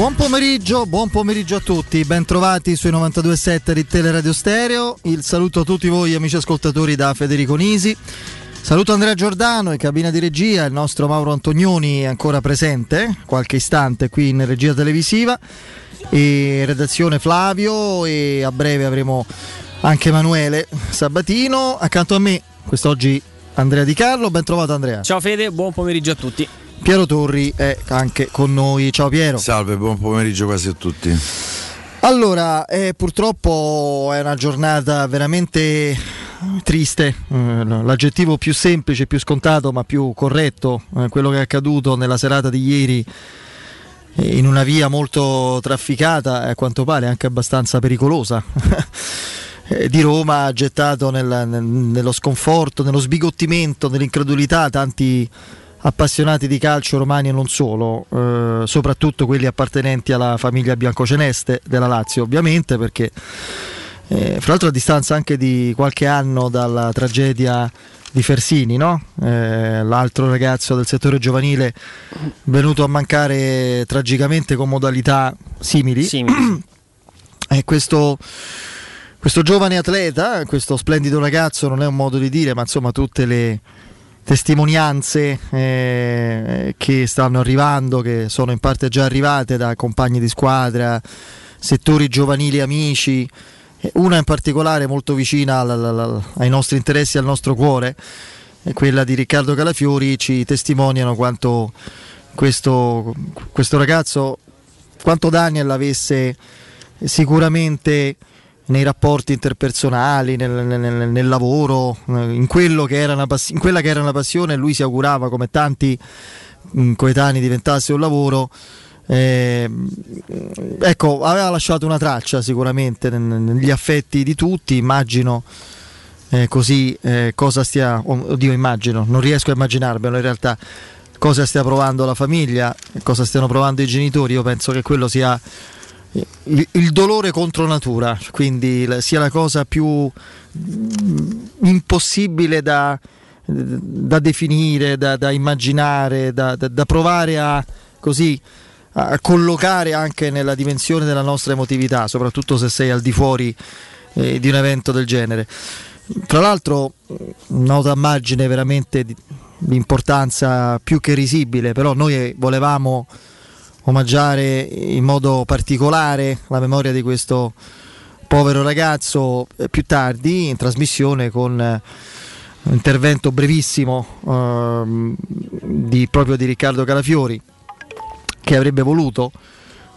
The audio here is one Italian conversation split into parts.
Buon pomeriggio, buon pomeriggio a tutti, bentrovati sui 92.7 di Teleradio Stereo. Il saluto a tutti voi amici ascoltatori da Federico Nisi. Saluto Andrea Giordano in cabina di regia, il nostro Mauro Antonioni è ancora presente, qualche istante qui in regia televisiva e redazione Flavio e a breve avremo anche Emanuele Sabatino. Accanto a me quest'oggi Andrea Di Carlo, ben trovato Andrea. Ciao Fede, buon pomeriggio a tutti. Piero Torri è anche con noi. Ciao Piero. Salve, buon pomeriggio quasi a tutti. Allora, eh, purtroppo è una giornata veramente triste, eh, l'aggettivo più semplice, più scontato ma più corretto, eh, quello che è accaduto nella serata di ieri eh, in una via molto trafficata e a quanto pare anche abbastanza pericolosa. Di Roma gettato nel, nel, nello sconforto, nello sbigottimento, nell'incredulità tanti appassionati di calcio romani e non solo, eh, soprattutto quelli appartenenti alla famiglia biancoceneste della Lazio, ovviamente, perché eh, fra l'altro a distanza anche di qualche anno dalla tragedia di Fersini, no? eh, l'altro ragazzo del settore giovanile venuto a mancare tragicamente con modalità simili. Simili. E questo, questo giovane atleta, questo splendido ragazzo, non è un modo di dire, ma insomma tutte le testimonianze eh, che stanno arrivando, che sono in parte già arrivate da compagni di squadra, settori giovanili amici, una in particolare molto vicina al, al, ai nostri interessi, al nostro cuore, quella di Riccardo Calafiori, ci testimoniano quanto questo, questo ragazzo, quanto Daniel avesse sicuramente nei rapporti interpersonali, nel, nel, nel lavoro, in, che pass- in, quella che era una passione, lui si augurava come tanti mh, coetanei diventasse un lavoro. Eh, ecco, aveva lasciato una traccia sicuramente negli affetti di tutti, immagino eh, così eh, cosa stia, oddio immagino, non riesco a immaginarmelo in realtà cosa stia provando la famiglia, cosa stiano provando i genitori, io penso che quello sia il, dolore contro natura, quindi sia la cosa più mm, impossibile da, da definire, da, da immaginare, da, da, provare a, così, a collocare anche nella dimensione della nostra emotività, soprattutto se sei al di fuori eh, di un evento del genere. Tra l'altro, nota a margine veramente di, di importanza più che risibile, però noi volevamo omaggiare in modo particolare la memoria di questo povero ragazzo eh, più tardi in trasmissione con eh, un intervento brevissimo eh, di, proprio di Riccardo Calafiori che avrebbe voluto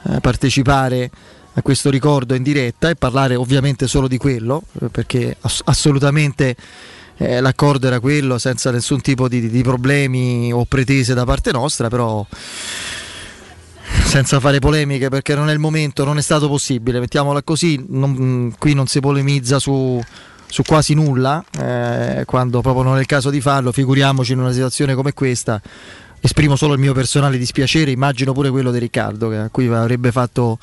eh, partecipare a questo ricordo in diretta e parlare ovviamente solo di quello eh, perché ass- assolutamente eh, l'accordo era quello senza nessun tipo di, di problemi o pretese da parte nostra però senza fare polemiche perché non è il momento, non è stato possibile, mettiamola così, non, qui non si polemizza su, su quasi nulla, eh, quando proprio non è il caso di farlo, figuriamoci in una situazione come questa. Esprimo solo il mio personale dispiacere, immagino pure quello di Riccardo, che a cui avrebbe fatto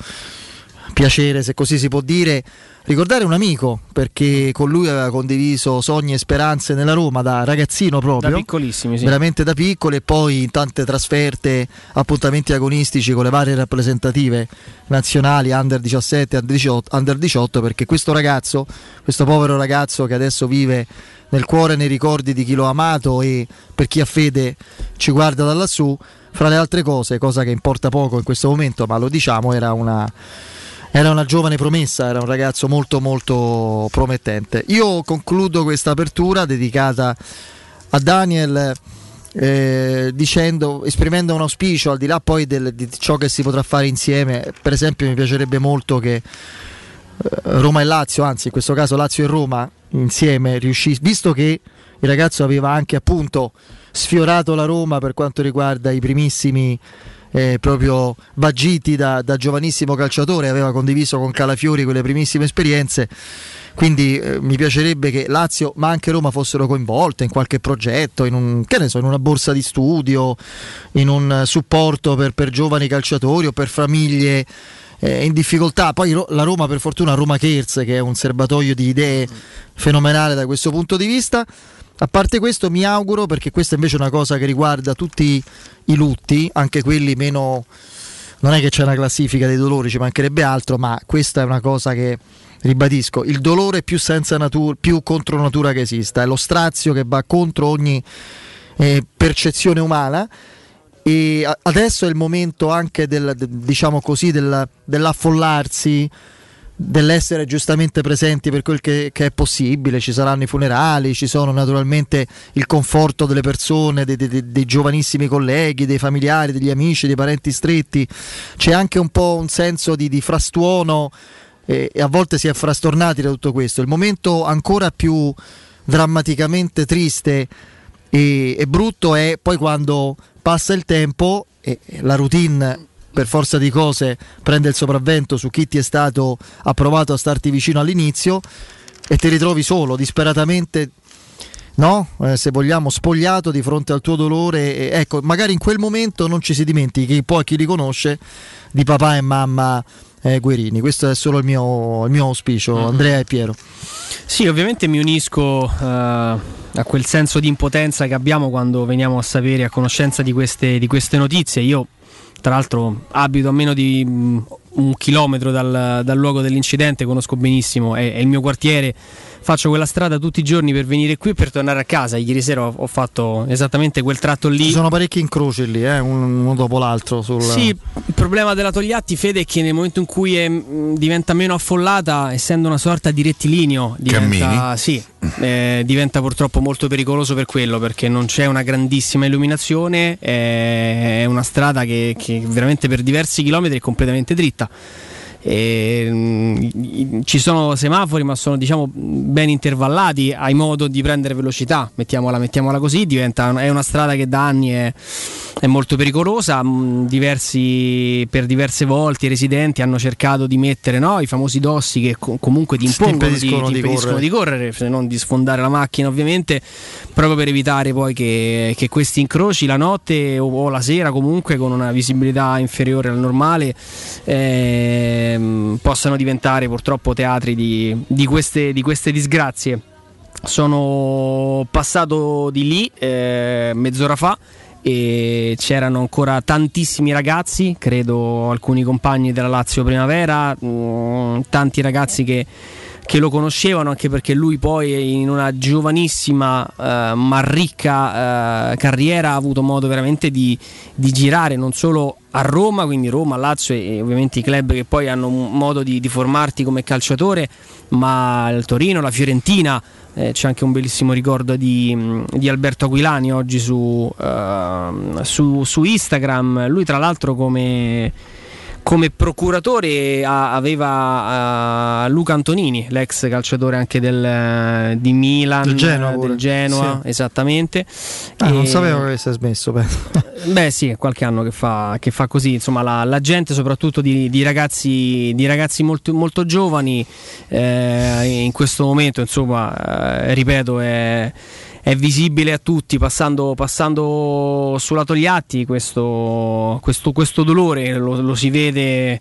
piacere, se così si può dire, ricordare un amico perché con lui aveva condiviso sogni e speranze nella Roma da ragazzino proprio, da piccolissimi, sì. veramente da piccolo e poi in tante trasferte, appuntamenti agonistici con le varie rappresentative nazionali under 17 under 18, under 18 perché questo ragazzo, questo povero ragazzo che adesso vive nel cuore e nei ricordi di chi lo ha amato e per chi ha fede ci guarda da lassù, fra le altre cose, cosa che importa poco in questo momento, ma lo diciamo, era una era una giovane promessa, era un ragazzo molto molto promettente. Io concludo questa apertura dedicata a Daniel eh, dicendo, esprimendo un auspicio al di là poi del, di ciò che si potrà fare insieme. Per esempio mi piacerebbe molto che eh, Roma e Lazio, anzi in questo caso Lazio e Roma insieme riuscissero, visto che il ragazzo aveva anche appunto sfiorato la Roma per quanto riguarda i primissimi eh, proprio Bagiti da, da, giovanissimo calciatore, aveva condiviso con Calafiori quelle primissime esperienze. Quindi eh, mi piacerebbe che Lazio ma anche Roma fossero coinvolte in qualche progetto, in, un, so, in una borsa di studio, in un supporto per, per giovani calciatori o per famiglie eh, in difficoltà. Poi la Roma, per fortuna, Roma Kerz, che è un serbatoio di idee fenomenale da questo punto di vista. A parte questo mi auguro, perché questa invece è una cosa che riguarda tutti i lutti, anche quelli meno non è che c'è una classifica dei dolori, ci mancherebbe altro, ma questa è una cosa che ribadisco, il dolore più natura, più contro natura che esista, è lo strazio che va contro ogni eh, percezione umana. E adesso è il momento anche del, diciamo così, del, dell'affollarsi dell'essere giustamente presenti per quel che, che, è possibile, ci saranno i funerali, ci sono naturalmente il conforto delle persone, dei, dei, dei, giovanissimi colleghi, dei familiari, degli amici, dei parenti stretti, c'è anche un po' un senso di, di frastuono e, e, a volte si è frastornati da tutto questo. Il momento ancora più drammaticamente triste e, e brutto è poi quando passa il tempo e la routine per forza di cose prende il sopravvento su chi ti è stato approvato a starti vicino all'inizio e ti ritrovi solo, disperatamente, no? Eh, se vogliamo, spogliato di fronte al tuo dolore. E, ecco, magari in quel momento non ci si dimentichi, poi chi li conosce, di papà e mamma eh, Guerini. Questo è solo il mio, il mio auspicio, mm-hmm. Andrea e Piero. Sì, ovviamente mi unisco uh, a quel senso di impotenza che abbiamo quando veniamo a sapere, a conoscenza di queste, di queste notizie. Io tra l'altro abito a meno di mm, un chilometro dal, dal luogo dell'incidente, conosco benissimo, è, è il mio quartiere faccio quella strada tutti i giorni per venire qui per tornare a casa. Ieri sera ho, fatto esattamente quel tratto lì. Ci sono parecchi incroci lì, eh? uno dopo l'altro. Sul... Sì, il problema della Togliatti, Fede, è che nel momento in cui è, mm, diventa meno affollata, essendo una sorta di rettilineo, diventa, sì, eh, diventa purtroppo molto pericoloso per quello, perché non c'è una grandissima illuminazione, è una strada che, che veramente per diversi chilometri è completamente dritta. E, mh, ci sono semafori ma sono diciamo ben intervallati hai modo di prendere velocità mettiamola, mettiamola così diventa, è una strada che da anni è, è molto pericolosa mh, diversi, per diverse volte i residenti hanno cercato di mettere no, i famosi dossi che co- comunque ti impongono ti impediscono, di, ti impediscono di, correre. se non di sfondare la macchina ovviamente proprio per evitare poi che, che questi incroci la notte o, o, la sera comunque con una visibilità inferiore al normale eh, ehm, possano diventare purtroppo teatri di, di, queste, di queste disgrazie. Sono passato di lì eh, mezz'ora fa e c'erano ancora tantissimi ragazzi, credo alcuni compagni della Lazio Primavera, mh, mm, tanti ragazzi che, che, lo conoscevano anche perché lui poi in una giovanissima eh, ma ricca eh, carriera ha avuto modo veramente di, di girare non solo a Roma, quindi Roma, Lazio e ovviamente i club che poi hanno modo di, di formarti come calciatore, ma il Torino, la Fiorentina, eh, c'è anche un bellissimo ricordo di, di Alberto Aquilani oggi su, uh, su, su Instagram, lui tra l'altro come come procuratore aveva uh, Luca Antonini, l'ex calciatore anche del, di Milan, del Genoa, del Genoa sì. esattamente. Ah, e... Non sapevo che avesse smesso. Beh sì, è qualche anno che fa, che fa così, insomma la, la gente soprattutto di, di, ragazzi, di ragazzi molto, molto giovani eh, in questo momento, insomma, eh, ripeto, è è visibile a tutti passando, passando sulla Togliatti questo, questo, questo dolore lo, lo, si vede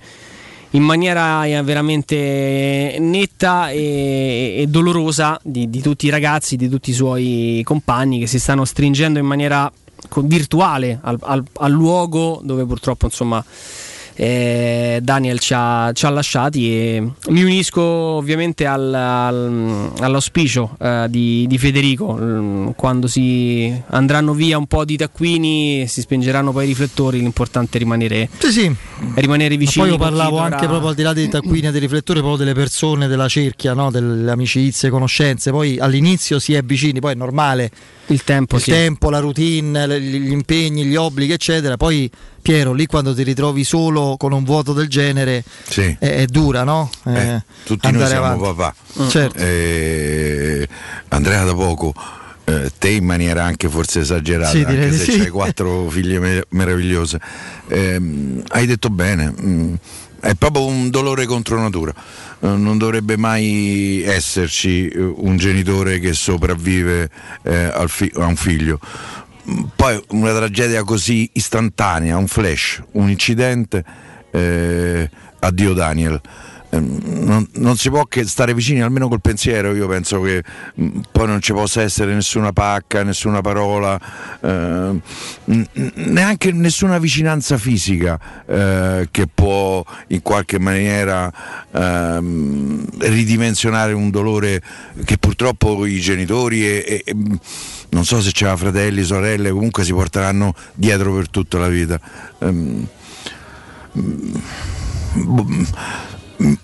in maniera eh, veramente netta e, e dolorosa di, di, tutti i ragazzi, di tutti i suoi compagni che si stanno stringendo in maniera virtuale al, al, al luogo dove purtroppo insomma eh, Daniel ci ha, ci ha, lasciati e mi unisco ovviamente al, al, all'auspicio eh, di, di, Federico mm, quando si andranno via un po' di taccuini si spengeranno poi i riflettori l'importante è rimanere, sì, sì. rimanere vicini Ma poi io parlavo anche proprio al di là dei taccuini e dei riflettori proprio delle persone della cerchia no? delle amicizie, conoscenze poi all'inizio si è vicini poi è normale il tempo, il sì. tempo la routine, gli impegni, gli obblighi eccetera poi Piero, lì quando ti ritrovi solo con un vuoto del genere sì. è, è, dura, no? Eh, eh, tutti noi siamo avanti. papà. Mm. Certo. Eh, Andrea da poco, eh, te in maniera anche forse esagerata, sì, anche se sì. hai quattro figlie mer- meravigliose, ehm, hai detto bene. Mm, è proprio un dolore contro natura. Non dovrebbe mai esserci eh, un genitore che sopravvive eh, fi- a un figlio poi una tragedia così istantanea, un flash, un incidente, eh, addio Daniel. Eh, non, non, si può che stare vicini almeno col pensiero, io penso che mm, poi non ci possa essere nessuna pacca, nessuna parola, eh, neanche nessuna vicinanza fisica eh, che può in qualche maniera ehm, ridimensionare un dolore che purtroppo i genitori e, e non so se c'era fratelli, sorelle, comunque si porteranno dietro per tutta la vita. Um,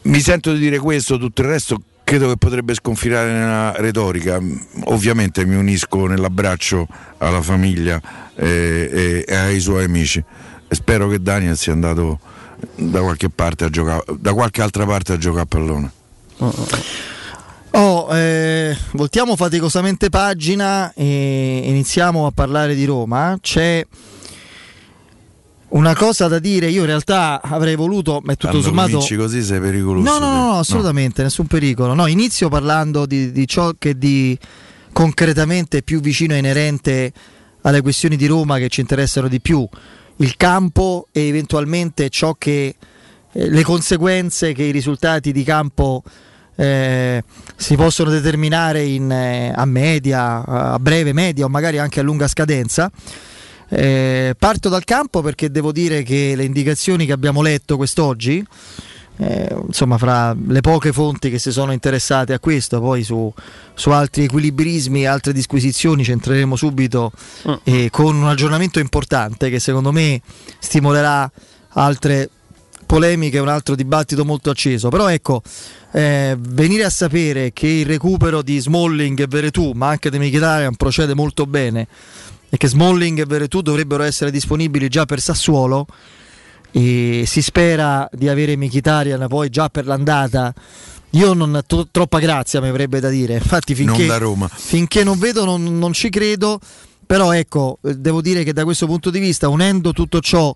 mi sento di dire questo, tutto il resto credo che potrebbe sconfinare nella retorica. Ovviamente mi unisco nell'abbraccio alla famiglia e, e ai suoi amici. Spero che Daniel sia andato da qualche parte a giocare, da qualche altra parte a giocare a pallone. Oh, oh. Oh eh, voltiamo faticosamente pagina e iniziamo a parlare di Roma. C'è una cosa da dire, io in realtà avrei voluto, ma tutto Quando sommato... così sei pericoloso. No, no, no, no assolutamente, no. nessun pericolo. No, inizio parlando di, di ciò che di concretamente più vicino e inerente alle questioni di Roma che ci interessano di più, il campo e eventualmente ciò che eh, le conseguenze che i risultati di campo eh, si possono determinare in, eh, a media, a breve, media o magari anche a lunga scadenza. Eh, parto dal campo perché devo dire che le indicazioni che abbiamo letto quest'oggi, eh, insomma, fra le poche fonti che si sono interessate a questo, poi su, su altri equilibrismi e altre disquisizioni ci entreremo subito eh, con un aggiornamento importante che secondo me stimolerà altre polemiche, un altro dibattito molto acceso. Però ecco, eh, venire a sapere che il recupero di Smalling e Veretù, ma anche di Mkhitaryan procede molto bene e che Smalling e Veretù dovrebbero essere disponibili già per Sassuolo e si spera di avere Mkhitaryan poi già per l'andata io non to- troppa grazia mi avrebbe da dire. Infatti finché non, finché non vedo non, non ci credo. Però ecco devo dire che da questo punto di vista unendo tutto ciò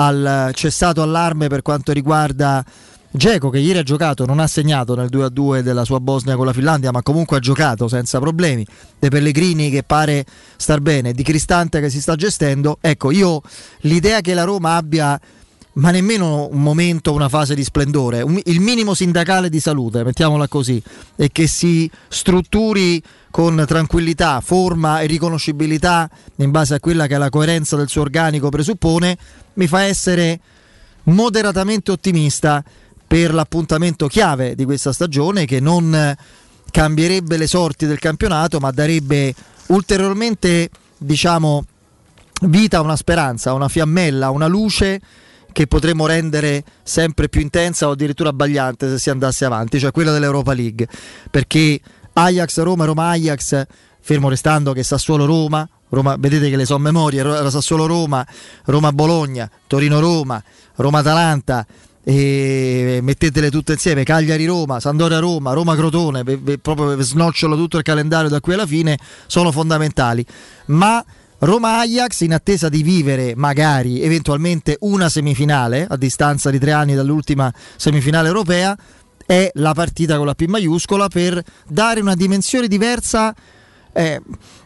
al cessato allarme per quanto riguarda Geco che ieri ha giocato, non ha segnato nel 2-2 della sua Bosnia con la Finlandia, ma comunque ha giocato senza problemi. De Pellegrini che pare star bene, di Cristante che si sta gestendo. Ecco, io l'idea che la Roma abbia ma nemmeno un momento, una fase di splendore, un, il minimo sindacale di salute, mettiamola così, e che si strutturi con tranquillità, forma e riconoscibilità in base a quella che la coerenza del suo organico presuppone, mi fa essere moderatamente ottimista per l'appuntamento chiave di questa stagione che non cambierebbe le sorti del campionato ma darebbe ulteriormente diciamo vita a una speranza, a una fiammella, a una luce che potremmo rendere sempre più intensa o addirittura abbagliante se si andasse avanti, cioè quella dell'Europa League, perché Ajax Roma, Roma Ajax, fermo restando che Sassuolo Roma, vedete che le so memorie, era Sassuolo Roma, Roma Bologna, Torino Roma, Roma Atalanta, e mettetele tutte insieme Cagliari Roma, Sandoria Roma, Roma Crotone, proprio snocciolo tutto il calendario da qui alla fine, sono fondamentali. Ma Roma Ajax in attesa di vivere magari eventualmente una semifinale a distanza di tre anni dall'ultima semifinale europea è la partita con la P maiuscola per dare una dimensione diversa eh,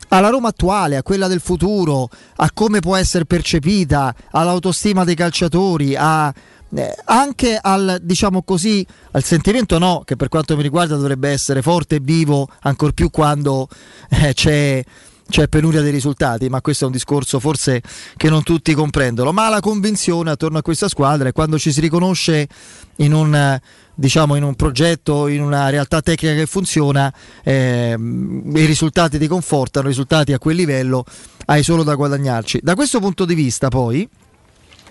alla Roma attuale, a quella del futuro, a come può essere percepita, all'autostima dei calciatori, a eh, anche al, diciamo così, al sentimento no, che per quanto mi riguarda dovrebbe essere forte e vivo, ancor più quando eh, c'è c'è penuria dei risultati, ma questo è un discorso forse che non tutti comprendono, ma la convinzione attorno a questa squadra è quando ci si riconosce in un, diciamo, in un progetto, in una realtà tecnica che funziona, eh, i risultati ti confortano, i risultati a quel livello hai solo da guadagnarci. Da questo punto di vista poi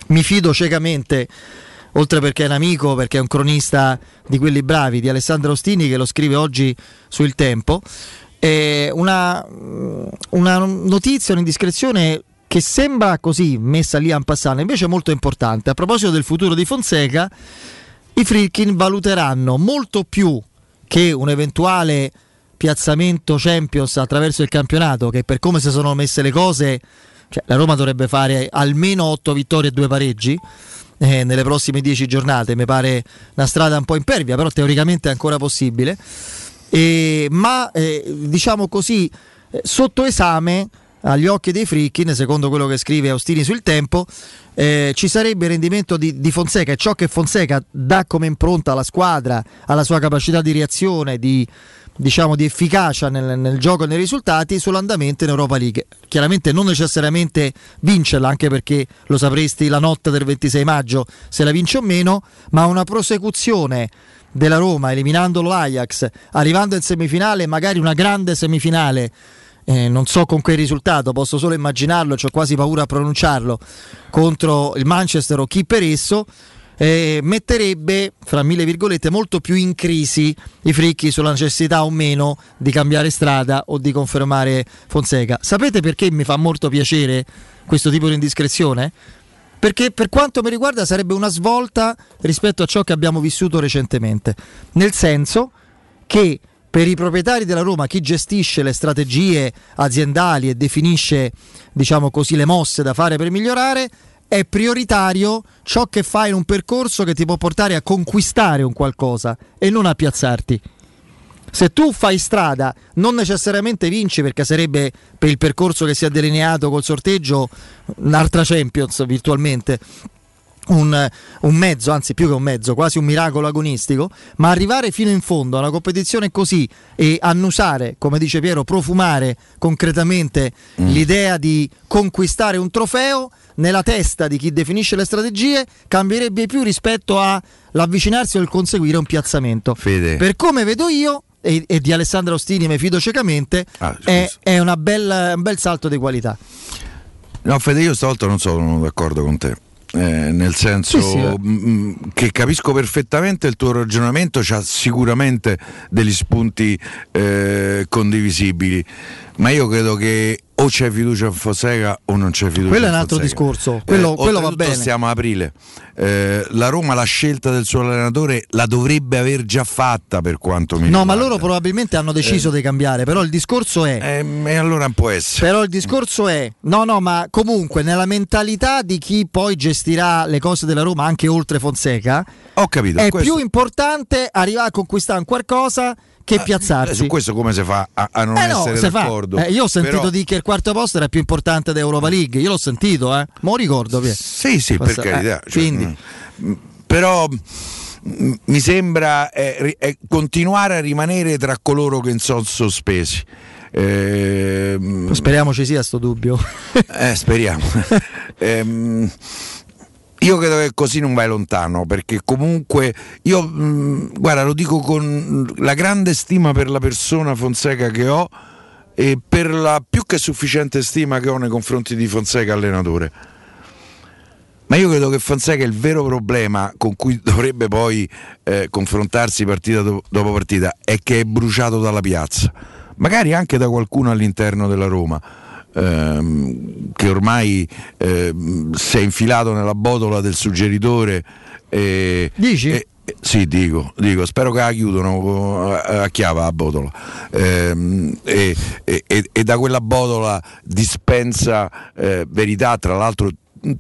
mi fido ciecamente oltre perché è un amico, perché è un cronista di quelli bravi, di Alessandro Ostini che lo scrive oggi su Il Tempo, eh, una, una, notizia, un'indiscrezione che sembra così messa lì a passare, invece è molto importante. A proposito del futuro di Fonseca, i Friedkin valuteranno molto più che un eventuale piazzamento Champions attraverso il campionato, che per come si sono messe le cose, cioè la Roma dovrebbe fare almeno 8 vittorie e 2 pareggi eh, nelle prossime 10 giornate. Mi pare una strada un po' impervia, però teoricamente è ancora possibile. E, ma eh, diciamo così, eh, sotto esame agli occhi dei Frickin, secondo quello che scrive Austini sul tempo, eh, ci sarebbe il rendimento di, di, Fonseca e ciò che Fonseca dà come impronta alla squadra, alla sua capacità di reazione, di, diciamo, di efficacia nel, nel, gioco e nei risultati sull'andamento in Europa League. Chiaramente non necessariamente vincerla, anche perché lo sapresti la notte del 26 maggio se la vince o meno, ma una prosecuzione della Roma eliminando l'Ajax, arrivando in semifinale, magari una grande semifinale eh, non so con che risultato, posso solo immaginarlo, ho quasi paura a pronunciarlo, contro il Manchester o chi per esso, eh, metterebbe, fra mille virgolette, molto più in crisi i fricchi sulla necessità o meno di cambiare strada o di confermare Fonseca. Sapete perché mi fa molto piacere questo tipo di indiscrezione? Perché per quanto mi riguarda sarebbe una svolta rispetto a ciò che abbiamo vissuto recentemente, nel senso che per i proprietari della Roma, chi gestisce le strategie aziendali e definisce, diciamo così, le mosse da fare per migliorare, è prioritario ciò che fai in un percorso che ti può portare a conquistare un qualcosa e non a piazzarti. Se tu fai strada, non necessariamente vinci perché sarebbe per il percorso che si è delineato col sorteggio un'altra Champions virtualmente un, un, mezzo, anzi più che un mezzo, quasi un miracolo agonistico, ma arrivare fino in fondo a una competizione così e annusare, come dice Piero, profumare concretamente mm. l'idea di conquistare un trofeo nella testa di chi definisce le strategie cambierebbe più rispetto all'avvicinarsi o il conseguire un piazzamento. Fede. Per come vedo io, e, e di Alessandro Ostini mi fido ciecamente, ah, è, è bella, un bel salto di qualità. No, Fede, io stavolta non sono d'accordo con te. Eh, nel senso sì, sì, mh, mm, mm, che capisco perfettamente il tuo ragionamento, ha sicuramente degli spunti eh, condivisibili, ma io credo che o c'è fiducia in Fonseca o non c'è fiducia quello è un altro discorso. Quello, eh, quello va bene. siamo a aprile. Eh, la Roma la scelta del suo allenatore la dovrebbe aver già fatta per quanto mi no riguarda. ma loro probabilmente hanno deciso eh, di cambiare però il discorso è eh, e allora può essere. Però il discorso è no no ma comunque nella mentalità di chi poi gestirà le cose della Roma anche oltre Fonseca ho capito è questo... più importante arrivare a conquistare un qualcosa che ah, piazzarsi. Su questo come si fa a, a non eh no, essere d'accordo? Eh, io ho sentito Però... dire che il quarto posto era più importante dell'Europa League, io l'ho sentito, eh. Ma ricordo. Via. Sì, sì, Passa... per carità. Eh, cioè, quindi... mh, mm, però mm, mi sembra eh, eh, continuare a rimanere tra coloro che sono sospesi. Eh, speriamo ci sia sto dubbio. eh, speriamo. eh, io credo che così non vai lontano, perché comunque io, mh, mm, guarda, lo dico con la grande stima per la persona Fonseca che ho e per la più che sufficiente stima che ho nei confronti di Fonseca allenatore. Ma io credo che Fonseca il vero problema con cui dovrebbe poi eh, confrontarsi partita dopo partita è che è bruciato dalla piazza, magari anche da qualcuno all'interno della Roma ehm, che ormai ehm, si è infilato nella botola del suggeritore. E, Dici? E, sì, dico, dico, spero che la chiudano a, chiave la botola ehm, e, e, e, da quella botola dispensa eh, verità, tra l'altro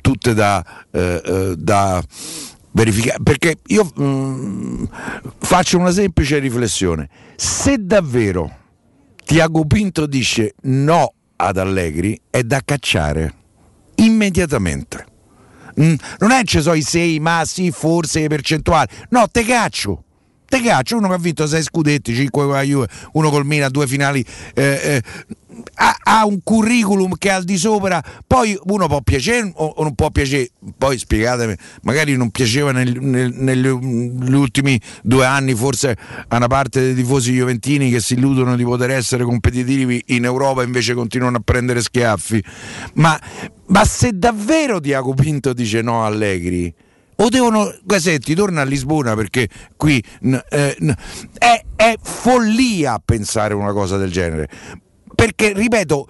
tutte da, eh, eh da verificare. Perché io mh, mm, faccio una semplice riflessione: se davvero Tiago Pinto dice no ad Allegri è da cacciare immediatamente. Mm, non è ci sono i 6, ma sì, forse percentuali. No, te caccio. Te caccio, uno che ha vinto 6 scudetti, 5 con la Juve, uno col Mina, due finali eh, eh, ha, ha, un curriculum che è al di sopra, poi uno può piacere o, o non può piacere, poi spiegatemi, magari non piaceva nel, nel, negli ultimi due anni forse a una parte dei tifosi juventini che si illudono di poter essere competitivi in Europa invece continuano a prendere schiaffi, ma, ma se davvero Diaco Pinto dice no a Allegri, o devono Gasetti torna a Lisbona perché qui eh, è, è, follia pensare una cosa del genere. Perché ripeto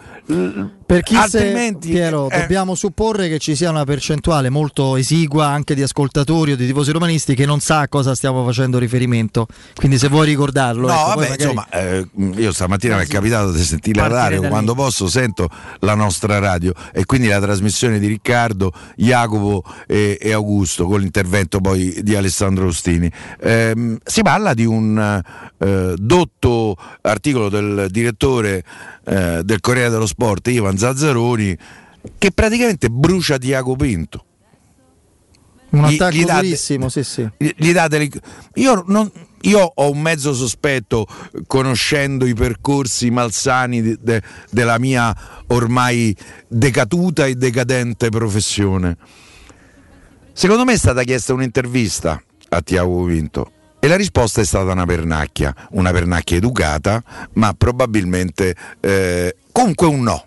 per chi altrimenti se, Piero eh, dobbiamo supporre che ci sia una percentuale molto esigua anche di ascoltatori o di tifosi romanisti che non sa a cosa stiamo facendo riferimento. Quindi se vuoi ricordarlo no ecco, vabbè magari... insomma eh, io stamattina mi è capitato di sentire la radio quando posso sento la nostra radio e quindi la trasmissione di Riccardo Jacopo e, e Augusto con l'intervento poi di Alessandro Ostini. Eh, si parla di un eh, dotto articolo del direttore eh, del Corriere dello Sport Ivan Zazzaroni che praticamente brucia Tiago Pinto. Un gli, attacco gli date, durissimo, sì, sì. Gli date io, non, io, ho un mezzo sospetto, conoscendo i percorsi malsani de, de, della mia ormai decaduta e decadente professione. Secondo me è stata chiesta un'intervista a Tiago Vinto e la risposta è stata una pernacchia, una pernacchia educata, ma probabilmente eh, comunque un no.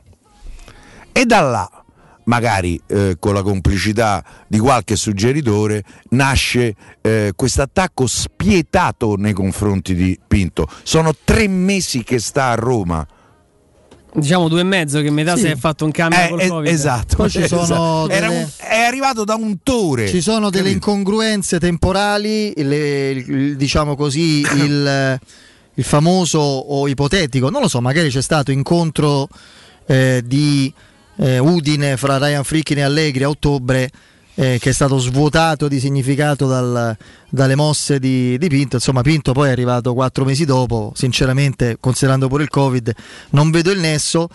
E da là magari eh, con la complicità di qualche suggeritore, nasce eh, questo attacco spietato nei confronti di Pinto. Sono tre mesi che sta a Roma. Diciamo due e mezzo che metà sì. si è fatto un cambio eh, col eh, Covid. Esatto. Poi ci sono delle... un, è arrivato da un tore. Ci sono delle capito? incongruenze temporali, le, il, diciamo così, il, il, famoso o ipotetico, non lo so, magari c'è stato incontro eh, di eh, Udine fra Ryan Frickin e Allegri a ottobre eh, che è stato svuotato di significato dal, dalle mosse di, di, Pinto. Insomma, Pinto poi è arrivato quattro mesi dopo. Sinceramente, considerando pure il Covid, non vedo il nesso.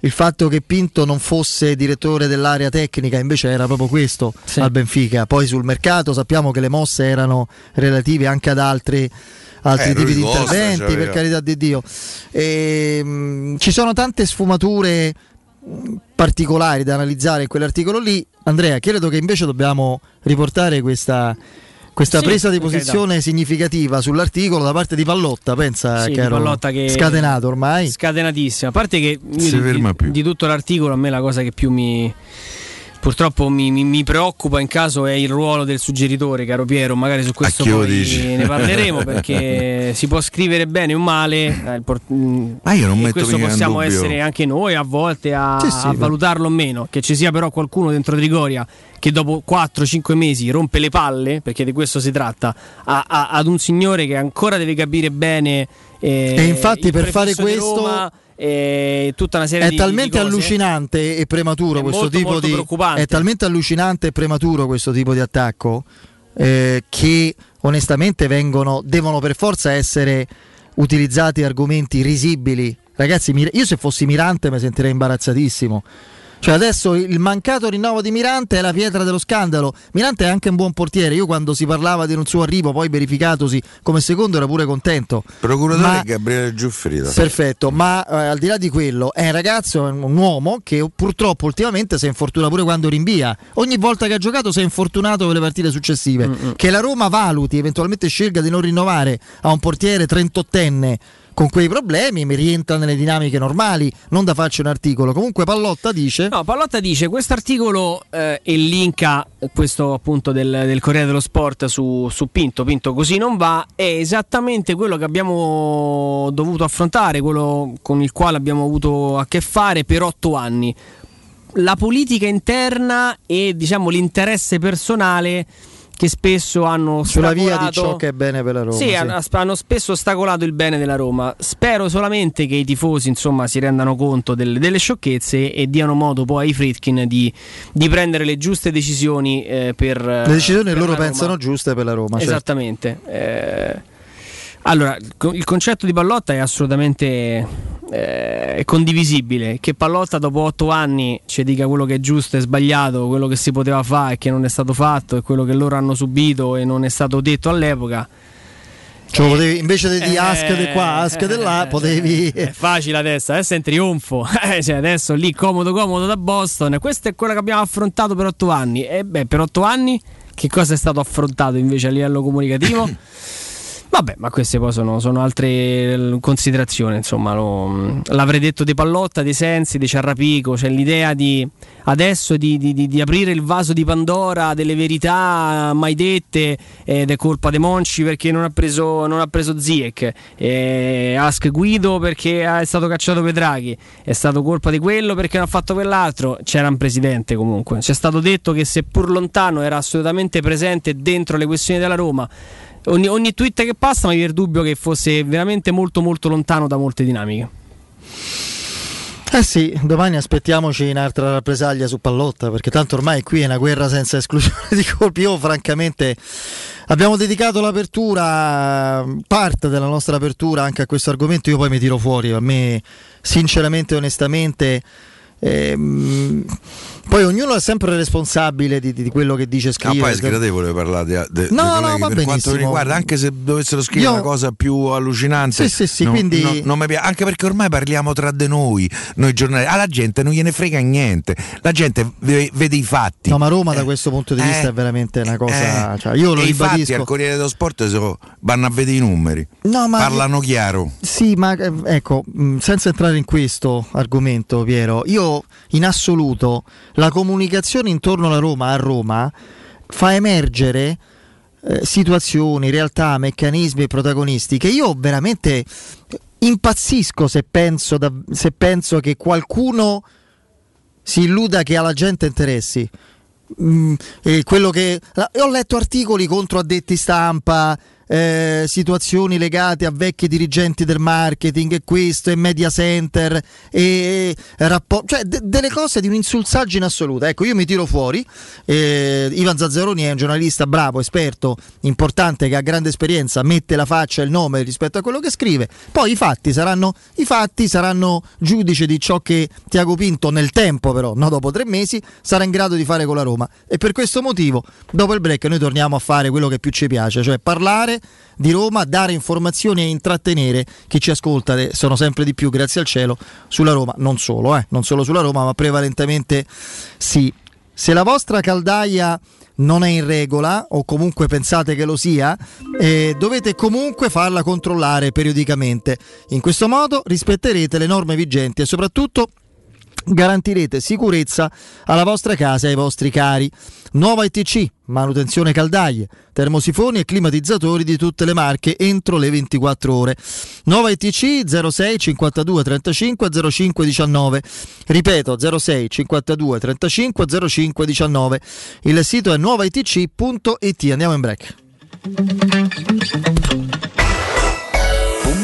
Il fatto che Pinto non fosse direttore dell'area tecnica invece era proprio questo sì. al Benfica. Poi sul mercato sappiamo che le mosse erano relative anche ad altri altri eh, tipi di interventi, cioè, per carità di Dio. E, ehm, mh, ci sono tante sfumature particolari da analizzare in quell'articolo lì. Andrea, credo che invece dobbiamo riportare questa, questa sì, presa di posizione significativa sull'articolo da parte di Pallotta, pensa sì, che ero Pallotta che scatenato ormai. Scatenatissimo, a parte che di, di, tutto l'articolo a me la cosa che più mi purtroppo mi, mi, mi, preoccupa in caso è il ruolo del suggeritore, caro Piero. Magari su questo poi ne parleremo perché si può scrivere bene o male. Eh, port- Ma io non metto questo possiamo essere anche noi a volte a, sì, sì, a valutarlo o meno. Che ci sia però qualcuno dentro Trigoria che dopo 4-5 mesi rompe le palle, perché di questo si tratta, a, a, ad un signore che ancora deve capire bene. Eh, e infatti per fare questo. Roma, e tutta una serie è di, talmente di allucinante e prematuro è questo molto, tipo molto di è talmente allucinante e prematuro questo tipo di attacco eh, che onestamente vengono devono per forza essere utilizzati argomenti risibili. Ragazzi io se fossi Mirante mi sentirei imbarazzatissimo cioè adesso il mancato rinnovo di Mirante è la pietra dello scandalo. Mirante è anche un buon portiere. Io quando si parlava di un suo arrivo, poi verificatosi come secondo, ero pure contento. Procuratore ma... Gabriele Giuffrida. Perfetto, ma eh, al di là di quello, è un ragazzo, un uomo che purtroppo ultimamente si è infortunato pure quando rinvia. Ogni volta che ha giocato si è infortunato per le partite successive. Mm-hmm. Che la Roma valuti, eventualmente scelga di non rinnovare a un portiere 38enne con quei problemi, mi rientra nelle dinamiche normali, non da farci un articolo. Comunque Pallotta dice... No, Pallotta dice, questo articolo eh, e linka questo appunto del, del Corriere dello Sport su, su, Pinto, Pinto così non va, è esattamente quello che abbiamo dovuto affrontare, quello con il quale abbiamo avuto a che fare per otto anni. La politica interna e diciamo l'interesse personale che spesso hanno sulla via di ciò che è bene per la Roma. Sì, sì. Hanno, spesso ostacolato il bene della Roma. Spero solamente che i tifosi insomma, si rendano conto del, delle sciocchezze e diano modo poi ai Fritkin di, di prendere le giuste decisioni eh, per le decisioni per loro pensano giuste per la Roma. Certo. Esattamente. Certo. Eh, allora, il concetto di Pallotta è assolutamente eh, condivisibile. Che Pallotta dopo otto anni ci dica quello che è giusto e sbagliato, quello che si poteva fare e che non è stato fatto, e quello che loro hanno subito e non è stato detto all'epoca. Cioè, potevi, invece di eh, ask di qua, ask di là, potevi. È facile adesso, adesso è in trionfo. Eh, cioè, adesso lì comodo, comodo da Boston. Questo è quello che abbiamo affrontato per otto anni. E beh, per otto anni che cosa è stato affrontato invece a livello comunicativo? Vabbè, ma queste poi sono, sono altre eh, considerazioni. Insomma, lo, l'avrei detto di Pallotta, di Sensi, di Ciarrapico. C'è l'idea di adesso di, di, di, aprire il vaso di Pandora delle verità mai dette ed è colpa dei Monci perché non ha preso, non ha preso Ziek. Eh, Ask Guido perché è stato cacciato Pedraghi. È stato colpa di quello perché non ha fatto quell'altro. C'era un presidente comunque. Ci è stato detto che seppur lontano era assolutamente presente dentro le questioni della Roma ogni, ogni tweet che passa mi viene il dubbio che fosse veramente molto molto lontano da molte dinamiche. Eh sì, domani aspettiamoci un'altra rappresaglia su Pallotta, perché tanto ormai qui è una guerra senza esclusione di colpi. Io francamente abbiamo dedicato l'apertura, parte della nostra apertura anche a questo argomento, io poi mi tiro fuori, a me sinceramente e onestamente Ehm, poi ognuno è sempre responsabile di, di quello che dice scrive. Ma poi è sgradevole parlare di, di, no, no, va per quanto riguarda, anche se dovessero scrivere Io... una cosa più allucinante. Sì, sì, sì, no, quindi... no, non mi piace, anche perché ormai parliamo tra di noi, noi giornalisti. Alla gente non gliene frega niente. La gente vede i fatti. No, ma Roma eh, da questo punto di vista eh, è veramente una cosa. Eh, cioè, io lo e ribadisco. Infatti al Corriere dello Sport so, vanno a vedere i numeri. No, ma... Parlano chiaro. Sì, ma eh, ecco, senza entrare in questo argomento, Piero, io in assoluto la comunicazione intorno alla Roma a Roma fa emergere eh, situazioni, realtà, meccanismi e protagonisti che io veramente impazzisco se penso, da, se penso che qualcuno si illuda che alla gente interessi. Mm, che, ho letto articoli contro addetti stampa eh, situazioni legate a vecchi dirigenti del marketing e questo e media center e, e rapport- cioè de- delle cose di un'insulsaggine assoluta ecco io mi tiro fuori eh, Ivan Zazzaroni è un giornalista bravo esperto importante che ha grande esperienza mette la faccia e il nome rispetto a quello che scrive. Poi i fatti saranno i fatti saranno giudice di ciò che Tiago Pinto nel tempo però no dopo tre mesi sarà in grado di fare con la Roma. E per questo motivo dopo il break noi torniamo a fare quello che più ci piace cioè parlare di Roma, dare informazioni e intrattenere chi ci ascolta, sono sempre di più, grazie al cielo, sulla Roma, non solo, eh, non solo sulla Roma, ma prevalentemente sì. Se la vostra caldaia non è in regola o comunque pensate che lo sia, eh, dovete comunque farla controllare periodicamente. In questo modo rispetterete le norme vigenti e soprattutto garantirete sicurezza alla vostra casa e ai vostri cari. Nuova ITC, manutenzione caldaie, termosifoni e climatizzatori di tutte le marche entro le 24 ore. Nuova ITC 06 52 35 05 19. Ripeto 06 52 35 05 19. Il sito è nuovaitc.it. Andiamo in break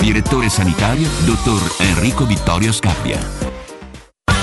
Direttore sanitario, dottor Enrico Vittorio Scappia.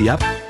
Yep.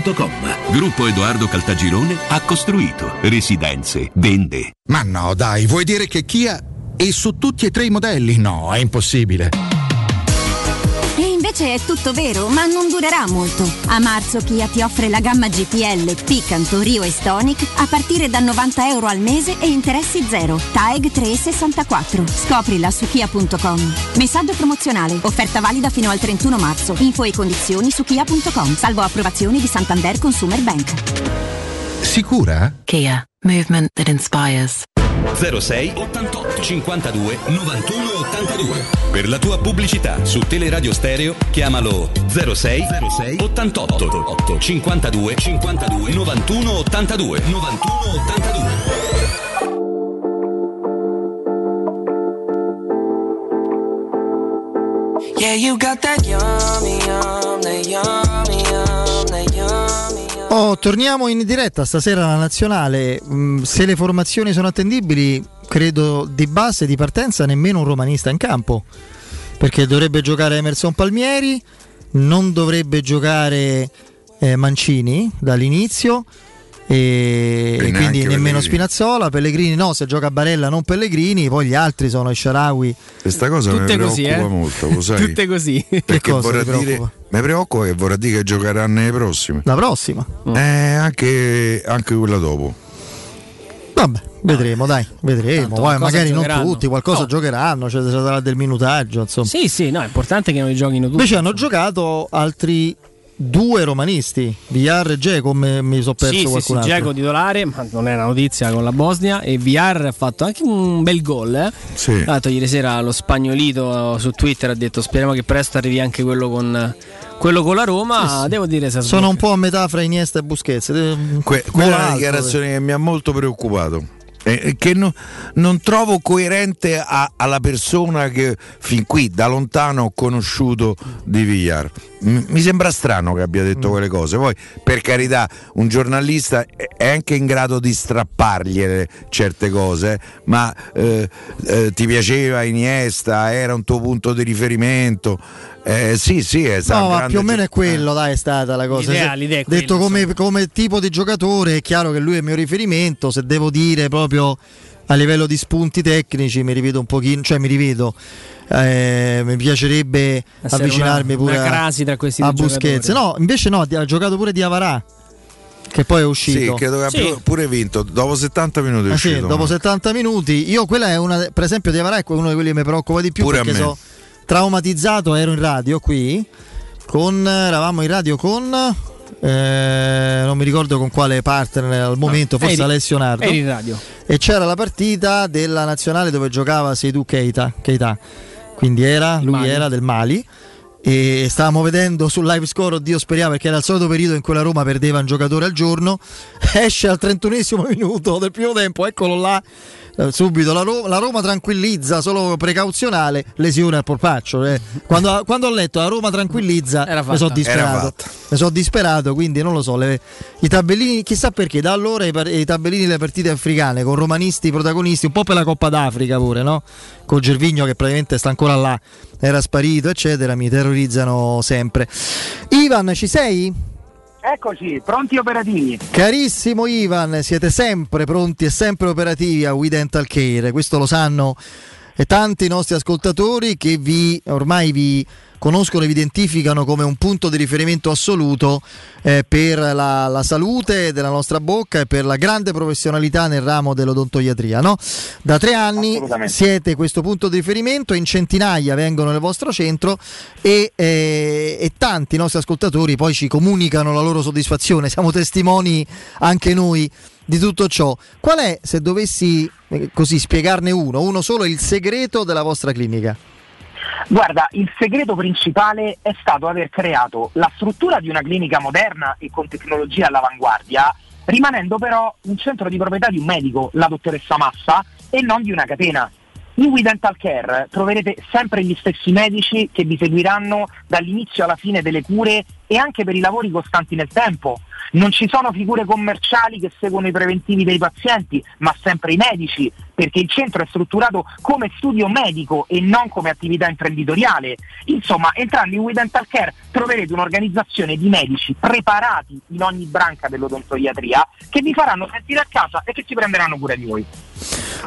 Gruppo Edoardo Caltagirone ha costruito residenze, vende. Ma no, dai, vuoi dire che Kia è su tutti e tre i modelli? No, è impossibile. Invece è tutto vero, ma non durerà molto. A marzo Kia ti offre la gamma GPL, Picanto, Rio e Stonic a partire da 90 euro al mese e interessi zero. TAEG 364. Scoprila su kia.com. Messaggio promozionale. Offerta valida fino al 31 marzo. Info e condizioni su kia.com. Salvo approvazioni di Santander Consumer Bank. Sicura? Kia. Movement that inspires. 06 88 52 91 82. Per la tua pubblicità su Teleradio Stereo chiamalo 06 06 88 8 52 52 91 82 91 82. Yeah, you got that yummy, yum, that yummy, Oh, torniamo in diretta stasera alla nazionale. Mm, se le formazioni sono attendibili, credo di base di partenza nemmeno un romanista in campo. Perché dovrebbe giocare Emerson Palmieri, non dovrebbe giocare eh, Mancini dall'inizio. E, E quindi nemmeno Pellegrini. Spinazzola, Pellegrini no, se gioca Barella non Pellegrini, poi gli altri sono Sharawi. Questa cosa Tutte mi così, preoccupa eh? molto, lo sai? Tutte così. Perché cosa vorrà dire, preoccupa? mi preoccupa che vorrà dire che giocheranno nei prossimi. La prossima. Eh, anche, anche quella dopo. Vabbè, vedremo, dai, vedremo. Tanto Poi qualcosa magari non tutti, qualcosa No. giocheranno, cioè ci sarà del minutaggio, insomma. Sì, sì, no, è importante che non li giochino tutti. Invece hanno giocato altri due romanisti, Villar e Geco, me- mi sono perso sì, sì, sì, qualcun altro. Dzeko titolare, ma non è una notizia con la Bosnia. E VR ha fatto anche un bel gol. Eh? Sì. Tra l'altro, ieri sera lo spagnolito su Twitter ha detto: Speriamo che presto arrivi anche quello con, quello con la Roma. Sì, sì. Devo dire, se Sono un po' a metà fra Iniesta e Busquets. Eh, Que- quella è una alto, dichiarazione che mi ha molto preoccupato. Eh, che no- non trovo coerente a- alla persona che fin qui da lontano ho conosciuto di Villar. M- mi sembra strano che abbia detto quelle cose. Poi, per carità, un giornalista è- è anche in grado di strappargliele certe cose, ma eh, eh, ti piaceva Iniesta, era un tuo punto di riferimento. Eh, sì, sì, è stato No, ma più o meno è gio- quello, dai, è stata la cosa. L'idea- Se- l'idea è detto quella, come, come tipo di giocatore, è chiaro che lui è il mio riferimento. Se devo dire proprio a livello di spunti tecnici, mi rivedo un pochino, cioè mi rivedo. eh, mi piacerebbe Essere avvicinarmi una- pure una a, crasi tra questi a Busquets. No, invece no, ha giocato pure di Avarà, che poi è uscito. Sì, credo che abbia Sì. pure vinto. Dopo 70 minuti è Ah, sì, uscito. dopo 70 minuti, io quella è una, per esempio, di Avarà è uno di quelli che mi preoccupa di più Pure a perché me. Traumatizzato. Ero in radio qui con, eravamo in radio con eh, non mi ricordo con quale partner al momento, forse eri, Alessio Nardo. Eri in radio. E c'era la partita della nazionale dove giocava Seydou Keita, Keita. quindi era, lui Mali. era del Mali e stavamo vedendo sul live score, oddio speriamo perché era il solito periodo in cui la Roma perdeva un giocatore al giorno, esce al 31 minuto del primo tempo, eccolo là, eh, subito la Roma, la Roma, tranquillizza, solo precauzionale, lesione al porpaccio. Eh. Quando, quando, ho letto la Roma tranquillizza, mi sono disperato. Mi sono disperato, quindi non lo so. Le, I tabellini, chissà perché, da allora i, i tabellini delle partite africane con romanisti protagonisti, un po' per la Coppa d'Africa pure, no? Con Gervigno che praticamente sta ancora là, era sparito, eccetera, mi terrorizzano sempre. Ivan, ci sei? Eccoci, pronti operativi. Carissimo Ivan, siete sempre pronti e sempre operativi a We Dental Care, questo lo sanno e tanti nostri ascoltatori che vi ormai vi conoscono e vi identificano come un punto di riferimento assoluto eh, per la, la, salute della nostra bocca e per la grande professionalità nel ramo dell'odontoiatria. No? Da tre anni siete questo punto di riferimento, in centinaia vengono nel vostro centro e, eh, e tanti nostri ascoltatori poi ci comunicano la loro soddisfazione, siamo testimoni anche noi di tutto ciò. Qual è, se dovessi eh, così spiegarne uno, uno solo, il segreto della vostra clinica? Guarda, il segreto principale è stato aver creato la struttura di una clinica moderna e con tecnologia all'avanguardia, rimanendo però un centro di proprietà di un medico, la dottoressa Massa, e non di una catena. In We Dental Care troverete sempre gli stessi medici che vi seguiranno dall'inizio alla fine delle cure e anche per i lavori costanti nel tempo. Non ci sono figure commerciali che seguono i preventivi dei pazienti, ma sempre i medici, perché il centro è strutturato come studio medico e non come attività imprenditoriale. Insomma, entrando in We Dental Care troverete un'organizzazione di medici preparati in ogni branca dell'odontoiatria che vi faranno sentire a casa e che si prenderanno cura di voi.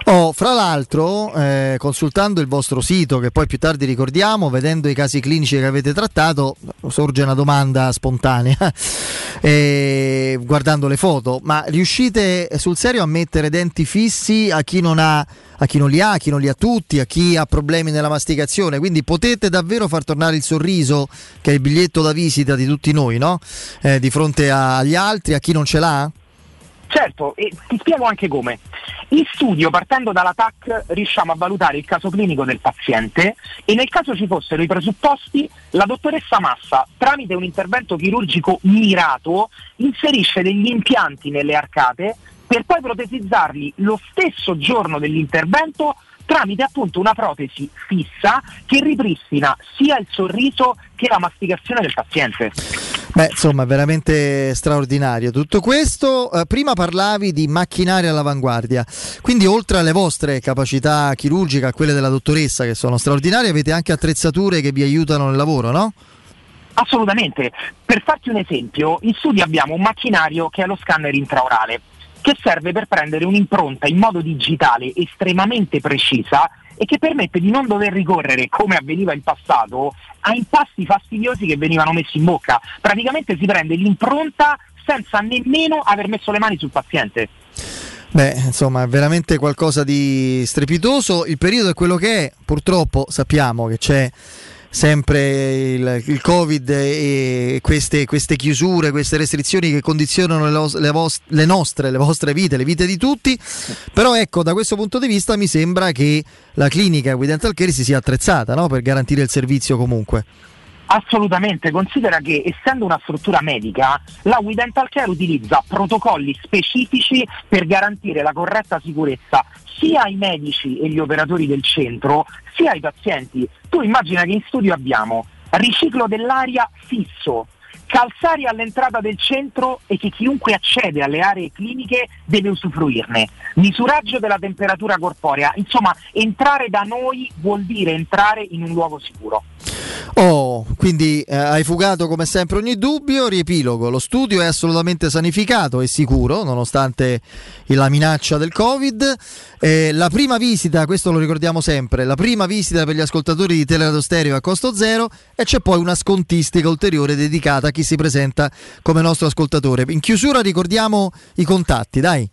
Oh, fra l'altro, eh, consultando il vostro sito, che poi più tardi ricordiamo, vedendo i casi clinici che avete trattato, sorge una domanda spontanea, eh, guardando le foto, ma riuscite sul serio a mettere denti fissi a chi non ha a chi non li ha, a chi non li ha tutti, a chi ha problemi nella masticazione. Quindi potete davvero far tornare il sorriso, che è il biglietto da visita di tutti noi, no? eh, di fronte agli altri, a chi non ce l'ha? Certo, e ti spiego anche come. In studio, partendo dalla TAC, riusciamo a valutare il caso clinico del paziente e nel caso ci fossero i presupposti, la dottoressa Massa, tramite un intervento chirurgico mirato, inserisce degli impianti nelle arcate per poi protesizzarli lo stesso giorno dell'intervento tramite appunto una protesi fissa che ripristina sia il sorriso che la masticazione del paziente. Beh, insomma, veramente straordinario tutto questo. Eh, prima parlavi di macchinari all'avanguardia, quindi oltre alle vostre capacità chirurgiche, a quelle della dottoressa che sono straordinarie, avete anche attrezzature che vi aiutano nel lavoro, no? Assolutamente. Per farti un esempio, in studio abbiamo un macchinario che è lo scanner intraorale che serve per prendere un'impronta in modo digitale estremamente precisa e che permette di non dover ricorrere, come avveniva in passato, a impasti fastidiosi che venivano messi in bocca. Praticamente si prende l'impronta senza nemmeno aver messo le mani sul paziente. Beh, insomma, è veramente qualcosa di strepitoso. Il periodo è quello che è, purtroppo sappiamo che c'è sempre il, il Covid e queste, queste, chiusure, queste restrizioni che condizionano le, le, vos, le, nostre, le vostre vite, le vite di tutti. Però ecco, da questo punto di vista mi sembra che la clinica We Dental Care si sia attrezzata no? per garantire il servizio comunque. Assolutamente, considera che essendo una struttura medica, la We Dental Care utilizza protocolli specifici per garantire la corretta sicurezza sia ai medici e agli operatori del centro, sia ai pazienti. Tu immagina che in studio abbiamo riciclo dell'aria fisso, calzari all'entrata del centro e che chiunque accede alle aree cliniche deve usufruirne. Misuraggio della temperatura corporea, insomma entrare da noi vuol dire entrare in un luogo sicuro. Oh, quindi eh, hai fugato come sempre ogni dubbio, riepilogo, lo studio è assolutamente sanificato e sicuro nonostante la minaccia del Covid. Eh, la prima visita, questo lo ricordiamo sempre, la prima visita per gli ascoltatori di Teleradio Stereo a costo zero e c'è poi una scontistica ulteriore dedicata a chi si presenta come nostro ascoltatore. In chiusura ricordiamo i contatti, dai.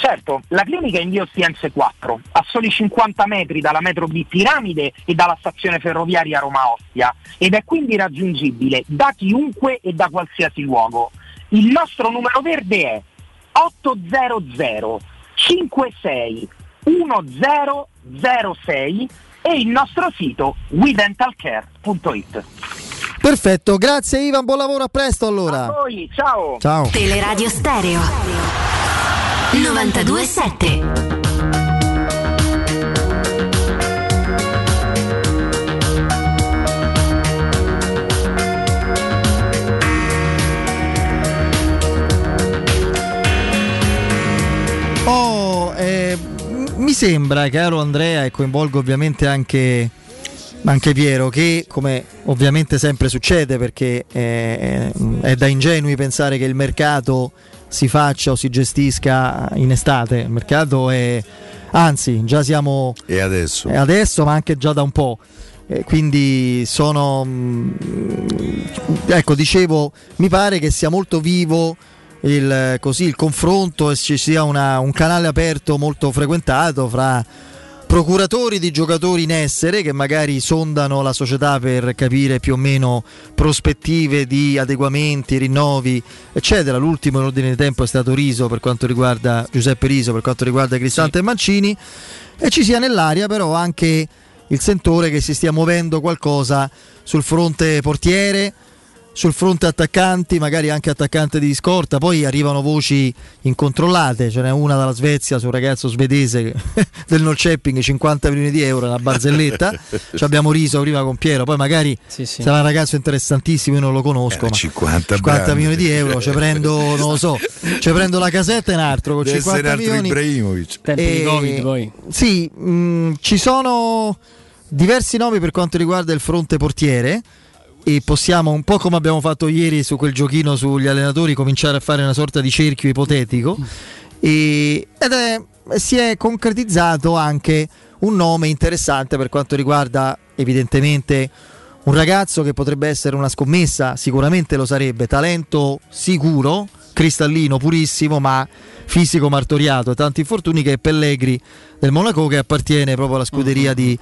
Certo, la clinica è in via Ostiense 4, a soli 50 metri dalla metro B Piramide e dalla stazione ferroviaria Roma Ostia ed è quindi raggiungibile da chiunque e da qualsiasi luogo. Il nostro numero verde è 800 56 1006 e il nostro sito WeDentalCare.it. Perfetto, grazie Ivan, buon lavoro, a presto allora. A voi, ciao. Ciao. Teleradio Stereo 927. Oh, eh, mi sembra, caro Andrea, e coinvolgo ovviamente anche, anche Piero, che come ovviamente sempre succede, perché è, è da ingenui pensare che il mercato si faccia o si gestisca in estate. Il mercato è, anzi, già siamo. E adesso? Adesso, ma anche già da un po'. Eh, quindi sono. ecco, dicevo, mi pare che sia molto vivo il, così, il confronto e ci sia una, un canale aperto molto frequentato fra procuratori di giocatori in essere che magari sondano la società per capire più o meno prospettive di adeguamenti, rinnovi, eccetera. L'ultimo in ordine di tempo è stato Riso per quanto riguarda Giuseppe Riso per quanto riguarda Cristante sì. e Mancini e ci sia nell'aria però anche il sentore che si stia muovendo qualcosa sul fronte portiere sul fronte attaccanti, magari anche attaccante di scorta, poi arrivano voci incontrollate, ce n'è una dalla Svezia su un ragazzo svedese del Nolcepping, 50 milioni di euro, una barzelletta, ci abbiamo riso prima con Piero, poi magari sì, sì. sarà un ragazzo interessantissimo, io non lo conosco, eh, 50, 50 milioni di euro, ci prendo, non lo so, ci prendo la casetta in altro con Deve 50 milioni. Ibrahimovic. Tempi e, di Covid poi. Sì, mh, ci sono diversi nomi per quanto riguarda il fronte portiere e possiamo, un po' come abbiamo fatto ieri su quel giochino sugli allenatori, cominciare a fare una sorta di cerchio ipotetico. E, ed è, si è concretizzato anche un nome interessante per quanto riguarda evidentemente un ragazzo che potrebbe essere una scommessa, sicuramente lo sarebbe, talento sicuro, cristallino, purissimo, ma fisico martoriato tanti infortuni che è Pellegri del Monaco che appartiene proprio alla scuderia di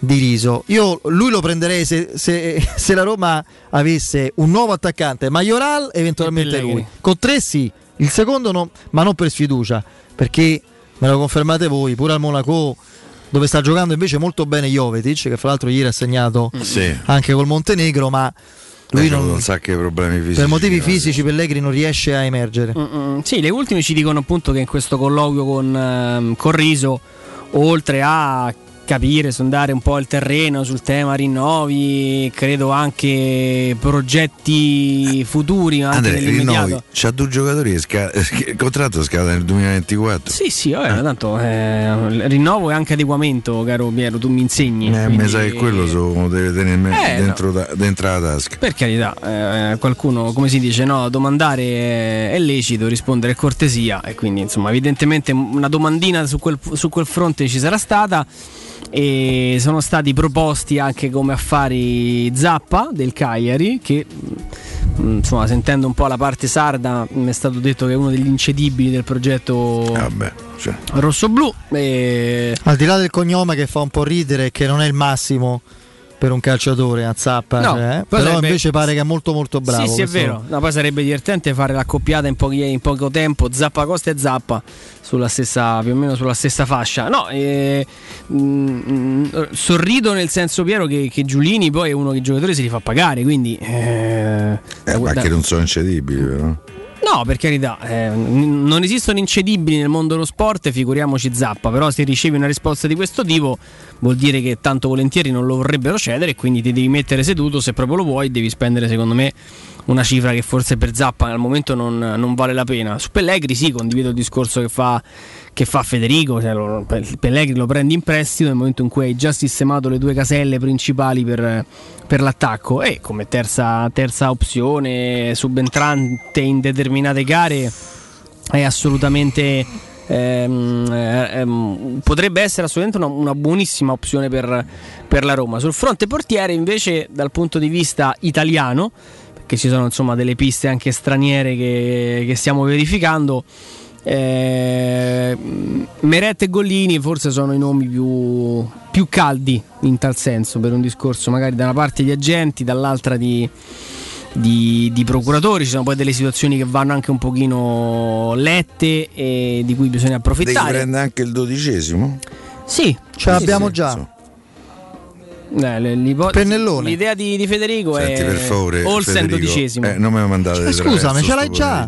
di riso. Io lui lo prenderei se, se, se, la Roma avesse un nuovo attaccante, Majoral eventualmente lui. Con tre sì, il secondo no, ma non per sfiducia, perché me lo confermate voi, pure al Monaco dove sta giocando invece molto bene Jovetic, che fra l'altro ieri ha segnato mm. sì. anche col Montenegro, ma lui non, non, sa che problemi fisici. Per motivi fisici Pellegrini non riesce a emergere. Mm-mm. Sì, le ultime ci dicono appunto che in questo colloquio con, um, con Riso, oltre a capire, sondare un po' il terreno sul tema rinnovi, credo anche progetti futuri. Anche Andrea, rinnovi, c'ha due giocatori, sca- il contratto scade nel 2024. Sì, sì, vabbè, eh. tanto eh, rinnovo e anche adeguamento, caro Piero, tu mi insegni. Eh, quindi... Mi sa che quello so, deve tenere eh, dentro, no. da, dentro, la tasca. Per carità, eh, qualcuno, come si dice, no, domandare è lecito, rispondere è cortesia e quindi insomma evidentemente una domandina su quel, su quel fronte ci sarà stata e sono stati proposti anche come affari Zappa del Cagliari che mm, insomma sentendo un po' la parte sarda mi è stato detto che è uno degli incedibili del progetto Vabbè, cioè. rosso-blu e... al di là del cognome che fa un po' ridere che non è il massimo per un calciatore a zappa, no, eh? però sarebbe... invece pare che è molto molto bravo. Sì, sì, è vero. No, poi sarebbe divertente fare l'accoppiata in, pochi, in poco tempo, Zappa Costa e Zappa sulla stessa, più o meno sulla stessa fascia. No, eh, mh, mm, sorrido nel senso Piero che, che, Giulini poi è uno che i giocatori si li fa pagare, quindi... Eh, eh, ma che non sono incedibili, però. No, per carità, eh, non esistono incedibili nel mondo dello sport, figuriamoci Zappa, però se ricevi una risposta di questo tipo vuol dire che tanto volentieri non lo vorrebbero cedere e quindi ti devi mettere seduto, se proprio lo vuoi devi spendere secondo me una cifra che forse per Zappa al momento non, non vale la pena. Su Pellegri sì, condivido il discorso che fa, che fa Federico, cioè lo, Pellegri lo prendi in prestito nel momento in cui hai già sistemato le due caselle principali per, per l'attacco e come terza, terza opzione subentrante in determinate gare è assolutamente ehm, ehm, potrebbe essere assolutamente una, una buonissima opzione per, per, la Roma. Sul fronte portiere invece dal punto di vista italiano, perché ci sono insomma delle piste anche straniere che, che stiamo verificando, Eh, Meret e Gollini forse sono i nomi più, più, caldi in tal senso per un discorso magari da una parte di agenti, dall'altra di, di, di, procuratori. Ci sono poi delle situazioni che vanno anche un pochino lette e di cui bisogna approfittare. Devi prendere anche il dodicesimo? Sì, ce l'abbiamo già. Eh, Pennellone. L'idea di, di Federico Senti, è per favore, Olsen dodicesimo. Eh, non me lo mandate cioè, Scusami, ce l'hai già.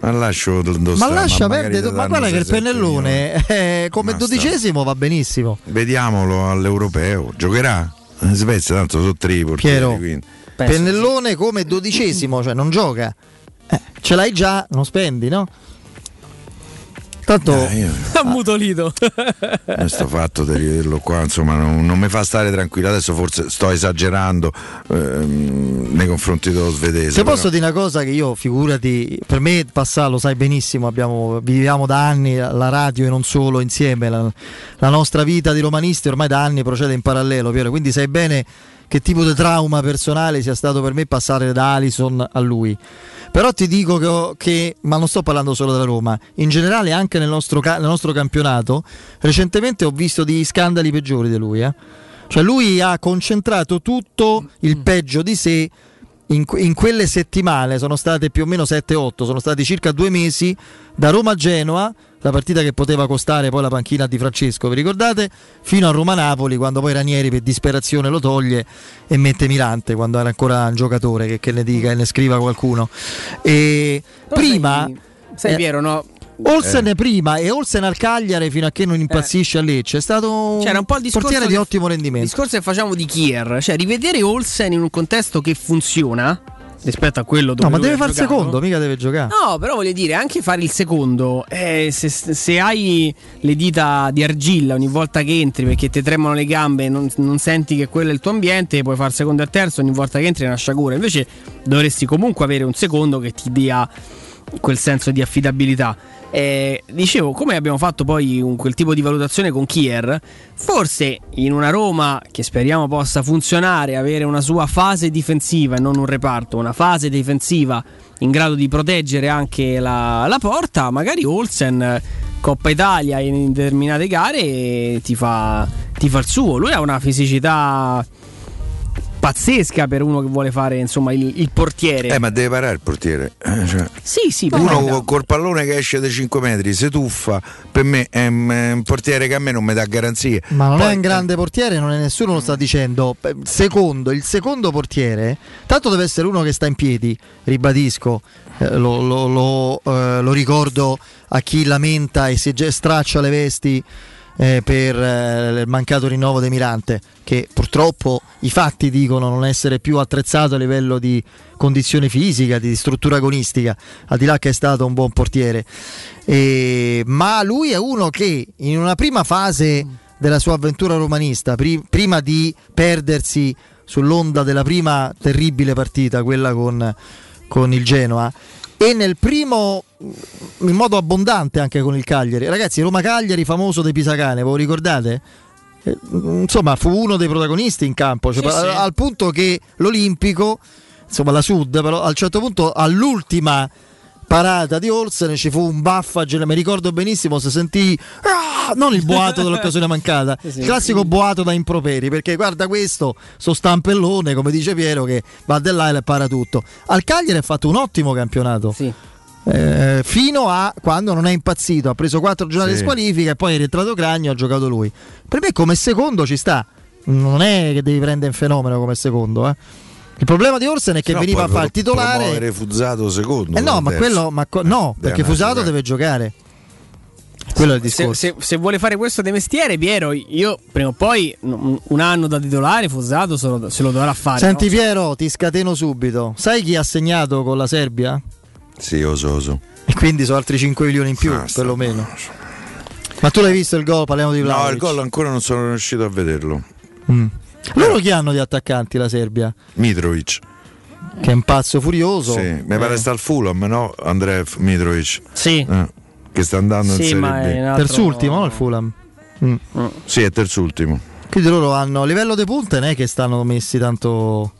Ma lascio Ma lascia perdere, ma guarda che il pennellone eh, come Basta. dodicesimo va benissimo. Vediamolo all'europeo. Giocherà? In Svezia, tanto sono tre i portieri. Pennellone come dodicesimo, cioè non gioca. Eh, ce l'hai già, non spendi, no? Tanto eh, io... ammutolito. Questo fatto di rivederlo qua, insomma, non, non, mi fa stare tranquillo. Adesso forse sto esagerando ehm, nei confronti dello svedese. Se però. posso dire una cosa che io, figurati, per me Passà lo sai benissimo, abbiamo, viviamo da anni la radio e non solo insieme, la, la nostra vita di romanisti ormai da anni procede in parallelo, Piero, quindi sai bene che tipo di trauma personale sia stato per me passare da Alison a lui. Però ti dico che, che, ma non sto parlando solo della Roma, in generale anche nel nostro, nel nostro campionato, recentemente ho visto degli scandali peggiori di lui. Eh? Cioè lui ha concentrato tutto il peggio di sé in, in, quelle settimane, sono state più o meno 7-8, sono stati circa due mesi da Roma a Genoa la partita che poteva costare poi la panchina di Francesco, vi ricordate? Fino a Roma-Napoli, quando poi Ranieri per disperazione lo toglie e mette Mirante quando era ancora un giocatore, che, che ne dica e ne scriva qualcuno. E prima... Sai, sai eh, Piero, no? Olsen eh. prima e Olsen al Cagliari fino a che non impazzisce eh. a Lecce è stato C'era un po' il portiere di ottimo rendimento. Il discorso che facciamo di Kier, cioè rivedere Olsen in un contesto che funziona rispetto a quello dove No, ma deve fare il secondo, mica deve giocare. No, però voglio dire, anche fare il secondo, eh, se, se, hai le dita di argilla ogni volta che entri perché ti tremano le gambe e non, non, senti che quello è il tuo ambiente, puoi fare il secondo e il terzo ogni volta che entri è una sciagura. Invece dovresti comunque avere un secondo che ti dia quel senso di affidabilità. Eh, dicevo, come abbiamo fatto poi un, quel tipo di valutazione con Kier, forse in una Roma che speriamo possa funzionare, avere una sua fase difensiva e non un reparto, una fase difensiva in grado di proteggere anche la, la porta, magari Olsen Coppa Italia in determinate gare ti fa, ti fa il suo. Lui ha una fisicità pazzesca per uno che vuole fare insomma il, il portiere. Eh, ma deve parare il portiere. Eh, cioè, sì, sì, uno no. col pallone che esce da 5 metri, se tuffa, per me è un, portiere che a me non mi dà garanzie. Ma non Poi, è un grande portiere, non è nessuno lo sta dicendo. Secondo, il secondo portiere, tanto deve essere uno che sta in piedi, ribadisco. Eh, lo, lo, lo, eh, lo ricordo a chi lamenta e si straccia le vesti eh, per eh, il mancato rinnovo di Mirante, che purtroppo i fatti dicono non essere più attrezzato a livello di condizione fisica, di struttura agonistica, al di là che è stato un buon portiere. E, ma lui è uno che in una prima fase della sua avventura romanista, pri- prima di perdersi sull'onda della prima terribile partita, quella con, con il Genoa, e nel primo in modo abbondante anche con il Cagliari. Ragazzi, Roma-Cagliari famoso dei Pisacane, ve lo ricordate? Eh, insomma, fu uno dei protagonisti in campo, cioè, sì, al, sì. al punto che l'Olimpico, insomma la Sud, però a un certo punto all'ultima parata di Olsen ci fu un baffage, mi ricordo benissimo, se sentì ah, non il boato dell'occasione mancata, sì, il classico boato da improperi, perché guarda questo, sto stampellone, come dice Piero, che va là e para tutto. Al Cagliari ha fatto un ottimo campionato. Sì. Eh, fino a quando non è impazzito, ha preso quattro giornate sì. di squalifica e poi è rientrato Cragno ha giocato lui. Per me come secondo ci sta, non è che devi prendere un fenomeno come secondo, eh. Il problema di Orsen è che no, veniva a fare il titolare. Fusato secondo. Eh no, ma quello, ma co- no, perché Fusato deve giocare. Quello è il discorso. Se, se, se, vuole fare questo di mestiere, Piero, io prima o poi un anno da titolare Fusato se lo, se lo dovrà fare. Senti, no? Piero, ti scateno subito. Sai chi ha segnato con la Serbia? Sì, oso, E quindi sono altri 5 milioni in più, ah, perlomeno. Ma tu l'hai visto il gol? Parliamo di Vlaovic. No, il gol ancora non sono riuscito a vederlo. Mm. Loro chi hanno di attaccanti la Serbia? Mitrovic. Che è un pazzo furioso. Sì, mi pare eh. sta al Fulham, no? Andrea Mitrovic. Sì. Eh, che sta andando sì, in Serie B. Altro... Terzultimo, no? Il Fulham. Mm. Mm. Sì, è terzultimo. Quindi loro hanno a livello dei punte non è che stanno messi tanto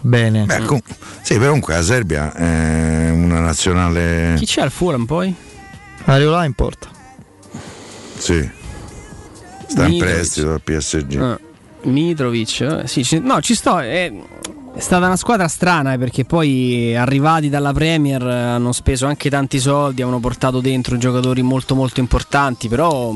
bene. Beh, com- sì, comunque la Serbia è una nazionale. Chi c'è al Fulham poi? Areola in porta. Sì. Sta in prestito al PSG. Ah, Mitrovic, sì, ci, no, ci sto. È, è, stata una squadra strana eh, perché poi arrivati dalla Premier hanno speso anche tanti soldi, hanno portato dentro giocatori molto molto importanti, però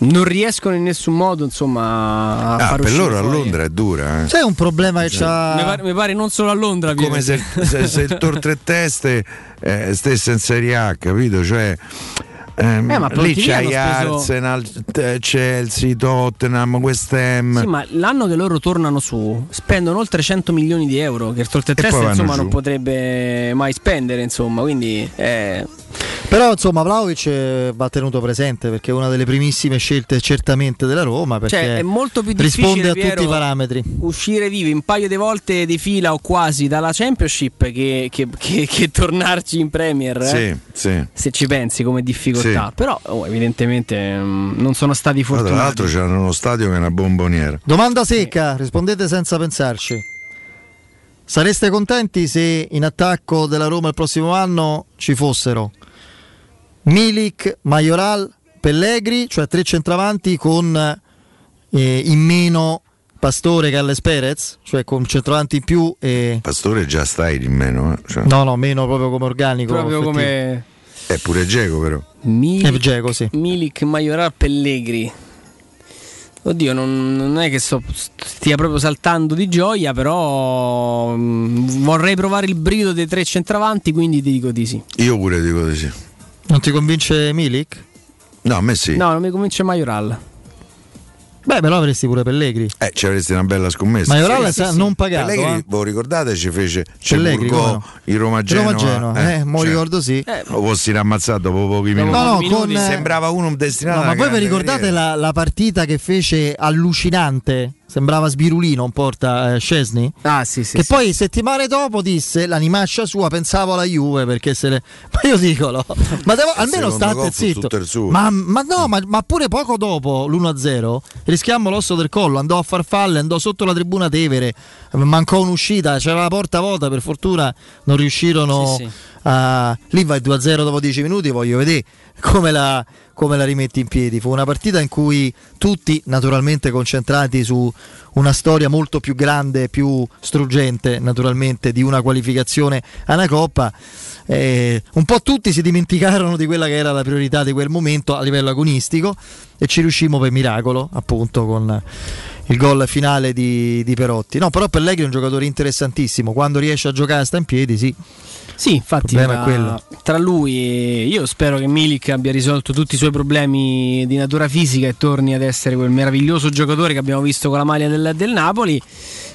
non riescono in nessun modo insomma a ah, far per loro a Londra è dura eh. c'è un problema che c'ha mi pare, mi pare, non solo a Londra come se, se, se, il Tor Tre Teste eh, stesse in Serie A capito cioè Ehm, eh, lì c'hai speso... Arsenal, Chelsea, Tottenham, West Ham. Sì, ma l'anno che loro tornano su spendono oltre 100 milioni di euro che il Tottenham insomma non potrebbe mai spendere, insomma, quindi eh... Però insomma Vlaovic va tenuto presente perché è una delle primissime scelte certamente della Roma perché cioè, è molto più risponde a Piero, tutti i parametri. Uscire vivi un paio di volte di fila o quasi dalla Championship che, che, che, che tornarci in Premier. Eh? Sì, sì. Se ci pensi come difficoltà. Sì. Però oh, evidentemente mh, mm, non sono stati fortunati. Tra l'altro c'erano uno stadio che è una bomboniera. Domanda secca, rispondete senza pensarci. Sareste contenti se in attacco della Roma il prossimo anno ci fossero Milik, Majoral, Pellegri, cioè tre centravanti con eh, in meno Pastore, Galles Perez, cioè con centravanti in più. E... Pastore già stai in meno. Eh? Cioè... No, no, meno proprio come organico. Proprio come... È pure Geco però. Milik, è Geco, sì. Milik, Majoral, Pellegri. Oddio, non, non, è che sto, stia proprio saltando di gioia, però mh, mm, vorrei provare il brido dei tre centravanti, quindi ti dico di sì. Io pure dico di sì. Non ti convince Milik? No, a me sì. No, non mi convince Majoral. Beh, però avresti pure Pellegri. Eh, ci avresti una bella scommessa. Majoral sì, sì, non pagato. Pellegri, eh? voi ricordate, ci fece Pellegri, no? il Roma Genova. Roma Genova, eh, eh mo cioè, ricordo sì. Eh, lo fossi ammazzato dopo pochi minuti. No, no, minuti. Con, sembrava uno destinato no, Ma voi vi ricordate la, la partita che fece allucinante sembrava sbirulino un porta eh, Scesni ah, sì, sì, che sì. poi settimane dopo disse l'animaccia sua pensavo alla Juve perché se le ma io dico no. ma devo, almeno state zitto ma, ma, no ma, ma, pure poco dopo l'1-0 rischiamo l'osso del collo andò a farfalle andò sotto la tribuna Tevere mancò un'uscita c'era la porta vuota per fortuna non riuscirono a lì vai 2-0 dopo 10 minuti voglio vedere come la come la rimetti in piedi. Fu una partita in cui tutti, naturalmente concentrati su una storia molto più grande, più struggente, naturalmente, di una qualificazione a una coppa. Eh, un po' tutti si dimenticarono di quella che era la priorità di quel momento a livello agonistico e ci riuscimmo per miracolo, appunto, con il gol finale di, di Perotti. No, però Pellegrini è un giocatore interessantissimo. Quando riesce a giocare sta in piedi, sì sì, infatti tra, tra, lui io spero che Milik abbia risolto tutti i suoi problemi di natura fisica e torni ad essere quel meraviglioso giocatore che abbiamo visto con la maglia del, del Napoli.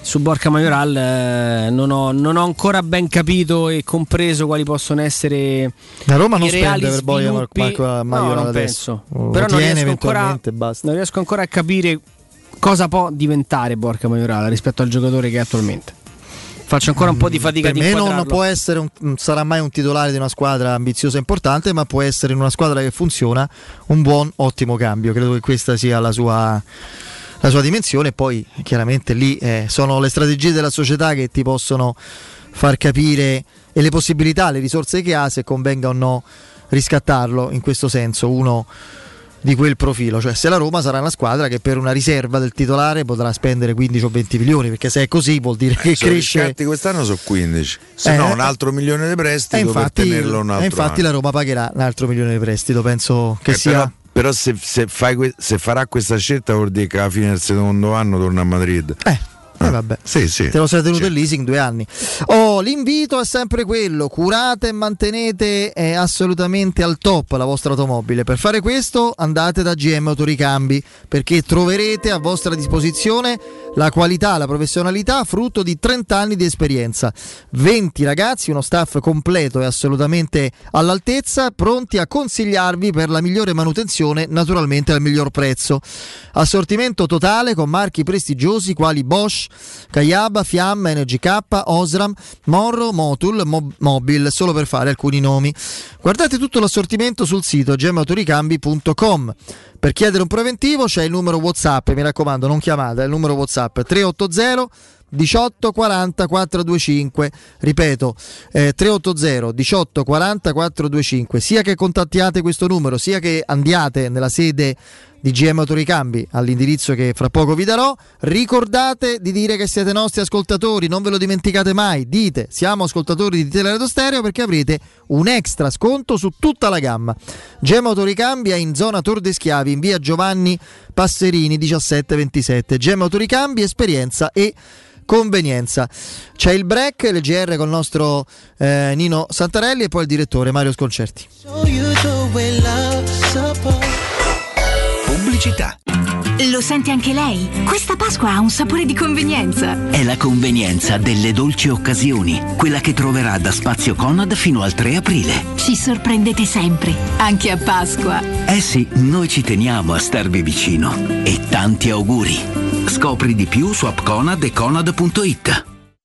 Su Borca Majoral eh, non, ho, non, ho, ancora ben capito e compreso quali possono essere la Roma non spende per Boia Majoral no, non penso. Però non riesco, ancora, non riesco ancora a capire cosa può diventare Borca Majoral rispetto al giocatore che è attualmente? Faccio ancora un po' di fatica per me non può essere un, non sarà mai un titolare di una squadra ambiziosa e importante ma può essere in una squadra che funziona un buon ottimo cambio. Credo che questa sia la sua la sua dimensione. Poi chiaramente lì eh, sono le strategie della società che ti possono far capire e le possibilità, le risorse che ha se convenga o no riscattarlo in questo senso. Uno di quel profilo. Cioè, se la Roma sarà una squadra che per una riserva del titolare potrà spendere 15 o 20 milioni, perché se è così vuol dire eh, che cresce. I quest'anno sono 15, se eh, no un altro milione di prestito infatti, per tenerlo un altro. E infatti anno. la Roma pagherà un altro milione di prestito, penso che eh, sia. Però, però se, se, fai, se, farà questa scelta vuol dire che alla fine del secondo anno torna a Madrid. Eh eh vabbè, sì, sì. te lo sei tenuto in leasing due anni. Oh, l'invito è sempre quello: curate e mantenete eh, assolutamente al top la vostra automobile. Per fare questo andate da GM Autoricambi perché troverete a vostra disposizione la qualità, la professionalità frutto di 30 anni di esperienza. 20 ragazzi, uno staff completo e assolutamente all'altezza, pronti a consigliarvi per la migliore manutenzione, naturalmente al miglior prezzo. Assortimento totale con marchi prestigiosi quali Bosch, Kayaba, Fiamma, NGK, Osram, Morro, Motul, Mob- Mobil, solo per fare alcuni nomi. Guardate tutto l'assortimento sul sito gemautoricambi.com. Per chiedere un preventivo c'è il numero WhatsApp, mi raccomando, non chiamate, è il numero WhatsApp 380 18 40 425. Ripeto, eh, 380 18 40 425. Sia che contattiate questo numero, sia che andiate nella sede di GM Autoricambi all'indirizzo che fra poco vi darò. Ricordate di dire che siete nostri ascoltatori, non ve lo dimenticate mai. Dite siamo ascoltatori di Teleradio Stereo perché avrete un extra sconto su tutta la gamma. GM Autoricambi è in zona Tor de Schiavi, in via Giovanni Passerini 1727. GM Autoricambi, esperienza e convenienza. C'è il break, le GR con il nostro eh, Nino Santarelli e poi il direttore Mario Sconcerti pubblicità. Lo sente anche lei? Questa Pasqua ha un sapore di convenienza. È la convenienza delle dolci occasioni, quella che troverà da Spazio Conad fino al 3 aprile. Ci sorprendete sempre, anche a Pasqua. Eh sì, noi ci teniamo a starvi vicino. E tanti auguri. Scopri di più su appconad e conad.it.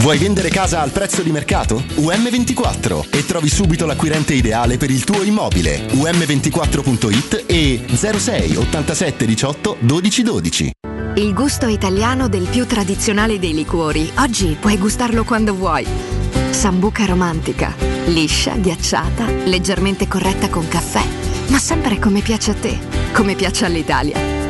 Vuoi vendere casa al prezzo di mercato? UM24 e trovi subito l'acquirente ideale per il tuo immobile. UM24.it e 06 87 18 12 12. Il gusto italiano del più tradizionale dei liquori. Oggi puoi gustarlo quando vuoi. Sambuca romantica. Liscia, ghiacciata, leggermente corretta con caffè. Ma sempre come piace a te, come piace all'Italia.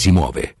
si muove.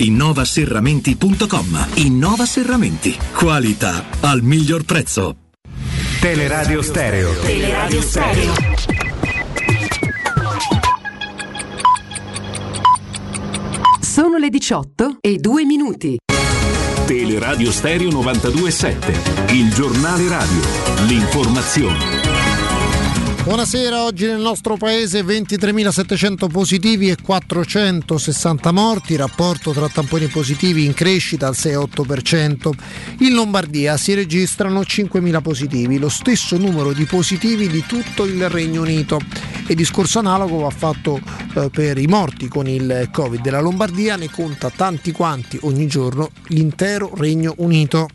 innovaserramenti.com. Innova Serramenti. Qualità al miglior prezzo. Teleradio Stereo. Teleradio Stereo. Sono le 18 e 2 minuti. Teleradio Stereo 92.7. Il giornale radio. L'informazione. Buonasera, oggi nel nostro paese 23.700 positivi e 460 morti, rapporto tra tamponi positivi in crescita al 6,8%. In Lombardia si registrano 5.000 positivi, lo stesso numero di positivi di tutto il Regno Unito. E discorso analogo va fatto eh, per i morti con il Covid. La Lombardia ne conta tanti quanti ogni giorno l'intero Regno Unito.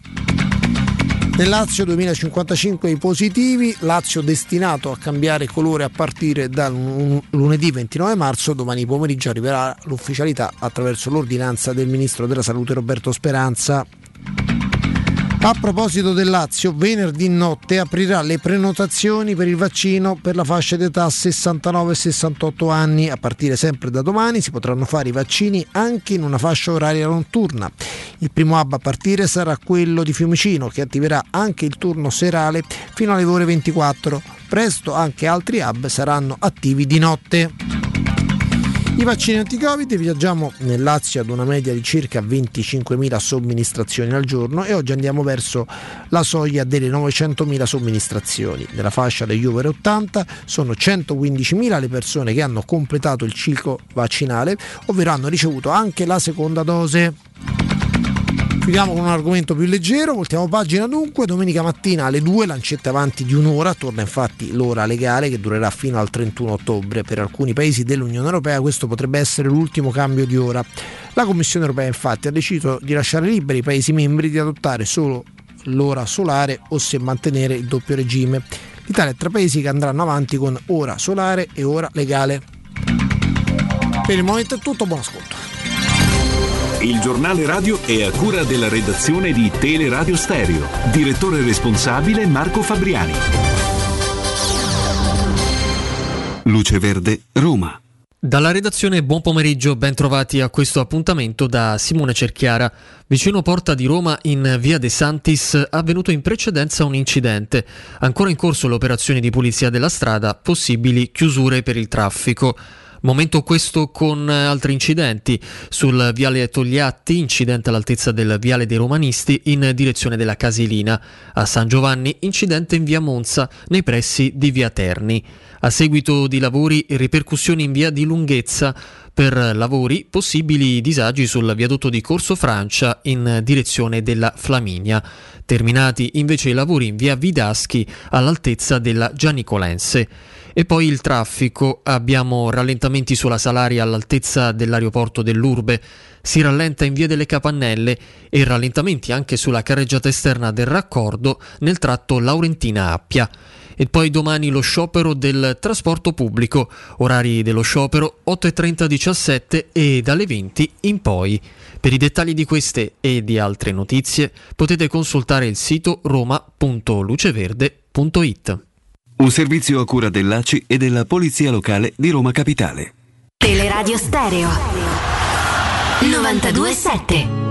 Nel Lazio 2055 i positivi, Lazio destinato a cambiare colore a partire dal lunedì 29 marzo, domani pomeriggio arriverà l'ufficialità attraverso l'ordinanza del Ministro della Salute Roberto Speranza. A proposito del Lazio, venerdì notte aprirà le prenotazioni per il vaccino per la fascia d'età 69-68 anni. A partire sempre da domani si potranno fare i vaccini anche in una fascia oraria notturna. Il primo hub a partire sarà quello di Fiumicino che attiverà anche il turno serale fino alle ore 24. Presto anche altri hub saranno attivi di notte. I vaccini anti-Covid viaggiamo nel Lazio ad una media di circa 25.000 somministrazioni al giorno e oggi andiamo verso la soglia delle 900.000 somministrazioni. Nella fascia degli over 80 sono 115.000 le persone che hanno completato il ciclo vaccinale, ovvero hanno ricevuto anche la seconda dose. Chiudiamo con un argomento più leggero, voltiamo pagina dunque, domenica mattina alle 2, lancette avanti di un'ora, torna infatti l'ora legale che durerà fino al 31 ottobre. Per alcuni paesi dell'Unione Europea questo potrebbe essere l'ultimo cambio di ora. La Commissione Europea infatti ha deciso di lasciare liberi i Paesi membri di adottare solo l'ora solare o se mantenere il doppio regime. L'Italia è tra paesi che andranno avanti con ora solare e ora legale. Per il momento è tutto, buon ascolto. Il giornale radio è a cura della redazione di Teleradio Stereo. Direttore responsabile Marco Fabriani. Luce Verde, Roma. Dalla redazione buon pomeriggio, ben trovati a questo appuntamento da Simone Cerchiara. Vicino Porta di Roma, in via De Santis, è avvenuto in precedenza un incidente. Ancora in corso l'operazione di pulizia della strada, possibili chiusure per il traffico. Momento questo con altri incidenti. Sul viale Togliatti, incidente all'altezza del viale dei Romanisti in direzione della Casilina. A San Giovanni, incidente in via Monza, nei pressi di via Terni. A seguito di lavori, ripercussioni in via di lunghezza. Per lavori, possibili disagi sul viadotto di Corso Francia in direzione della Flaminia. Terminati invece i lavori in via Vidaschi all'altezza della Gianicolense. E poi il traffico, abbiamo rallentamenti sulla Salaria all'altezza dell'aeroporto dell'Urbe, si rallenta in via delle Capannelle e rallentamenti anche sulla carreggiata esterna del raccordo nel tratto Laurentina-Appia. E poi domani lo sciopero del trasporto pubblico, orari dello sciopero 8.30-17 e dalle 20 in poi. Per i dettagli di queste e di altre notizie potete consultare il sito roma.luceverde.it. Un servizio a cura dell'ACI e della Polizia Locale di Roma Capitale. Teleradio Stereo. 927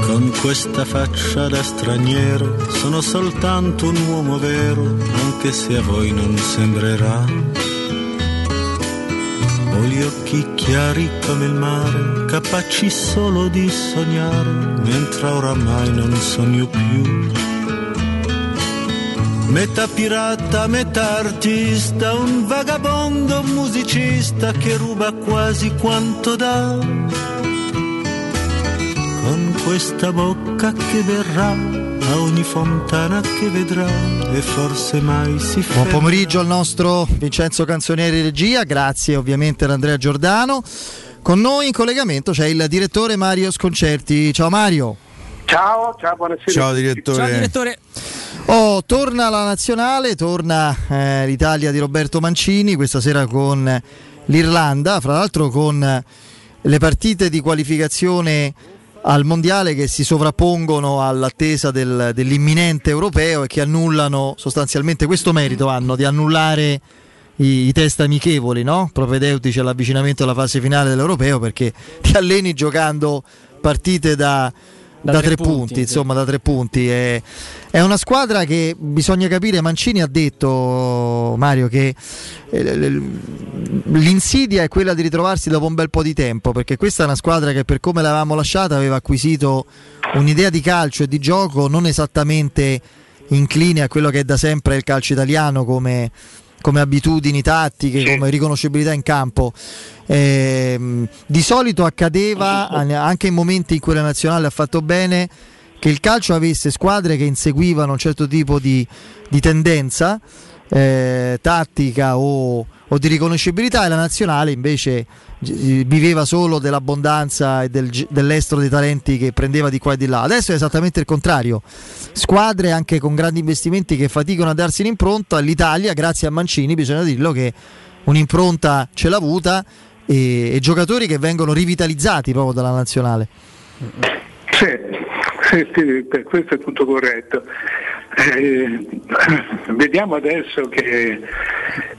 Con questa faccia da straniero sono soltanto un uomo vero, anche se a voi non sembrerà ho gli occhi chiari come il mare, capaci solo di sognare, mentre oramai non sogno più. Metà pirata, metà artista, un vagabondo musicista che ruba quasi quanto dà. Con questa bocca che verrà a ogni fontana che vedrà e forse mai si ferma. Buon pomeriggio al nostro Vincenzo Canzonieri regia, grazie ovviamente ad Andrea Giordano. Con noi in collegamento c'è il direttore Mario Sconcerti. Ciao Mario. Ciao, ciao, buonasera. Ciao direttore. Ciao direttore. Oh, torna la nazionale, torna eh, l'Italia di Roberto Mancini questa sera con l'Irlanda, fra l'altro con le partite di qualificazione al mondiale che si sovrappongono all'attesa del, dell'imminente europeo e che annullano sostanzialmente questo merito hanno di annullare i, i test amichevoli, no? propedeutici all'avvicinamento alla fase finale dell'europeo perché ti alleni giocando partite da da, da, tre, tre punti, punti, insomma, da tre punti. È, è, una squadra che bisogna capire. Mancini ha detto, Mario, che eh, l'insidia è quella di ritrovarsi dopo un bel po' di tempo, perché questa è una squadra che per come l'avevamo lasciata aveva acquisito un'idea di calcio e di gioco non esattamente incline a quello che è da sempre il calcio italiano come come abitudini tattiche, sì. come riconoscibilità in campo. Eh, di solito accadeva anche in momenti in cui la nazionale ha fatto bene che il calcio avesse squadre che inseguivano un certo tipo di, di tendenza eh, tattica o, o, di riconoscibilità e la nazionale invece viveva solo dell'abbondanza e del, dell'estero dei talenti che prendeva di qua e di là. Adesso è esattamente il contrario. Squadre anche con grandi investimenti che faticano a darsi l'impronta. L'Italia, grazie a Mancini, bisogna dirlo che un'impronta ce l'ha avuta e, e giocatori che vengono rivitalizzati proprio dalla nazionale. Sì, sì, sì questo è tutto corretto. Eh, vediamo adesso che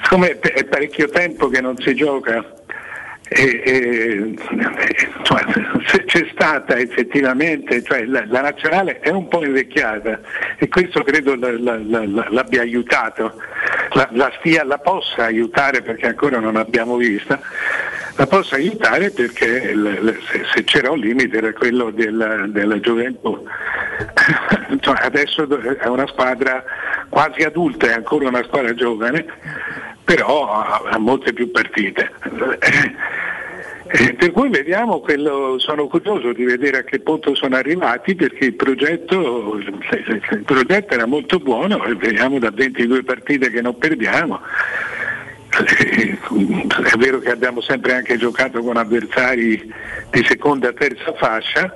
siccome è parecchio tempo che non si gioca e, e, cioè, se c'è stata effettivamente, cioè, la, la, nazionale è un po' invecchiata e questo credo la, la, l'abbia aiutato, la, stia, la possa aiutare perché ancora non l'abbiamo vista, la possa aiutare perché se, c'era un limite era quello della, della gioventù. cioè, adesso è una squadra quasi adulta, è ancora una squadra giovane, però ha molte più partite. Eh, per cui vediamo quello, sono curioso di vedere a che punto sono arrivati perché il progetto, il progetto era molto buono e vediamo da 22 partite che non perdiamo. È vero che abbiamo sempre anche giocato con avversari di seconda e terza fascia,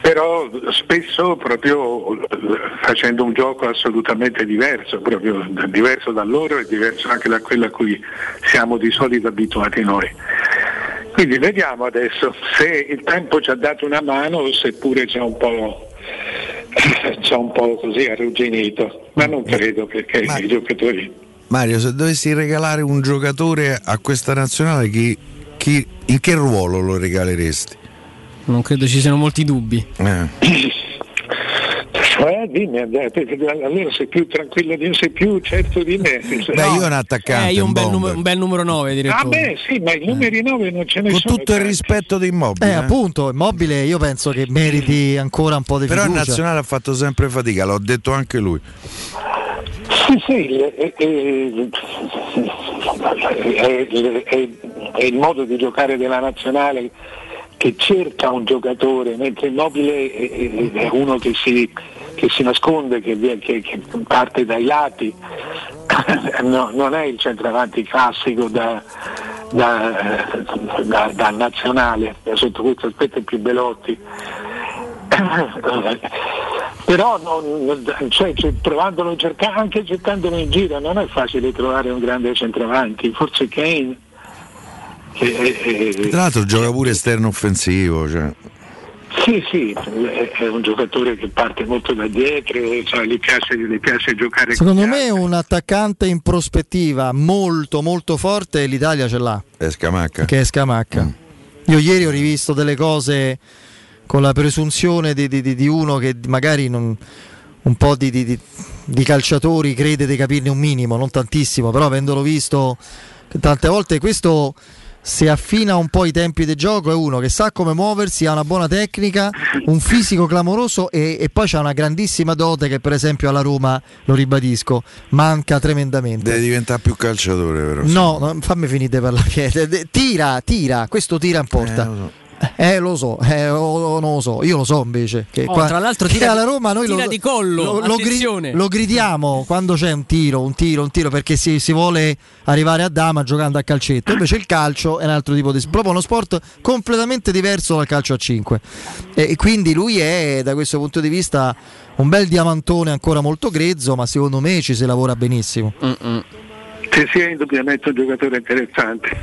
però spesso proprio facendo un gioco assolutamente diverso, proprio diverso da loro e diverso anche da quello a cui siamo di solito abituati noi. Quindi vediamo adesso se il tempo ci ha dato una mano o seppure c'è un po', c'è un po così arrugginito, ma non credo perché ma, i giocatori... Mario, se dovessi regalare un giocatore a questa nazionale, chi, chi, in che ruolo lo regaleresti? Non credo ci siano molti dubbi. Eh. Eh, dimmi, allora sei più tranquillo di me, sei più certo di me. Beh, no. io un attaccante. Eh, io un bel, numero, un bel numero 9 direttore. Ah beh, sì, ma i numeri 9 non ce ne Con sono. Con tutto il rispetto di Immobile. Eh, eh, appunto, Immobile io penso che meriti ancora un po' di Però fiducia. il nazionale ha fatto sempre fatica, l'ho detto anche lui. Sì, sì, è, è, è, è il modo di giocare della nazionale che cerca un giocatore, mentre Immobile è, uno che si che si nasconde, che, che, che parte dai lati, no, non è il centravanti classico da, da, da, da nazionale, sotto questo aspetto è più Belotti. Però non, cioè, cioè, provandolo cerca, anche cercandolo in giro non è facile trovare un grande centravanti, forse Kane. Tra l'altro gioca pure esterno offensivo. Cioè. Sì, sì, è un giocatore che parte molto da dietro, cioè, gli, piace, gli, piace, giocare Secondo me un attaccante in prospettiva molto molto forte l'Italia ce l'ha. È Scamacca. Che è Scamacca. Mm. Io ieri ho rivisto delle cose con la presunzione di, di, di uno che magari non, un po' di, di, calciatori crede di capirne un minimo, non tantissimo, però avendolo visto tante volte questo se affina un po' i tempi del gioco è uno che sa come muoversi, ha una buona tecnica, un fisico clamoroso e, e poi c'ha una grandissima dote che per esempio alla Roma, lo ribadisco, manca tremendamente. Deve diventare più calciatore però. No, no fammi finire per la piede. Tira, tira, questo tira in porta. Eh, eh, lo so, eh, o, non lo so, io lo so invece. Che oh, qua, tra l'altro tira, alla Roma noi tira lo, di collo, lo, lo, gri- lo, gridiamo quando c'è un tiro, un tiro, un tiro, perché si, si, vuole arrivare a dama giocando a calcetto. Invece il calcio è un altro tipo di sport, proprio uno sport completamente diverso dal calcio a 5. E, e quindi lui è, da questo punto di vista, un bel diamantone ancora molto grezzo, ma secondo me ci si lavora benissimo. Mm-mm. Sì, sì, è indubbiamente un giocatore interessante.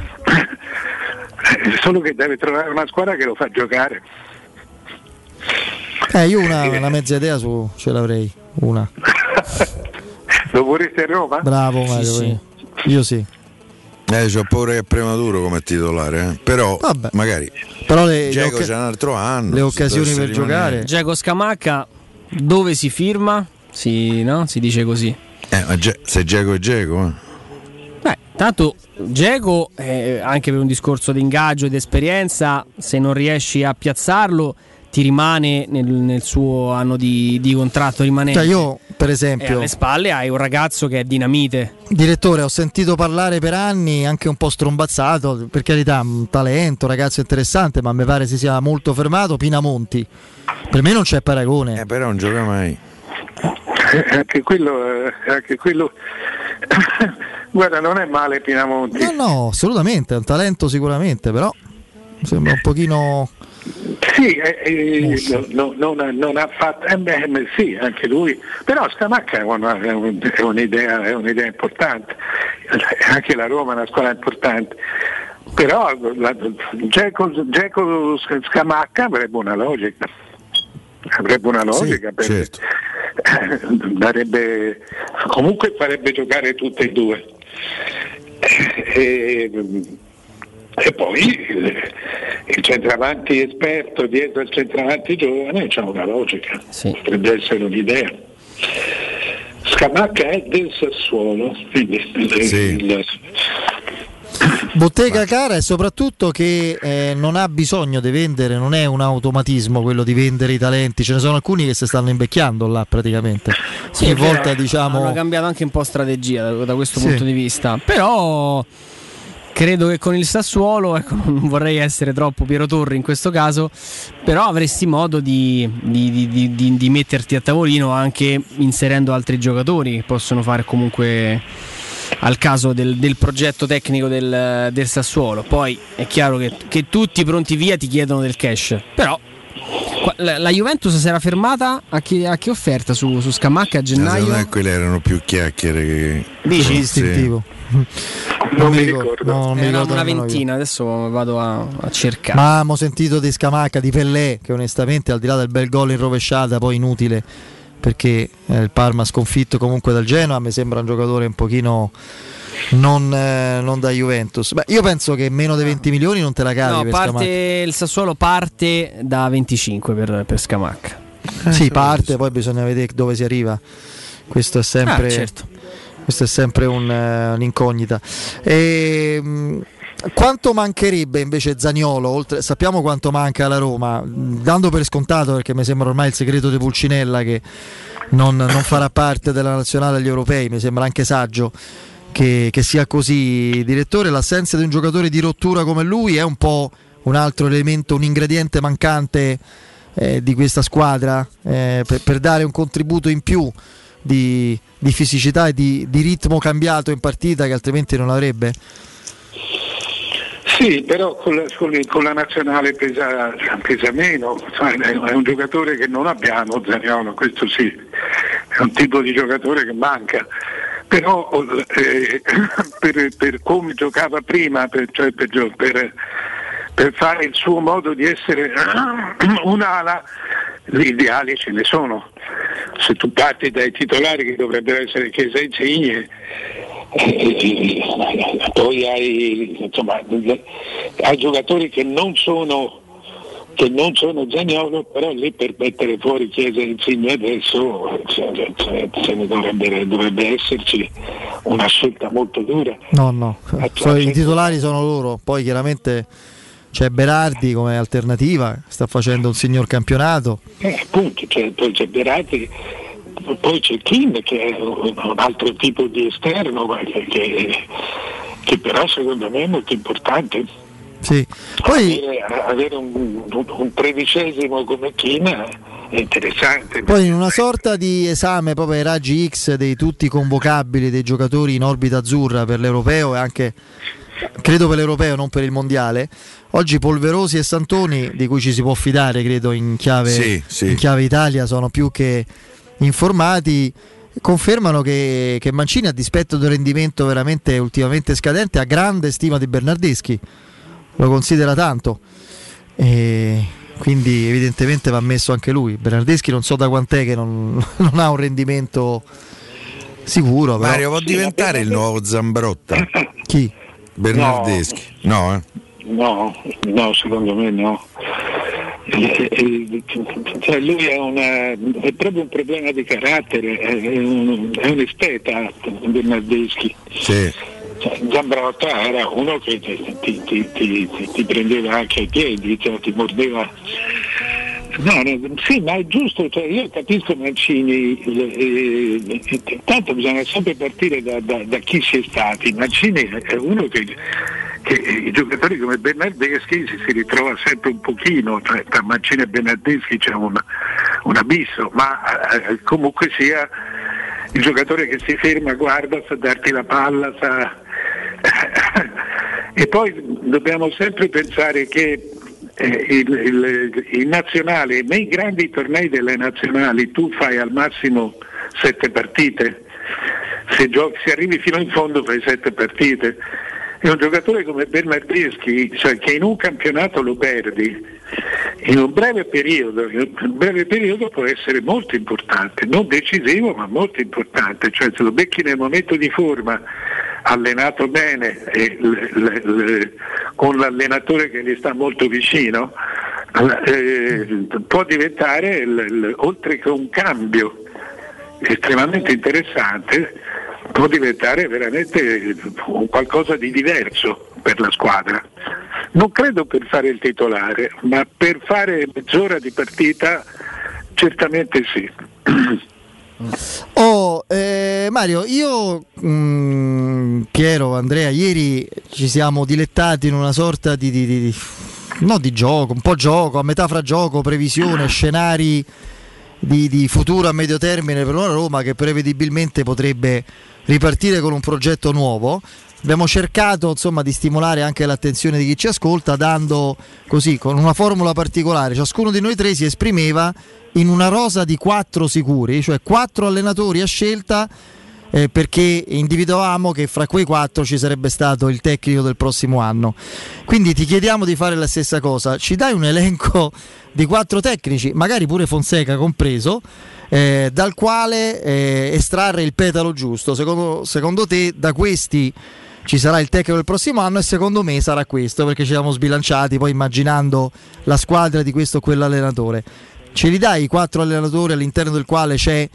solo che deve trovare una squadra che lo fa giocare. Eh, io una, una mezza idea su, ce l'avrei, una. lo vorreste a Roma? Bravo Mario, sì, sì. io sì. Eh, c'ho paura che è prematuro come titolare, eh. però Vabbè. magari però le, Giacomo oc- c'è un altro anno. Le occasioni per giocare. Giacomo Scamacca, dove si firma? Si, no? si dice così. Eh, ma Ge- se Giacomo è Giacomo. Eh. Tanto Geco, eh, anche per un discorso di ingaggio ed esperienza, se non riesci a piazzarlo, ti rimane nel, nel suo anno di, di, contratto rimanente. Cioè io, per esempio, e alle spalle hai un ragazzo che è dinamite. Direttore, ho sentito parlare per anni, anche un po' strombazzato, per carità, un talento, ragazzo interessante, ma mi pare si sia molto fermato. Pinamonti, per me non c'è paragone. Eh, però non gioca mai. anche quello, eh, anche quello Guarda, non è male Pinamonti. No, no, assolutamente, è un talento sicuramente, però sembra un pochino Sì, eh, eh, no, no, non, non, ha fatto, eh, beh, sì, anche lui, però Scamacca è, una, è, un'idea, è, un'idea, importante, anche la Roma è una scuola importante, però Geco Scamacca avrebbe una logica, avrebbe una logica sì, perché certo. darebbe, comunque farebbe giocare tutte e due. E, e poi il, il, centravanti esperto dietro il centravanti giovane c'è una logica, sì. potrebbe essere un'idea. Scamacca è del Sassuolo, quindi sì. il, Bottega cara e soprattutto che eh, non ha bisogno di vendere, non è un automatismo quello di vendere i talenti, ce ne sono alcuni che si stanno invecchiando là praticamente. Sì, Ogni volta diciamo... Hanno cambiato anche un po' strategia da, da questo sì. punto di vista, però credo che con il Sassuolo, ecco, non vorrei essere troppo Piero Torri in questo caso, però avresti modo di, di, di, di metterti a tavolino anche inserendo altri giocatori che possono fare comunque al caso del, del progetto tecnico del, del, Sassuolo. Poi è chiaro che, che tutti pronti via ti chiedono del cash, però la, Juventus si era fermata a che, a che offerta su, su Scamacca a gennaio? No, quelle erano più chiacchiere che... Dici istintivo. Non, mi ricordo. No, non mi ricordo una ventina, io. adesso vado a, a, cercare. Ma abbiamo sentito di Scamacca, di Pellè, che onestamente al di là del bel gol in rovesciata, poi inutile perché eh, il Parma sconfitto comunque dal Genoa mi sembra un giocatore un pochino non, eh, non da Juventus. Beh, io penso che meno di 20 milioni non te la cavi. No, parte, il Sassuolo parte da 25 per, per Scamacca. Eh, sì, parte, poi bisogna vedere dove si arriva. Questo è sempre, ah, certo. questo è sempre un, uh, un'incognita. E, mh, quanto mancherebbe invece Zaniolo? Oltre, sappiamo quanto manca alla Roma, dando per scontato perché mi sembra ormai il segreto di Pulcinella che non, non farà parte della nazionale agli europei, mi sembra anche saggio che, che, sia così. Direttore, l'assenza di un giocatore di rottura come lui è un po' un altro elemento, un ingrediente mancante eh, di questa squadra eh, per, per, dare un contributo in più di, di fisicità e di, di ritmo cambiato in partita che altrimenti non avrebbe. Sì, però con la, con la nazionale pesa, pesa meno, è un giocatore che non abbiamo Zaniolo, questo sì, è un tipo di giocatore che manca. Però eh, per, per, come giocava prima, per, cioè per, per, fare il suo modo di essere un'ala, gli ideali ce ne sono. Se tu parti dai titolari che dovrebbero essere Chiesa Insigne, poi hai, insomma, hai giocatori che non sono che non sono Zagnolo, però lì per mettere fuori Chiesa Insigne adesso cioè, cioè, cioè, dovrebbe, dovrebbe, esserci una scelta molto dura. No, no, so, i titolari sono loro, poi chiaramente c'è Berardi come alternativa, sta facendo un signor campionato. Eh, appunto, cioè, poi c'è Berardi poi c'è Kim che è un altro tipo di esterno che, che, che però secondo me è molto importante. Sì. Poi, avere, avere un, un, tredicesimo come Kim è interessante. Poi in una sorta di esame proprio ai raggi X dei tutti convocabili dei giocatori in orbita azzurra per l'europeo e anche credo per l'europeo, non per il mondiale. Oggi Polverosi e Santoni, di cui ci si può fidare, credo in chiave, sì, sì. In chiave Italia, sono più che informati confermano che, che, Mancini a dispetto del rendimento veramente ultimamente scadente ha grande stima di Bernardeschi lo considera tanto e quindi evidentemente va messo anche lui Bernardeschi non so da quant'è che non, non ha un rendimento sicuro però. Mario può diventare il nuovo Zambrotta chi? Bernardeschi no, no, eh? No, no secondo me no cioè lui è, una, è, proprio un problema di carattere, è un, è un esteta Bernardeschi. Sì. Cioè, Zambrotta era uno che ti, ti, ti, ti, prendeva anche ai piedi, cioè ti mordeva. No, no, sì, ma è giusto, cioè io capisco Mancini, eh, eh, tanto bisogna sempre partire da, da, da chi si è stati. Mancini è uno che che i giocatori come Bernardeschi si, ritrova sempre un pochino, cioè tra Mancini e Bernardeschi c'è un, un abisso, ma eh, comunque sia il giocatore che si ferma, guarda, sa darti la palla, sa... e poi dobbiamo sempre pensare che eh, il, il, il, nazionale, nei grandi tornei delle nazionali tu fai al massimo sette partite, se, giochi, se arrivi fino in fondo fai sette partite. E un giocatore come Bernardeschi, cioè che in un campionato lo perdi, in un breve periodo, un breve periodo può essere molto importante, non decisivo ma molto importante, cioè se lo becchi nel momento di forma allenato bene e le, le, le, con l'allenatore che gli sta molto vicino, eh, può diventare oltre che un cambio estremamente interessante, può diventare veramente qualcosa di diverso per la squadra. Non credo per fare il titolare, ma per fare mezz'ora di partita certamente sì. Oh, eh, Mario, io, mh, mm, Piero, Andrea, ieri ci siamo dilettati in una sorta di, di, di, no, di gioco, un po' gioco, a metà fra gioco, previsione, scenari di, di futuro a medio termine per una Roma che prevedibilmente potrebbe ripartire con un progetto nuovo. Abbiamo cercato insomma, di stimolare anche l'attenzione di chi ci ascolta dando così con una formula particolare. Ciascuno di noi tre si esprimeva in una rosa di quattro sicuri, cioè quattro allenatori a scelta eh, perché individuavamo che fra quei quattro ci sarebbe stato il tecnico del prossimo anno. Quindi ti chiediamo di fare la stessa cosa, ci dai un elenco di quattro tecnici, magari pure Fonseca compreso, eh, dal quale eh, estrarre il petalo giusto. Secondo, secondo te da questi ci sarà il tecnico del prossimo anno e secondo me sarà questo perché ci siamo sbilanciati poi immaginando la squadra di questo o quell'allenatore. Ce li dai i quattro allenatori all'interno del quale c'è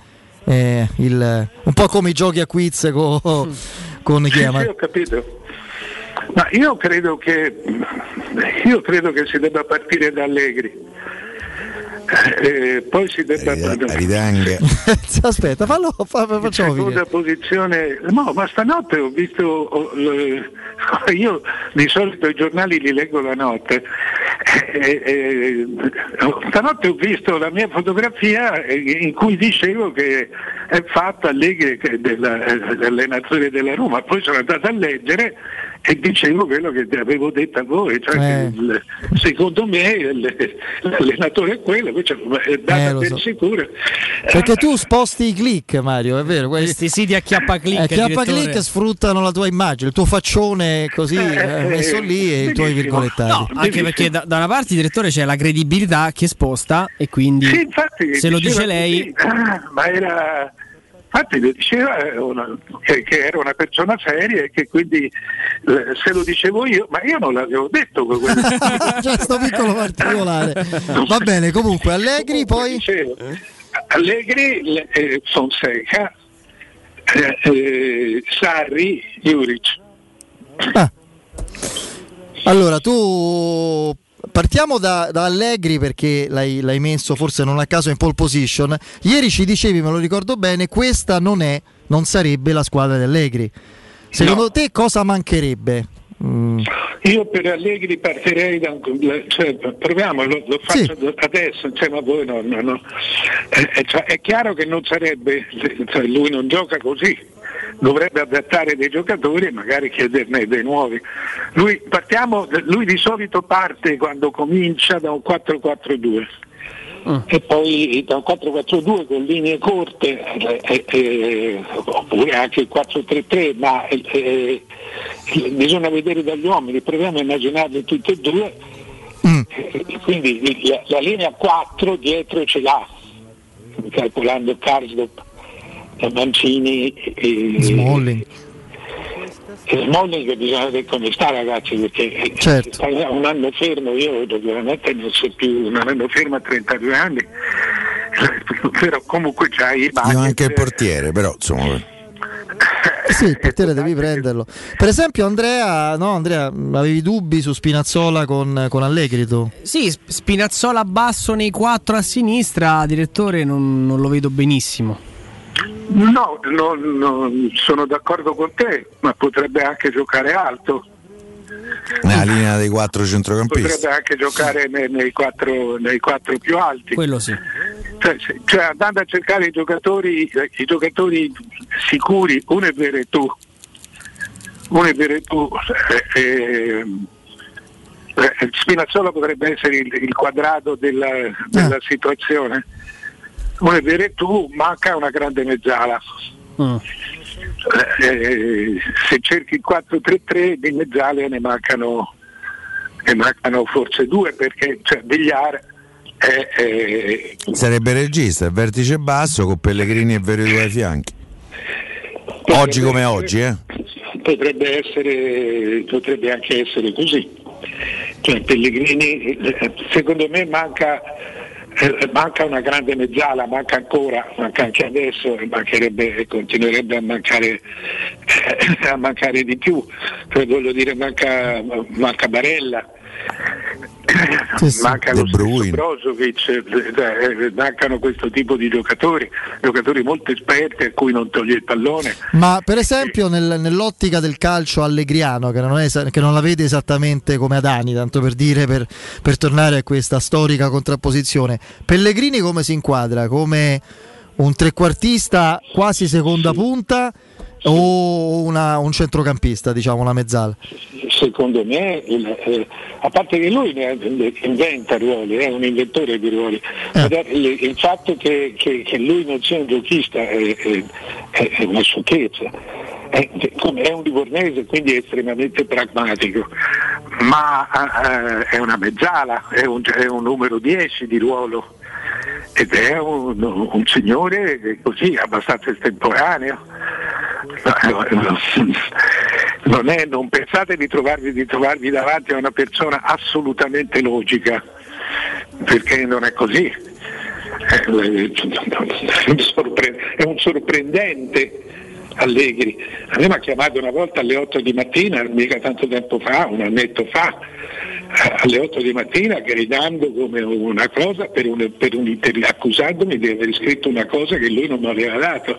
eh, il, un po' come i giochi a quiz con, con chi Sì, ho capito. Ma io credo che io credo che si debba partire da Allegri eh, poi si debba Aridang. aspetta fallo fa, facciamo seconda posizione. No ma stanotte ho visto ho, io di solito i giornali li leggo la notte. Eh, eh, stanotte ho visto la mia fotografia in cui dicevo che è fatta Allegri dell'allenatore della Roma. Poi sono andato a leggere e dicevo quello che avevo detto a voi, cioè eh. il, secondo me l'allenatore è quello, invece è data eh, per so. sicuro. Perché tu sposti i click, Mario, è vero? Questi siti a chiappa click. A chiappa click sfruttano la tua immagine, il tuo faccione così eh, eh messo lì e i tuoi virgolettati. No, anche perché da, da, una parte, direttore, c'è la credibilità che sposta e quindi sì, infatti, se lo dice lei... Ah, ma era infatti lo diceva eh, una, che, che, era una persona seria e che quindi eh, se lo dicevo io, ma io non l'avevo detto C'è questo piccolo particolare. Va bene, comunque Allegri comunque, poi... Dicevo, Allegri, eh, Fonseca, eh, eh, Sarri, Juric. Ah. Allora tu partiamo da, da Allegri perché l'hai, l'hai, messo forse non a caso in pole position. Ieri ci dicevi, me lo ricordo bene, questa non è, non sarebbe la squadra di Allegri. Secondo no. te cosa mancherebbe? Mm. Io per Allegri partirei da un... Cioè, proviamo, lo, lo faccio sì. adesso insieme a voi. No, no, no. È, cioè, è, chiaro che non sarebbe, cioè, lui non gioca così dovrebbe adattare dei giocatori e magari chiederne dei nuovi. Lui, partiamo, lui di solito parte quando comincia da un 4-4-2. Mm. e poi da un 4-4-2 con linee corte eh, eh, oppure anche il 4-3-3 ma eh, eh, bisogna vedere dagli uomini proviamo a immaginarli tutti e due mm. quindi la, la, linea 4 dietro ce l'ha calcolando Karsdorp Mancini e Smalling. E Smalling che bisogna vedere come sta ragazzi perché certo. un anno fermo io veramente non so più un anno fermo a 32 anni però comunque c'hai i bagni io anche il portiere però insomma sì, il portiere devi prenderlo. Per esempio, Andrea, no, Andrea, avevi dubbi su Spinazzola con, con Allegri tu? Sì, Spinazzola basso nei quattro a sinistra, direttore, non, non lo vedo benissimo. No, no, no, sono d'accordo con te, ma potrebbe anche giocare alto. Nella linea dei quattro centrocampisti. Potrebbe anche giocare nei, nei, quattro, nei quattro, più alti. Quello sì. Cioè, cioè, andando a cercare i giocatori, i giocatori sicuri, uno è vero tu, uno è vero tu, eh, eh, eh, Spinazzola potrebbe essere il, il quadrato della, della ah. situazione. Come dire tu, manca una grande mezzala. Mm. Eh, se cerchi il 4-3-3 di mezzale ne mancano, ne mancano forse due perché cioè, Bigliar è, è... sarebbe regista, vertice basso con Pellegrini e Veredo ai fianchi. Oggi come essere, oggi, eh? Potrebbe, essere, potrebbe anche essere così. Cioè, Pellegrini, eh, secondo me manca eh, manca una grande mezzala, manca ancora, manca anche adesso e e continuerebbe a mancare, eh, a mancare di più, cioè, voglio dire manca, manca Barella. Sì, sì. Manca lo stesso Brozovic, eh, mancano questo tipo di giocatori, giocatori molto esperti a cui non toglie il pallone. Ma per esempio nel, nell'ottica del calcio allegriano, che non, è, che non, la vede esattamente come Adani, tanto per dire, per, per tornare a questa storica contrapposizione, Pellegrini come si inquadra? Come un trequartista quasi seconda punta? O una, un centrocampista, diciamo una mezzala? Secondo me, il, eh, a parte che lui inventa ruoli, è un inventore di ruoli, eh. il, il, fatto che, che, che, lui non sia un giochista è, è, è una sciocchezza. È, è, un livornese, quindi è estremamente pragmatico, ma eh, è una mezzala, è un, è un numero 10 di ruolo ed è un, un signore così abbastanza estemporaneo non, è, non pensate di trovarvi, di trovarvi davanti a una persona assolutamente logica, perché non è così. È un sorprendente Allegri. A me mi ha chiamato una volta alle 8 di mattina, mica tanto tempo fa, un annetto fa, alle 8 di mattina gridando come una cosa per un, per un accusandomi di aver scritto una cosa che lui non mi aveva dato,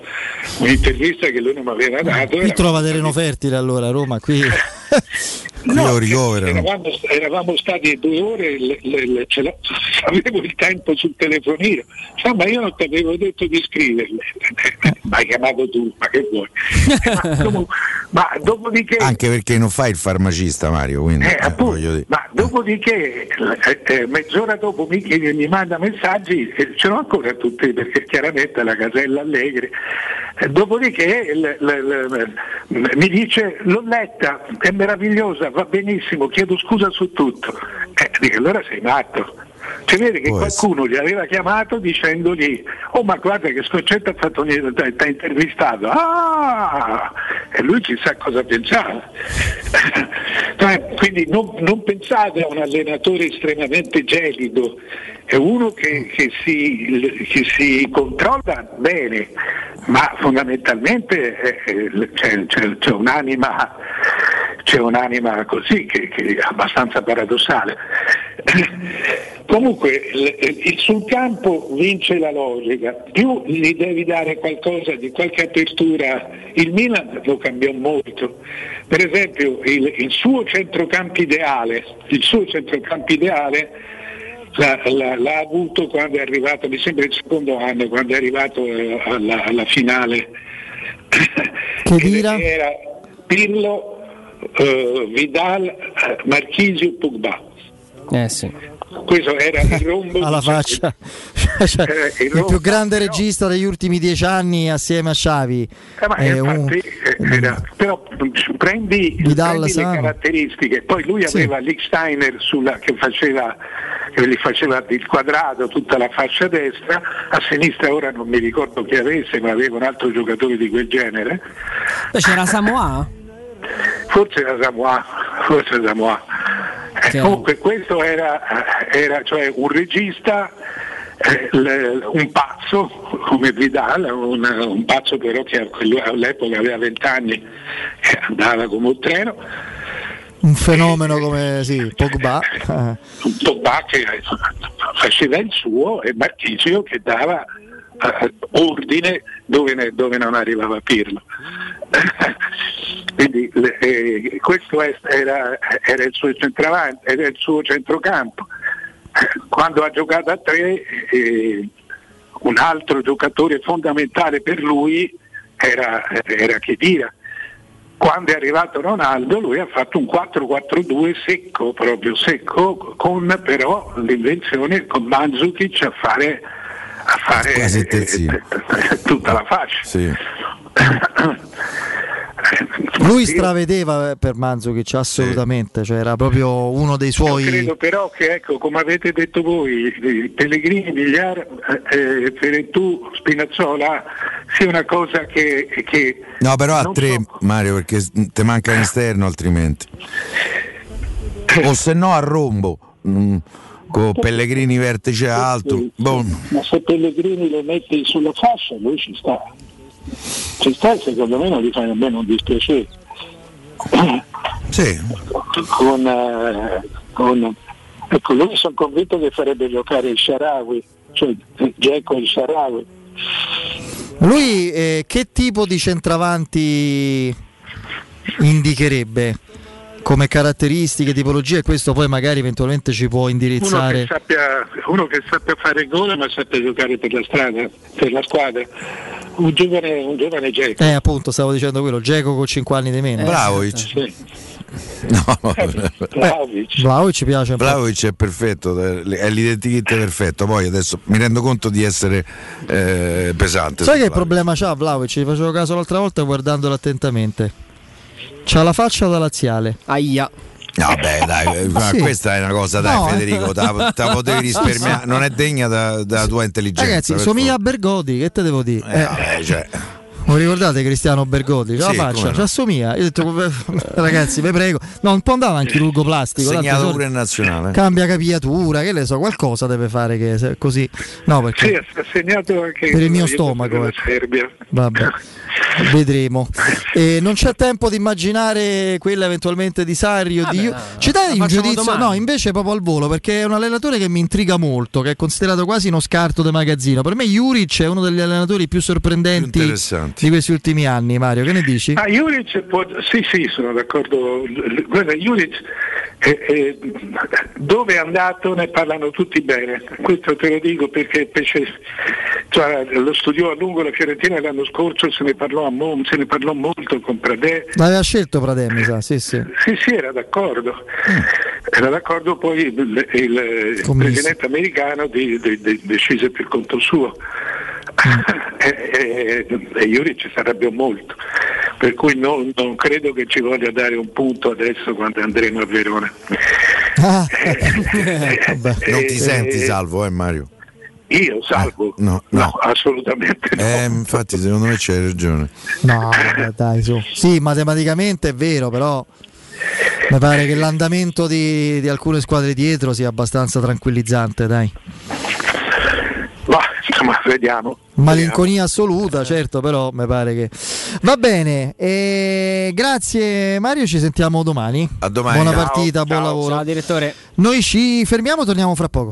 un'intervista che lui non mi aveva dato. Qui trova terreno fertile allora Roma, qui. no, eravamo, eravamo, stati due ore, le, le, le, avevo il tempo sul telefonino, cioè, ma io non ti avevo detto di scriverle, mi hai chiamato tu, ma che vuoi? ma, comunque, ma dopodiché... Anche perché non fai il farmacista Mario, quindi... Eh, appunto, ma dopodiché eh, eh, mezz'ora dopo mi, mi manda messaggi, eh, ce l'ho ancora tutti perché chiaramente la casella Allegri, eh, dopodiché mi dice l'ho letta, è meravigliosa, va benissimo, chiedo scusa su tutto. Eh, dico, allora sei matto. Vede che qualcuno gli aveva chiamato dicendogli oh ma guarda che Scoccetta ha fatto ti ha intervistato. Ah! e lui chissà cosa pensava. Cioè, quindi non, non, pensate a un allenatore estremamente gelido. È uno che, che, si, che si, controlla bene ma fondamentalmente eh, c'è, c'è, c'è, un'anima c'è un'anima così che, che è abbastanza paradossale Comunque sul campo vince la logica, più gli devi dare qualcosa di qualche apertura, il Milan lo cambiò molto. Per esempio il, il suo centrocampo ideale, il suo centrocampo ideale l'ha, l'ha, l'ha, avuto quando è arrivato, mi sembra il secondo anno, quando è arrivato eh, alla, alla, finale. Che? Era Pirlo, eh, Vidal, eh, Marchisio, Pugba. Eh sì. Questo era il rombo alla faccia. Cioè, eh, il, il più grande no. regista degli ultimi dieci anni assieme a Xavi. Eh, eh, infatti, un... era, però prendi, Vidal, prendi le caratteristiche. Poi lui sì. aveva Licksteiner sulla, che faceva che gli faceva il quadrato tutta la fascia destra. A sinistra ora non mi ricordo chi avesse ma aveva un altro giocatore di quel genere. Poi c'era Samoa forse era Samoa forse Samoa eh, comunque questo era, era cioè un regista, eh, un pazzo come Vidal, un, un pazzo però che all'epoca aveva vent'anni e andava come un treno. Un fenomeno come sì, Pogba. Un Pogba che faceva il suo e Marchisio che dava uh, ordine dove, dove, non arrivava Pirlo. Quindi eh, questo era, era, il suo centravanti, era il suo centrocampo. Quando ha giocato a tre, eh, un altro giocatore fondamentale per lui era, era Chedira. quando è arrivato Ronaldo lui ha fatto un 4-4-2 secco, proprio secco, con però l'invenzione con Mandzukic a fare, a fare eh, tutta la fascia. Sì. Lui stravedeva per Manzukic assolutamente, cioè era proprio uno dei suoi. Io credo però che ecco, come avete detto voi, Pellegrini, Migliar, eh, Ferentù, Spinazzola sia una cosa che. che no, però a tre, so. Mario, perché te manca l'esterno altrimenti. o se no a rombo. Mm con Pellegrini vertice alto. Boh. Ma se Pellegrini lo metti sulla fascia, lui ci sta ci sta secondo me non gli fa nemmeno un dispiacere. Sì. Con, eh, con, ecco, lui sono convinto che farebbe giocare il Sharawi, cioè Gecko e il Sharawi. Lui eh, che tipo di centravanti indicherebbe? Come caratteristiche, tipologie, questo poi magari eventualmente ci può indirizzare. Uno che sappia, uno che sappia fare gol ma sappia giocare per la strada, per la squadra. Un giovane, un giovane Geco. Eh appunto, stavo dicendo quello, Geco con 5 anni di meno. Eh, Bravovic. Sì. No, Vlaovic. Vlaovic piace. Vlaovic è perfetto, è l'identikit perfetto. Poi adesso mi rendo conto di essere eh, pesante. Sai che problema c'ha Vlaovic? Ci facevo caso l'altra volta guardandolo attentamente. C'ha la faccia da laziale. Aia. Vabbè, dai, ma sì. questa è una cosa, dai, no, Federico, te la potevi risparmiare, non è degna da, della tua intelligenza. Ragazzi, somiglia a Bergodi, che te devo dire? Eh, eh. Vabbè, cioè. Non ricordate Cristiano Bergodi? C'ha sì, la faccia, no. ci assomiglia. Io ho detto, ragazzi, vi prego. No, un po' andava anche chirurgo plastico. Segnato pure in nazionale. Cambia capiatura, che ne so, qualcosa deve fare che così. No, perché. Sì, ha segnato anche per il mio stomaco. Ecco. Serbia. Vabbè. Vedremo. E non c'è tempo di immaginare quella eventualmente di Sario. Di... Ci dai un giudizio? Domani. No, invece proprio al volo, perché è un allenatore che mi intriga molto, che è considerato quasi uno scarto del magazzino. Per me Juric è uno degli allenatori più sorprendenti più di questi ultimi anni, Mario. Che ne dici? Ah, Juric può... Sì, sì, sono d'accordo. Guarda, Juric eh, eh, dove è andato ne parlano tutti bene, questo te lo dico perché cioè, lo studiò a lungo la Fiorentina l'anno scorso, se ne parlò, mo- se ne parlò molto con Pradè. L'aveva scelto Pradè, mi sa, sì, sì. Sì, sì, era d'accordo. Era d'accordo poi il, il, il presidente americano di, di, di, decise per conto suo. E, e, e Iuri ci sarebbe molto, per cui non, non, credo che ci voglia dare un punto adesso quando andremo a Verona. Ah. Eh, non ti senti salvo, eh Mario? Io salvo? Eh, no, no. no, assolutamente no. Eh, infatti, secondo me c'hai ragione. No, dai, su. Sì, matematicamente è vero, però mi pare che l'andamento di, di alcune squadre dietro sia abbastanza tranquillizzante, dai. Ma insomma, vediamo. Malinconia assoluta, certo, però mi pare che. Va bene, e grazie Mario, ci sentiamo domani. A domani. Buona ciao, partita, ciao, buon lavoro. Ciao direttore. Noi ci fermiamo, torniamo fra poco.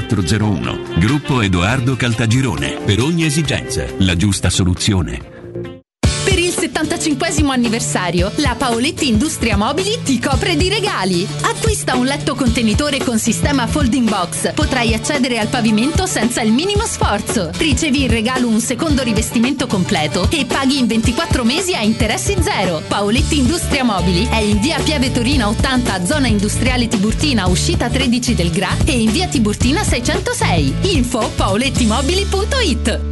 0401 Gruppo Edoardo Caltagirone. Per ogni esigenza, la giusta soluzione. Per il 75 anniversario, la Paoletti Industria Mobili ti copre di regali. Acquista un letto contenitore con sistema folding box. Potrai accedere al pavimento senza il minimo sforzo. Ricevi in regalo un secondo rivestimento completo e paghi in 24 mesi a interessi zero. Paoletti Industria Mobili è in via Pieve Torino 80, zona industriale Tiburtina, uscita 13 del GRA e in via Tiburtina 606. Info paolettimobili.it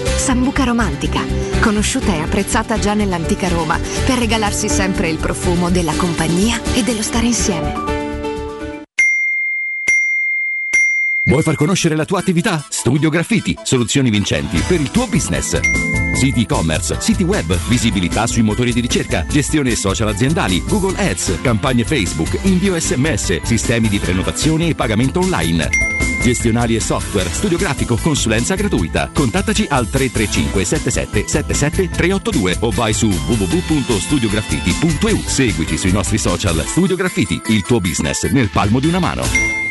Sambuca romantica, conosciuta e apprezzata già nell'antica Roma per regalarsi sempre il profumo della compagnia e dello stare insieme. Vuoi far conoscere la tua attività? Studio Graffiti, soluzioni vincenti per il tuo business. Siti e-commerce, siti web, visibilità sui motori di ricerca, gestione social aziendali, Google Ads, campagne Facebook, invio sms, sistemi di prenotazione e pagamento online. Gestionali e software, studio grafico, consulenza gratuita. Contattaci al 335 77 77 382 o vai su www.studiograffiti.eu. Seguici sui nostri social Studio Graffiti, il tuo business nel palmo di una mano.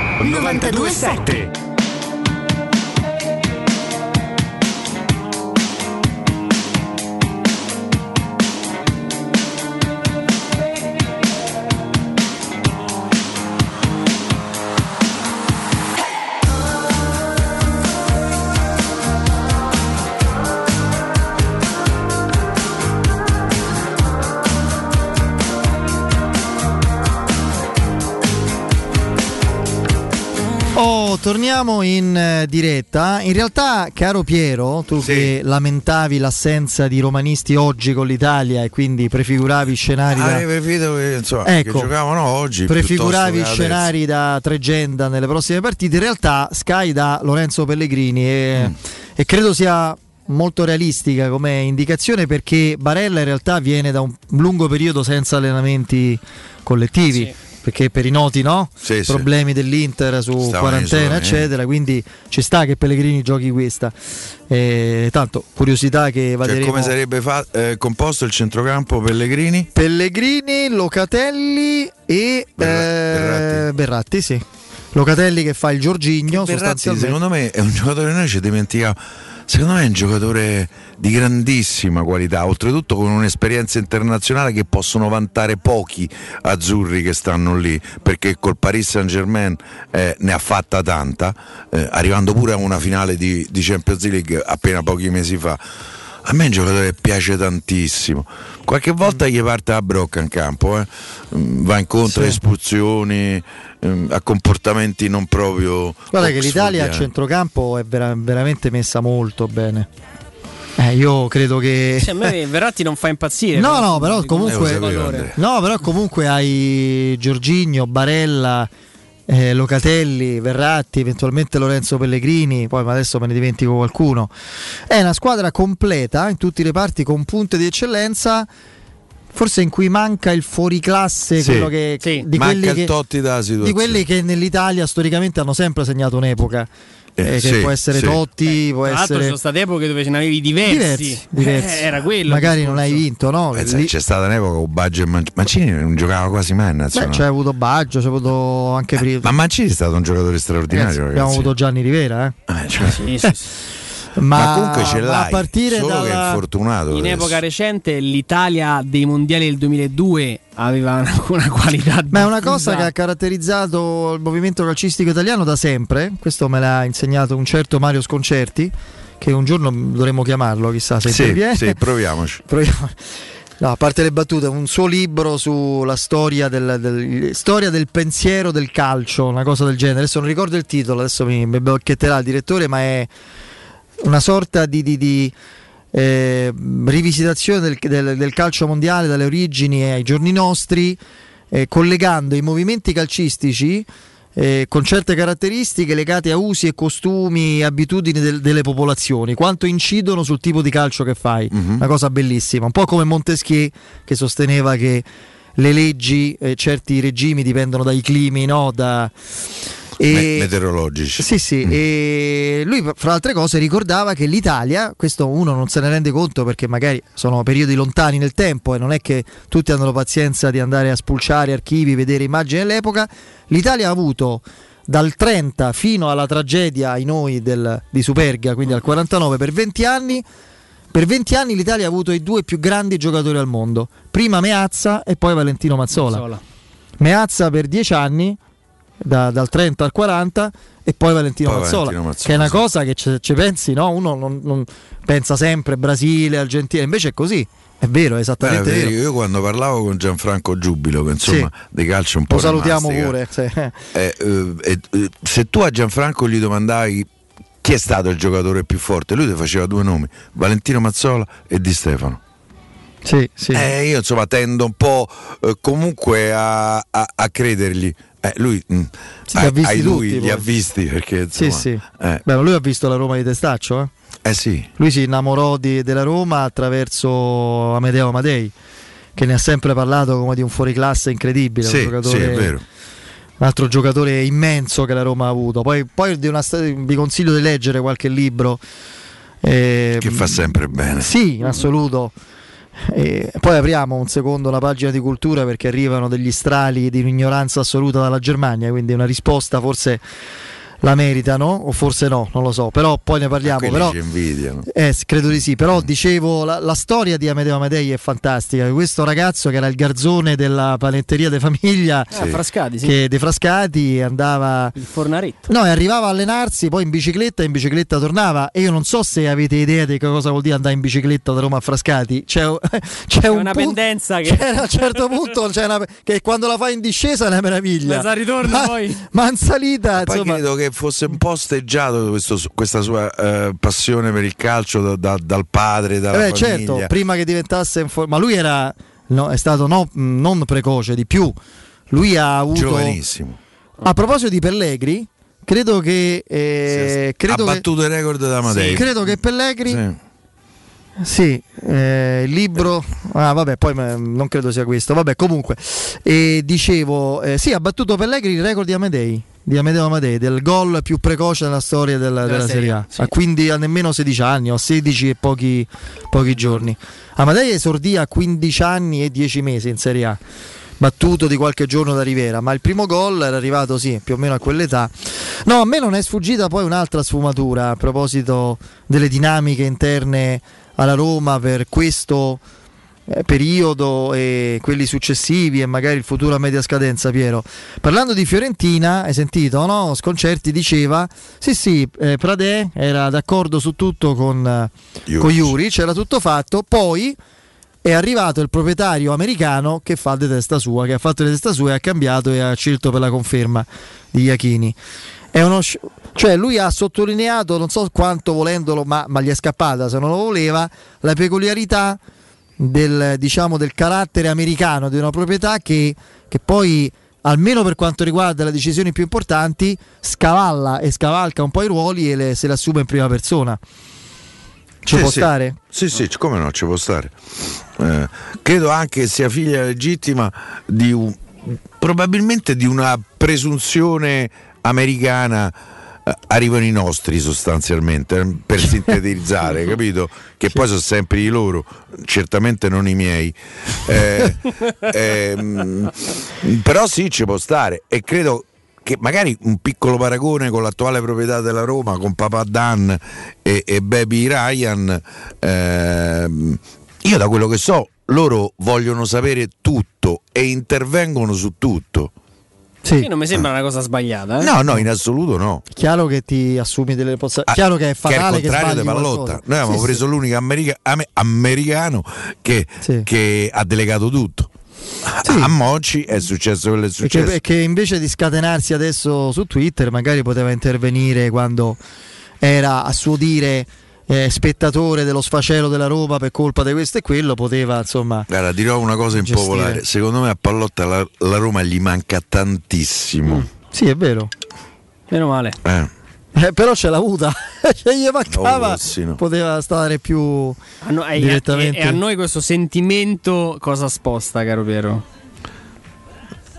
927 torniamo in eh, diretta. In realtà, caro Piero, tu Sì. che lamentavi l'assenza di romanisti oggi con l'Italia e quindi prefiguravi scenari da... Avrei preferito che, insomma, Ecco, che giocavano oggi. prefiguravi scenari da tregenda nelle prossime partite. In realtà Sky da Lorenzo Pellegrini e, Mm. e credo sia molto realistica come indicazione perché Barella in realtà viene da un lungo periodo senza allenamenti collettivi. Perché per i noti no? Sì, sì. problemi dell'Inter su Stava in quarantena, isolamento. eccetera. Quindi ci sta che Pellegrini giochi questa. Eh, tanto curiosità che Cioè, come sarebbe fa- eh, composto il centrocampo Pellegrini? Pellegrini, Locatelli e Berra- eh, Berratti. sì. Locatelli che fa il Giorgigno. Sostanzialmente. secondo me è un giocatore noi ci dimentichiamo. Secondo me è un giocatore di grandissima qualità, oltretutto con un'esperienza internazionale che possono vantare pochi azzurri che stanno lì, perché col Paris Saint Germain ne ha fatta tanta, eh, arrivando pure a una finale di, di Champions League appena pochi mesi fa. A me è un giocatore che piace tantissimo. Qualche volta gli parte la brocca in campo, eh. Mm, va incontro a Sì. espulsioni, ehm, a comportamenti non proprio. Guarda che l'Italia a centrocampo è vera- veramente messa molto bene. Eh, io credo che. Cioè, a me Verratti non fa impazzire. No, no, però comunque. giocatore. No, però comunque hai Giorginio, Barella, eh, Locatelli, Verratti, eventualmente Lorenzo Pellegrini, poi ma adesso me ne dimentico qualcuno. È una squadra completa in tutti i reparti con punte di eccellenza. Forse in cui manca il fuoriclasse, Sì. quello che, Sì. di, Manca quelli il che, di quelli che nell'Italia storicamente hanno sempre segnato un'epoca. Eh, che sì, può essere sì. Totti, eh, può tra essere... sono state epoche dove ce ne avevi diversi, diversi, diversi. Eh, era quello. Magari non hai vinto, no? Eh, Lì... C'è stata un'epoca con Baggio e Mancini, Mancini non giocava quasi mai in nazionale. Beh, c'è avuto Baggio, c'è avuto anche prima. Ma Mancini è stato un giocatore straordinario. Ragazzi, abbiamo avuto Gianni Rivera, eh. cioè... sì, sì. Ma, ma, comunque ce l'hai, a partire solo dalla... che è infortunato. In adesso. epoca recente l'Italia dei mondiali del 2002 aveva una, una qualità. Ma è una cosa che ha caratterizzato il movimento calcistico italiano da sempre. Questo me l'ha insegnato un certo Mario Sconcerti. Che un giorno dovremmo chiamarlo, chissà se sì, interviene. Sì, proviamoci. Proviamo. No, a parte le battute, un suo libro sulla storia del, del, storia del, pensiero del calcio, una cosa del genere. Adesso non ricordo il titolo, adesso mi, mi becchetterà il direttore, ma è una sorta di, di, di eh, rivisitazione del, del, del, calcio mondiale dalle origini ai giorni nostri, eh, collegando i movimenti calcistici eh, con certe caratteristiche legate a usi e costumi e abitudini del, delle popolazioni, quanto incidono sul tipo di calcio che fai. Uh-huh. Una cosa bellissima, un po' come Montesquieu che sosteneva che le leggi, eh, certi regimi dipendono dai climi, no? da e, meteorologici. Sì, sì, mm. e lui fra altre cose ricordava che l'Italia, questo uno non se ne rende conto perché magari sono periodi lontani nel tempo e non è che tutti hanno la pazienza di andare a spulciare archivi, vedere immagini dell'epoca, l'Italia ha avuto dal 30 fino alla tragedia ai noi del, di Superga, quindi al 49 per 20 anni per 20 anni l'Italia ha avuto i due più grandi giocatori al mondo, prima Meazza e poi Valentino Mazzola. Mazzola. Meazza per 10 anni da, dal 30 al 40 e poi Valentino, poi Mazzola, Valentino Mazzola, che è una sì. cosa che ci pensi, no? uno non, non, pensa sempre Brasile, Argentina, invece è così. È vero, è esattamente Beh, vero. Io quando parlavo con Gianfranco Giubilo, che insomma sì. di calcio un po' lo salutiamo pure. Sì. Eh, eh, eh, se tu a Gianfranco gli domandavi chi è stato il giocatore più forte, lui ti faceva due nomi, Valentino Mazzola e Di Stefano. Sì, sì. Eh, io insomma tendo un po' eh, comunque a, a, a credergli eh, lui mh, mm, sì, ha, ai lui tutti, li ha visti perché insomma, sì, sì. Eh. Beh, lui ha visto la Roma di Testaccio, eh? Eh sì. Lui si innamorò di, della Roma attraverso Amedeo Amadei, che ne ha sempre parlato come di un fuoriclasse incredibile. Sì, un sì, è vero. Un altro giocatore immenso che la Roma ha avuto. Poi, poi una, vi consiglio di leggere qualche libro. Eh, che fa sempre bene. Sì, in assoluto. E poi apriamo un secondo la pagina di cultura perché arrivano degli strali di un'ignoranza assoluta dalla Germania, quindi una risposta forse la meritano o forse no, non lo so, però poi ne parliamo. Però, ci invidiano. Eh, credo di sì, però dicevo la, la storia di Amedeo Amedei è fantastica, questo ragazzo che era il garzone della panetteria di famiglia sì. Frascati, sì. che De Frascati andava il fornaretto. No, e arrivava a allenarsi poi in bicicletta e in bicicletta tornava e io non so se avete idea di cosa vuol dire andare in bicicletta da Roma a Frascati, c'è, c'è, c'è un una punto, pendenza che a un certo punto c'è una, che quando la fai in discesa è una meraviglia. Ma ritorno ma, poi. Ma in salita, poi insomma, credo che fosse un po' osteggiato questo, questa sua uh, passione per il calcio da, da, dal padre, dalla eh, certo, prima che diventasse ma lui era no, è stato no, non precoce di più. Lui ha avuto giovanissimo. A proposito di Pellegri, credo che eh, credo ha battuto che, il record da Madeira. Sì, credo che Pellegri sì. Sì, eh, il libro, ah vabbè, poi non credo sia questo, vabbè comunque, eh, dicevo, eh, sì, ha battuto Pellegri il record di Amedei, di Amedeo Amadei, del gol più precoce nella storia della, della, della Serie A, sì. a, quindi a nemmeno 16 anni, o 16 e pochi, pochi giorni. Amadei esordì a 15 anni e 10 mesi in Serie A battuto di qualche giorno da Rivera, ma il primo gol era arrivato sì, più o meno a quell'età. No, a me non è sfuggita poi un'altra sfumatura a proposito delle dinamiche interne alla Roma per questo periodo e quelli successivi e magari il futuro a media scadenza Piero. Parlando di Fiorentina hai sentito no? Sconcerti diceva sì sì eh, Pradè era d'accordo su tutto con, eh, con Yuri c'era tutto fatto. Poi è arrivato il proprietario americano che fa di testa sua che ha fatto di testa sua e ha cambiato e ha scelto per la conferma di Iachini. È uno cioè lui ha sottolineato, non so quanto volendolo, ma, ma gli è scappata se non lo voleva, la peculiarità del, diciamo, del carattere americano di una proprietà che, che poi almeno per quanto riguarda le decisioni più importanti, scavalla e scavalca un po' i ruoli e le, se le assume in prima persona. Ci sì, può sì. stare? Sì, sì, come no, ci può stare. Eh, credo anche sia figlia legittima di un, probabilmente di una presunzione americana arrivano i nostri sostanzialmente eh, per sintetizzare, capito? Che poi sono sempre i loro, certamente non i miei. Eh, ehm, però sì, ci può stare e credo che magari un piccolo paragone con l'attuale proprietà della Roma, con Papa Dan e, e Baby Ryan, ehm, io da quello che so, loro vogliono sapere tutto e intervengono su tutto. Sì. non mi sembra una cosa sbagliata. Eh? No, no, in assoluto no. Chiaro che ti assumi delle responsabilità. Ah, Chiaro che è fatale che, è il contrario di Pallotta. Noi abbiamo sì, preso sì. l'unico america- americano che, sì. che, ha delegato tutto. Sì. A Moci è successo quello che è successo. Che, che invece di scatenarsi adesso su Twitter, magari poteva intervenire quando era a suo dire eh, spettatore dello sfacelo della Roma per colpa di questo e quello, poteva insomma. Guarda, dirò una cosa impopolare: secondo me a Pallotta la, la Roma gli manca tantissimo. Mm. Sì, è vero. Meno male. Eh. Eh, però ce l'ha avuta, cioè gli mancava, oh, sì, no. poteva stare più a no, e, direttamente. E, e, a noi questo sentimento cosa sposta, caro Piero?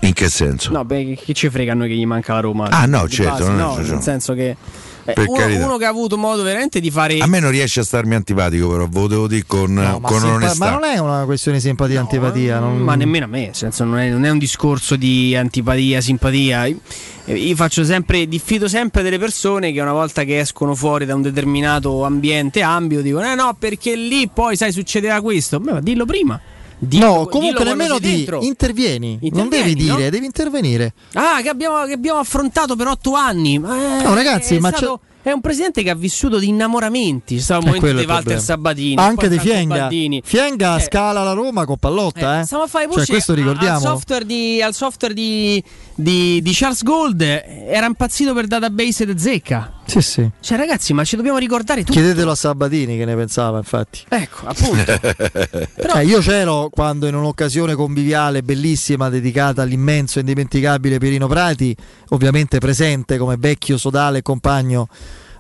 In che senso? No, beh, chi ci frega a noi che gli manca la Roma? Ah, no, certo, no, nel senso che eh, uno, uno, che ha avuto modo veramente di fare. A me non riesce a starmi antipatico, però ve lo devo dire con, no, con ma onestà. Ma non è una questione di simpatia no, antipatia. Non... Ma nemmeno a me, senso, non, è, non, è, un discorso di antipatia, simpatia. Io, io faccio sempre, diffido sempre delle persone che una volta che escono fuori da un determinato ambiente, ambito, dicono: Eh no, perché lì poi sai succederà questo. Beh, ma dillo prima. Dillo, no, comunque nemmeno di intervieni. intervieni. non devi dire, no? devi intervenire. Ah, che abbiamo, che abbiamo affrontato per otto anni. Eh, no, ragazzi, ma stato... c'è è un presidente che ha vissuto di innamoramenti. C'è stato un momento di Walter Sabatini. Anche di Fienga. Fienga eh. scala la Roma con Pallotta. Eh, eh. Stiamo a fare cioè, questo ricordiamo. Al software, di, al software di, di, di, Charles Gold era impazzito per database de zecca. Sì, sì. Cioè, ragazzi, ma ci dobbiamo ricordare tutto. Chiedetelo a Sabatini che ne pensava, infatti. Ecco, appunto. Però... Eh, io c'ero quando in un'occasione conviviale bellissima dedicata all'immenso e indimenticabile Pierino Prati, ovviamente presente come vecchio sodale e compagno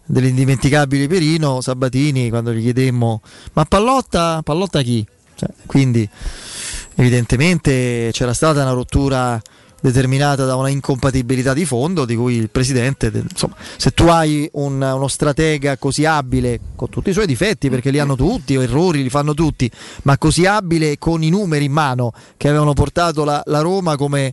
dell'indimenticabile Pierino Sabatini quando gli chiedemmo ma Pallotta, Pallotta chi? Cioè, quindi evidentemente c'era stata una rottura determinata da una incompatibilità di fondo di cui il presidente, insomma, se tu hai un, uno stratega così abile, con tutti i suoi difetti, perché li hanno tutti, o errori li fanno tutti, ma così abile con i numeri in mano che avevano portato la, la Roma come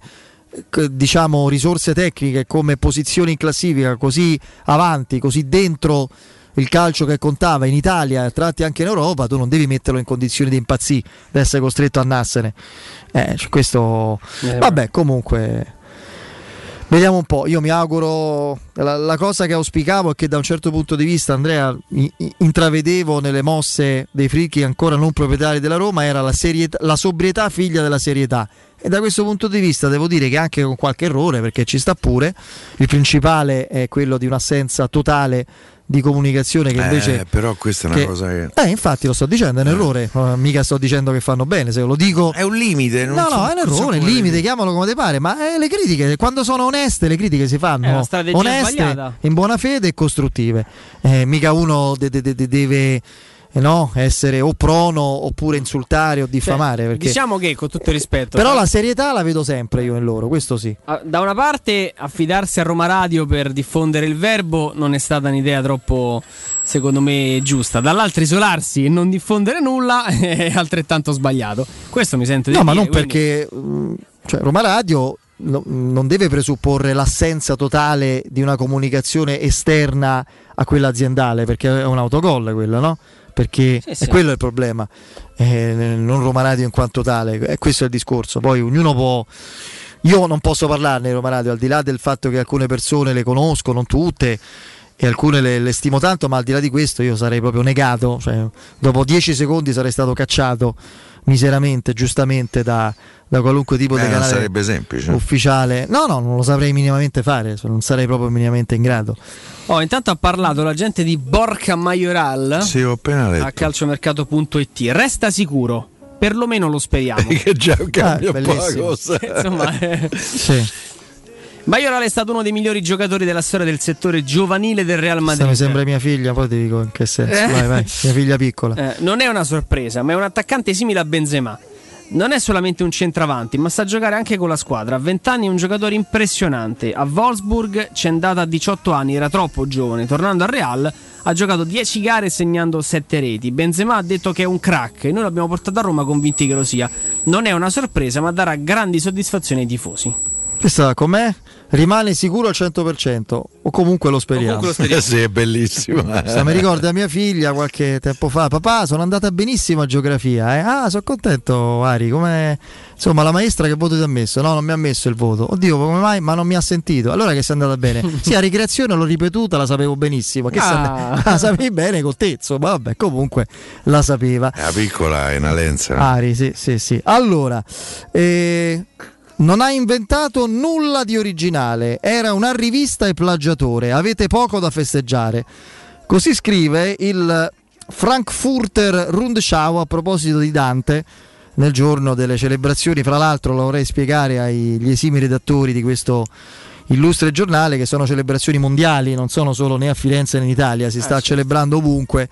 diciamo risorse tecniche come posizioni in classifica così avanti, così dentro il calcio che contava in Italia, a tratti anche in Europa, tu non devi metterlo in condizioni di impazzire, di essere costretto a andarsene. Eh, questo... Eh, Vabbè, comunque... Vediamo un po', io mi auguro, la, la, cosa che auspicavo è che da un certo punto di vista Andrea intravedevo nelle mosse dei fricchi ancora non proprietari della Roma era la, serietà, la sobrietà figlia della serietà e da questo punto di vista devo dire che anche con qualche errore, perché ci sta pure, il principale è quello di un'assenza totale di comunicazione che invece... Eh, però questa è una che, cosa che... Eh, infatti lo sto dicendo, è un eh. errore, mica sto dicendo che fanno bene, se lo dico... È un limite, non No, so, no, è un errore, un limite, limite, chiamalo come ti pare, ma eh, le critiche, quando sono oneste, le critiche si fanno oneste, sbagliata. in buona fede e costruttive. Eh, mica uno de- de- de- deve eh, no? essere o prono oppure insultare o diffamare. Cioè, diciamo che con tutto il rispetto. Però la serietà la vedo sempre io in loro, questo sì. Ah, da una parte affidarsi a Roma Radio per diffondere il verbo non è stata un'idea troppo, secondo me, giusta. Dall'altra isolarsi e non diffondere nulla è altrettanto sbagliato. Questo mi sento di no, dire. No, ma non quindi... perché mm, cioè, Roma Radio non deve presupporre l'assenza totale di una comunicazione esterna a quella aziendale, perché è un autogol quello, no? Perché sì, sì. è quello il problema, eh, non Roma Radio in quanto tale, e questo è il discorso. Poi ognuno può. Io non posso parlarne di Roma Radio, al di là del fatto che alcune persone le conosco, non tutte, e alcune le, le, stimo tanto, ma al di là di questo io sarei proprio negato, cioè, dopo dieci secondi sarei stato cacciato miseramente, giustamente da, da qualunque tipo eh, di canale sarebbe semplice. ufficiale. No, no, non lo saprei minimamente fare, non sarei proprio minimamente in grado. Oh, intanto ha parlato la gente di Borca Majoral sì, ho appena letto. a calciomercato.it. Resta sicuro, perlomeno lo speriamo. che già cambia ah, un po' la cosa. Insomma, eh. sì. Maioral è stato uno dei migliori giocatori della storia del settore giovanile del Real Madrid. mi sembra mia figlia, poi ti dico in che senso. Eh. Vai, vai, mia figlia piccola. Eh, non è una sorpresa, ma è un attaccante simile a Benzema non è solamente un centravanti, ma sa giocare anche con la squadra. A 20 anni è un giocatore impressionante. A Wolfsburg c'è andata a 18 anni, era troppo giovane. Tornando al Real, ha giocato 10 gare segnando 7 reti. Benzema ha detto che è un crack e noi l'abbiamo portato a Roma convinti che lo sia. Non è una sorpresa, ma darà grandi soddisfazioni ai tifosi. Questa com'è? rimane sicuro al 100% o comunque lo speriamo. Comunque lo speriamo. sì, è bellissimo. Sta, mi ricorda mia figlia qualche tempo fa, papà sono andata benissimo a geografia, eh? ah sono contento Ari, come insomma la maestra che voto ti ha messo? No, non mi ha messo il voto, oddio come mai? Ma non mi ha sentito, allora che sei andata bene? sì, a ricreazione l'ho ripetuta, la sapevo benissimo, che ah. la sapevi bene con te, insomma, vabbè, comunque la sapeva. È la piccola, è una lenza. Ari, sì, sì, sì. Allora, eh, non ha inventato nulla di originale, era un arrivista e plagiatore, avete poco da festeggiare. Così scrive il Frankfurter Rundschau a proposito di Dante nel giorno delle celebrazioni. Fra l'altro lo vorrei spiegare agli esimi redattori di questo illustre giornale che sono celebrazioni mondiali, non sono solo né a Firenze né in Italia, si sta eh, celebrando ovunque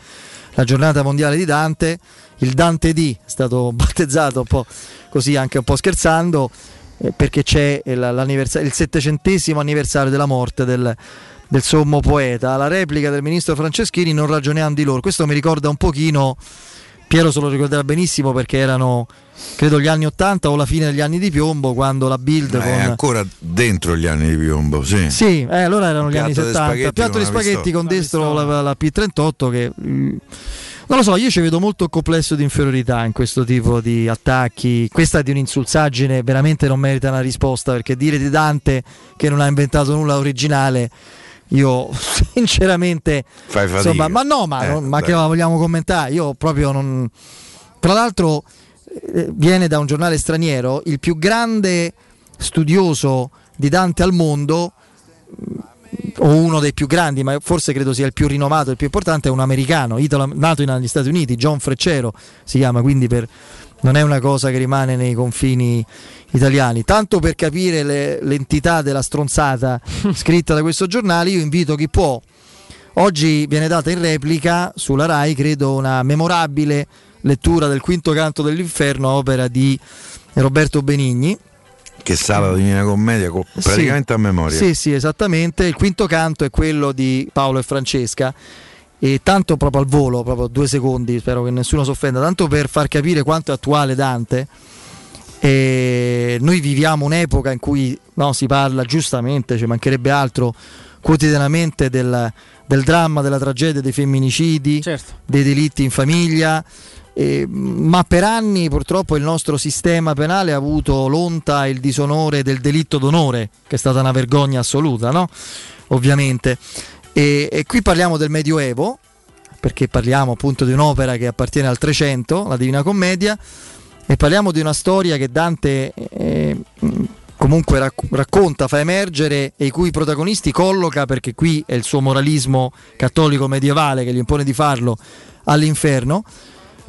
la giornata mondiale di Dante. Il Dante D è stato battezzato un po' così anche un po' scherzando eh, perché c'è il settecentesimo anniversario della morte del, del sommo poeta. La replica del ministro Franceschini non ragioniamo di loro. Questo mi ricorda un pochino, Piero se lo ricorderà benissimo perché erano credo gli anni 80 o la fine degli anni di piombo quando la Bild Ma con... ancora dentro gli anni di piombo sì, sì eh, allora erano gli anni 70 piatto di spaghetti con dentro la, la, P38 che mh, mm, non lo so, io ci vedo molto complesso di inferiorità in questo tipo di attacchi. Questa è di un'insulsaggine, veramente non merita una risposta perché dire di Dante che non ha inventato nulla originale io sinceramente insomma, ma no ma, eh, ma che la vogliamo commentare? Io proprio non tra l'altro eh, viene da un giornale straniero il più grande studioso di Dante al mondo o uno dei più grandi, ma forse credo sia il più rinomato, il più importante, è un americano, italo, nato negli Stati Uniti, John Freccero si chiama, quindi per, non è una cosa che rimane nei confini italiani. Tanto per capire le, l'entità della stronzata scritta da questo giornale, io invito chi può. Oggi viene data in replica sulla RAI, credo, una memorabile lettura del quinto canto dell'inferno, opera di Roberto Benigni che sa la Divina Commedia praticamente sì, a memoria. Sì, sì, esattamente. Il quinto canto è quello di Paolo e Francesca. E tanto proprio al volo, proprio due secondi, spero che nessuno si offenda, tanto per far capire quanto è attuale Dante. E noi viviamo un'epoca in cui no, si parla giustamente, ci mancherebbe altro, quotidianamente del, del dramma, della tragedia, dei femminicidi, certo. dei delitti in famiglia eh, ma per anni purtroppo il nostro sistema penale ha avuto l'onta e il disonore del delitto d'onore, che è stata una vergogna assoluta, no? Ovviamente. E, e qui parliamo del Medioevo, perché parliamo appunto di un'opera che appartiene al 300, la Divina Commedia, e parliamo di una storia che Dante eh, comunque rac- racconta, fa emergere e i cui protagonisti colloca, perché qui è il suo moralismo cattolico medievale che gli impone di farlo, all'inferno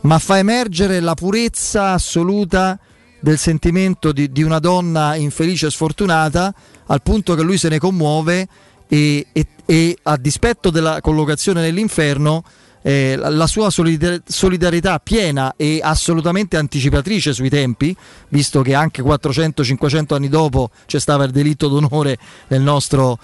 ma fa emergere la purezza assoluta del sentimento di, di, una donna infelice e sfortunata al punto che lui se ne commuove e, e, e a dispetto della collocazione nell'inferno eh, la, la sua solidar- solidarietà piena e assolutamente anticipatrice sui tempi, visto che anche 400-500 anni dopo c'è stato il delitto d'onore nel nostro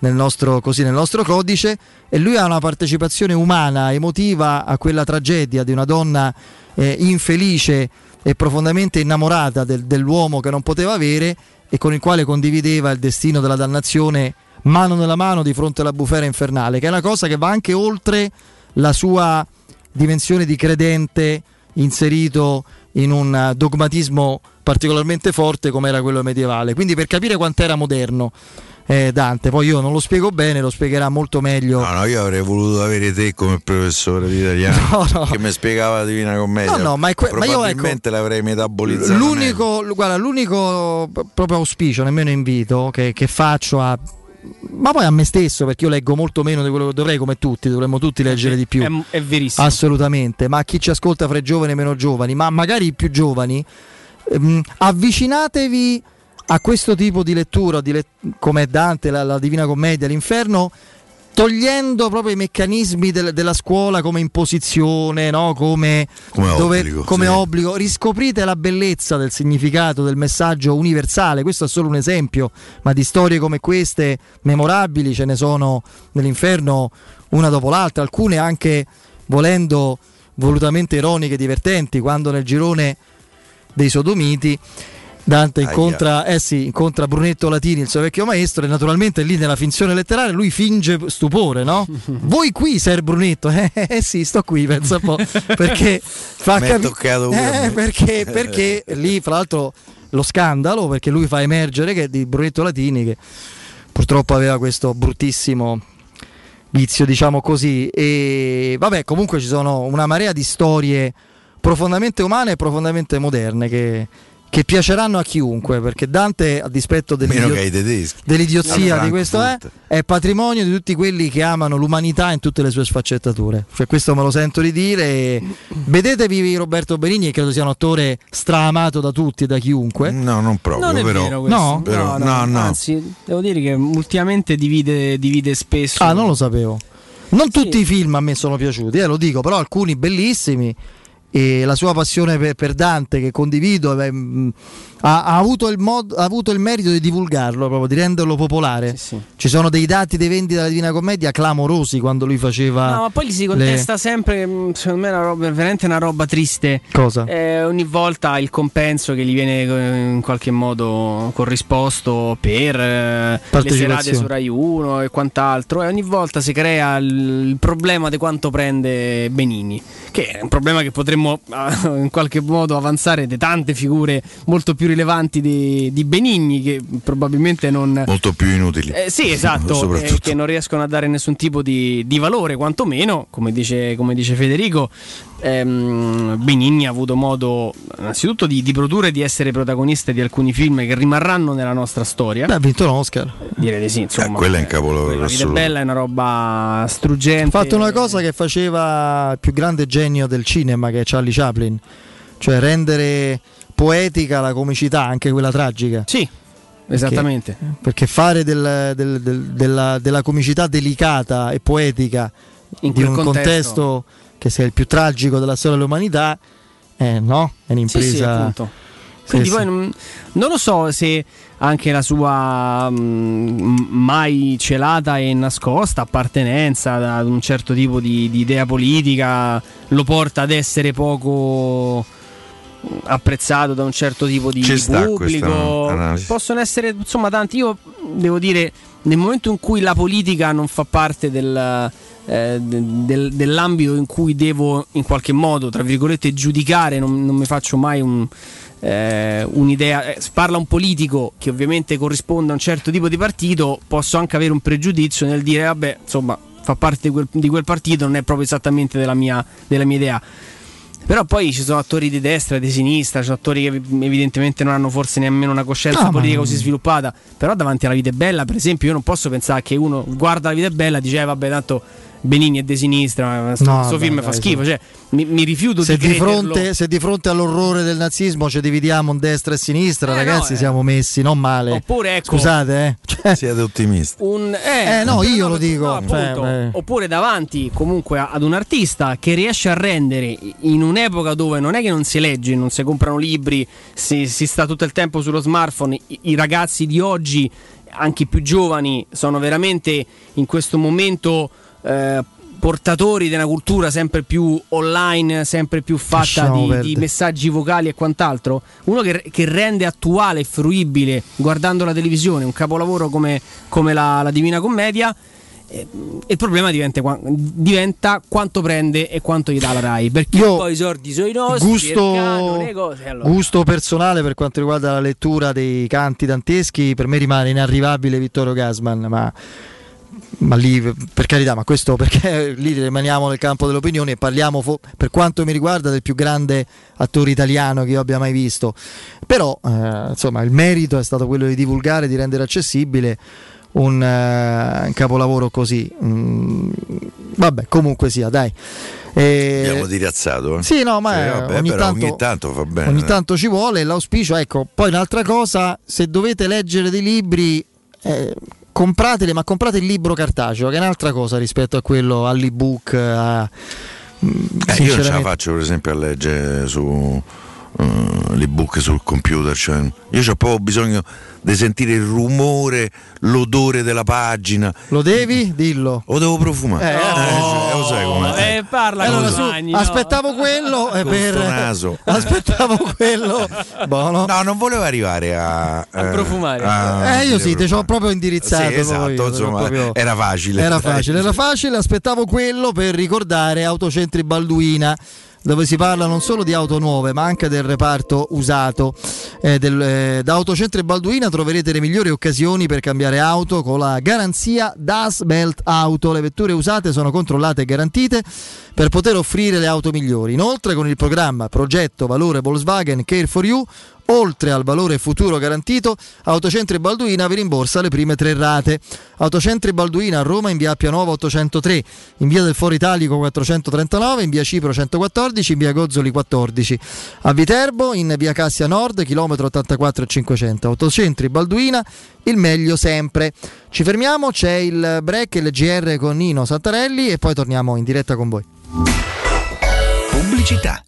nel nostro, così, nel nostro codice e lui ha una partecipazione umana, emotiva a quella tragedia di una donna eh, infelice e profondamente innamorata del, dell'uomo che non poteva avere e con il quale condivideva il destino della dannazione mano nella mano di fronte alla bufera infernale, che è una cosa che va anche oltre la sua dimensione di credente inserito in un dogmatismo particolarmente forte come era quello medievale. Quindi per capire quanto era moderno eh, Dante. Poi io non lo spiego bene, lo spiegherà molto meglio. No, no, io avrei voluto avere te come professore di italiano no, no. che mi spiegava la Divina Commedia. No, no, ma, que- ma io ecco, l'avrei metabolizzato. L'unico, guarda, l'unico proprio auspicio, nemmeno invito che, che faccio a ma poi a me stesso, perché io leggo molto meno di quello che dovrei, come tutti, dovremmo tutti leggere di più. È, è verissimo. Assolutamente, ma chi ci ascolta fra i giovani e meno giovani, ma magari i più giovani, ehm, avvicinatevi a questo tipo di lettura, di let- come Dante, la, la, Divina Commedia, l'inferno, togliendo proprio i meccanismi del, della scuola come imposizione, no? come, come, dove, obbligo, come sì. obbligo, riscoprite la bellezza del significato del messaggio universale. Questo è solo un esempio, ma di storie come queste, memorabili, ce ne sono nell'inferno una dopo l'altra, alcune anche volendo volutamente ironiche e divertenti, quando nel girone dei sodomiti Dante incontra, eh sì, incontra, Brunetto Latini, il suo vecchio maestro, e naturalmente lì nella finzione letteraria lui finge stupore, no? Voi qui, Ser Brunetto? Eh, eh, eh sì, sto qui, pensa un po'. Perché fa capire. Eh, perché, perché lì, fra l'altro, lo scandalo, perché lui fa emergere che di Brunetto Latini, che purtroppo aveva questo bruttissimo vizio, diciamo così. E vabbè, comunque ci sono una marea di storie profondamente umane e profondamente moderne che che piaceranno a chiunque perché Dante a dispetto dell'idiozia di questo è, è, patrimonio di tutti quelli che amano l'umanità in tutte le sue sfaccettature. Cioè, questo me lo sento di dire vedetevi Roberto Benigni credo sia un attore straamato da tutti e da chiunque. No non proprio non però, no? Però, no, no, no, anzi devo dire che ultimamente divide, divide spesso. Ah non lo sapevo. Non sì. tutti i film a me sono piaciuti eh, lo dico però alcuni bellissimi e la sua passione per, per Dante che condivido beh, ha, ha, avuto mod, ha, avuto il merito di divulgarlo proprio di renderlo popolare sì, sì. ci sono dei dati dei vendite della Divina Commedia clamorosi quando lui faceva no ma poi gli si contesta le... sempre secondo me è, roba, è veramente una roba triste cosa? Eh, ogni volta il compenso che gli viene eh, in qualche modo corrisposto per eh, le serate su Rai 1 e quant'altro e ogni volta si crea il, problema di quanto prende Benini che è un problema che potremmo potremmo in qualche modo avanzare di tante figure molto più rilevanti di, di Benigni che probabilmente non... Molto più inutili. Eh, sì, esatto, eh, che non riescono a dare nessun tipo di, di valore, quantomeno, come dice, come dice Federico, ehm, Benigni ha avuto modo innanzitutto di, di, produrre e di essere protagonista di alcuni film che rimarranno nella nostra storia. Beh, ha vinto un Oscar. Direi di sì, insomma. Eh, quella è in capolavoro. La vita è bella, è una roba struggente. Ha fatto una cosa che faceva il più grande genio del cinema, che è Charlie Chaplin, cioè rendere poetica la comicità, anche quella tragica. Sì. Esattamente. Perché, perché fare del, del, del, della, della, comicità delicata e poetica in di un contesto, contesto che sia il più tragico della storia dell'umanità, eh, no? È un'impresa. Sì, sì, Quindi poi non, non, lo so se anche la sua mh, mm, mai celata e nascosta appartenenza ad un certo tipo di, di idea politica lo porta ad essere poco apprezzato da un certo tipo di Ci pubblico. Possono essere insomma tanti. Io devo dire, nel momento in cui la politica non fa parte del, eh, del, dell'ambito in cui devo in qualche modo, tra virgolette, giudicare, non, non mi faccio mai un, eh, un'idea. Eh, parla un politico che ovviamente corrisponde a un certo tipo di partito, posso anche avere un pregiudizio nel dire, vabbè, insomma, fa parte di quel, di quel partito, non è proprio esattamente della mia, della mia idea però poi ci sono attori di destra e di sinistra, ci sono attori che evidentemente non hanno forse nemmeno una coscienza no, politica così sviluppata. Però davanti alla vita è bella, per esempio, io non posso pensare che uno guarda la vita è bella e dice, eh, vabbè, tanto Benigni è di sinistra, questo no, film beh, fa schifo. Cioè, mi, mi, rifiuto se di, di fronte, Se di fronte all'orrore del nazismo ci dividiamo in destra e sinistra, eh, ragazzi, no, eh. siamo messi non male. Oppure, ecco, Scusate, eh. Cioè, siete ottimisti. Un, eh, eh no, io lo dico. Cioè, oppure davanti comunque ad un artista che riesce a rendere in un'epoca dove non è che non si legge, non si comprano libri, si, si sta tutto il tempo sullo smartphone, i, i ragazzi di oggi, anche i più giovani, sono veramente in questo momento eh, portatori di una cultura sempre più online, sempre più fatta di, di, messaggi vocali e quant'altro, uno che, che, rende attuale e fruibile guardando la televisione un capolavoro come, come la, la, Divina Commedia. Eh, il problema diventa, diventa, quanto prende e quanto gli dà la Rai perché Io poi i sordi sono i nostri gusto, cose, allora. gusto personale per quanto riguarda la lettura dei canti danteschi per me rimane inarrivabile Vittorio Gasman ma ma lì per carità, ma questo perché lì rimaniamo nel campo dell'opinione e parliamo fo- per quanto mi riguarda del più grande attore italiano che io abbia mai visto. Però eh, insomma il merito è stato quello di divulgare, di rendere accessibile un, uh, un capolavoro così. Mm, vabbè, comunque sia, dai. E... Abbiamo dirazzato. Eh? Sì, no, ma sì, vabbè, ogni, tanto, ogni, tanto, fa bene. Ogni tanto ci vuole. L'auspicio, ecco, poi un'altra cosa, se dovete leggere dei libri, eh, compratele, ma comprate il libro cartaceo, che è un'altra cosa rispetto a quello all'ebook. A, mm, eh, io ce la faccio, per esempio, a leggere su uh, l'ebook sul computer. Cioè, io ho proprio bisogno di sentire il rumore, l'odore della pagina. Lo devi? Dillo. O devo profumare? Eh, no, eh, lo sai com'è. Eh, parla allora, su, Aspettavo quello eh, per naso. Aspettavo quello. Buono. No, non volevo arrivare a, a profumare. A, eh, io sì, ti ho proprio indirizzato. Sì, esatto, poi, insomma, proprio... era facile. Era facile, era facile, aspettavo quello per ricordare Autocentri Balduina dove si parla non solo di auto nuove ma anche del reparto usato. Eh, del, eh, da Autocentro Balduina troverete le migliori occasioni per cambiare auto con la garanzia Das Belt Auto. Le vetture usate sono controllate e garantite per poter offrire le auto migliori. Inoltre con il programma Progetto Valore Volkswagen Care for You oltre al valore futuro garantito, Autocentri Balduina vi rimborsa le prime tre rate. Autocentri Balduina a Roma in via Pianova 803, in via del Foro Italico 439, in via Cipro 114, in via Gozzoli 14. A Viterbo in via Cassia Nord, chilometro 84 500. Autocentri Balduina, il meglio sempre. Ci fermiamo, c'è il break e il GR con Nino Santarelli e poi torniamo in diretta con voi. Pubblicità.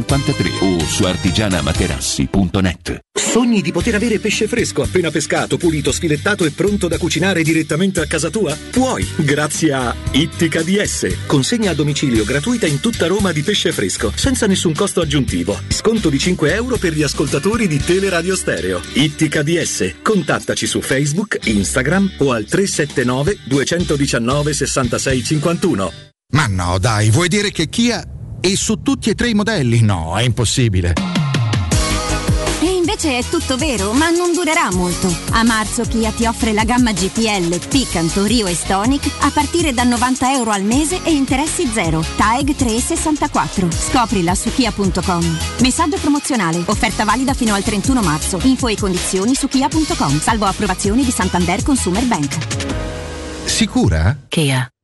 53 o su artigianamaterassi.net. Sogni di poter avere pesce fresco appena pescato, pulito, sfilettato e pronto da cucinare direttamente a casa tua? Puoi, grazie a Ittica DS. Consegna a domicilio gratuita in tutta Roma di pesce fresco, senza nessun costo aggiuntivo. Sconto di 5 euro per gli ascoltatori di Teleradio Stereo. Ittica DS. Contattaci su Facebook, Instagram o al 379 219 66 51. Ma no, dai, vuoi dire che Kia e su tutti e tre i modelli? No, è impossibile. E invece è tutto vero, ma non durerà molto. A marzo Kia ti offre la gamma GPL, Picanto, Rio e Stonic a partire da 90 euro al mese e interessi zero. TAEG 364. Scoprila su kia.com. Messaggio promozionale. Offerta valida fino al 31 marzo. Info e condizioni su kia.com. Salvo approvazioni di Santander Consumer Bank. Sicura? Kia.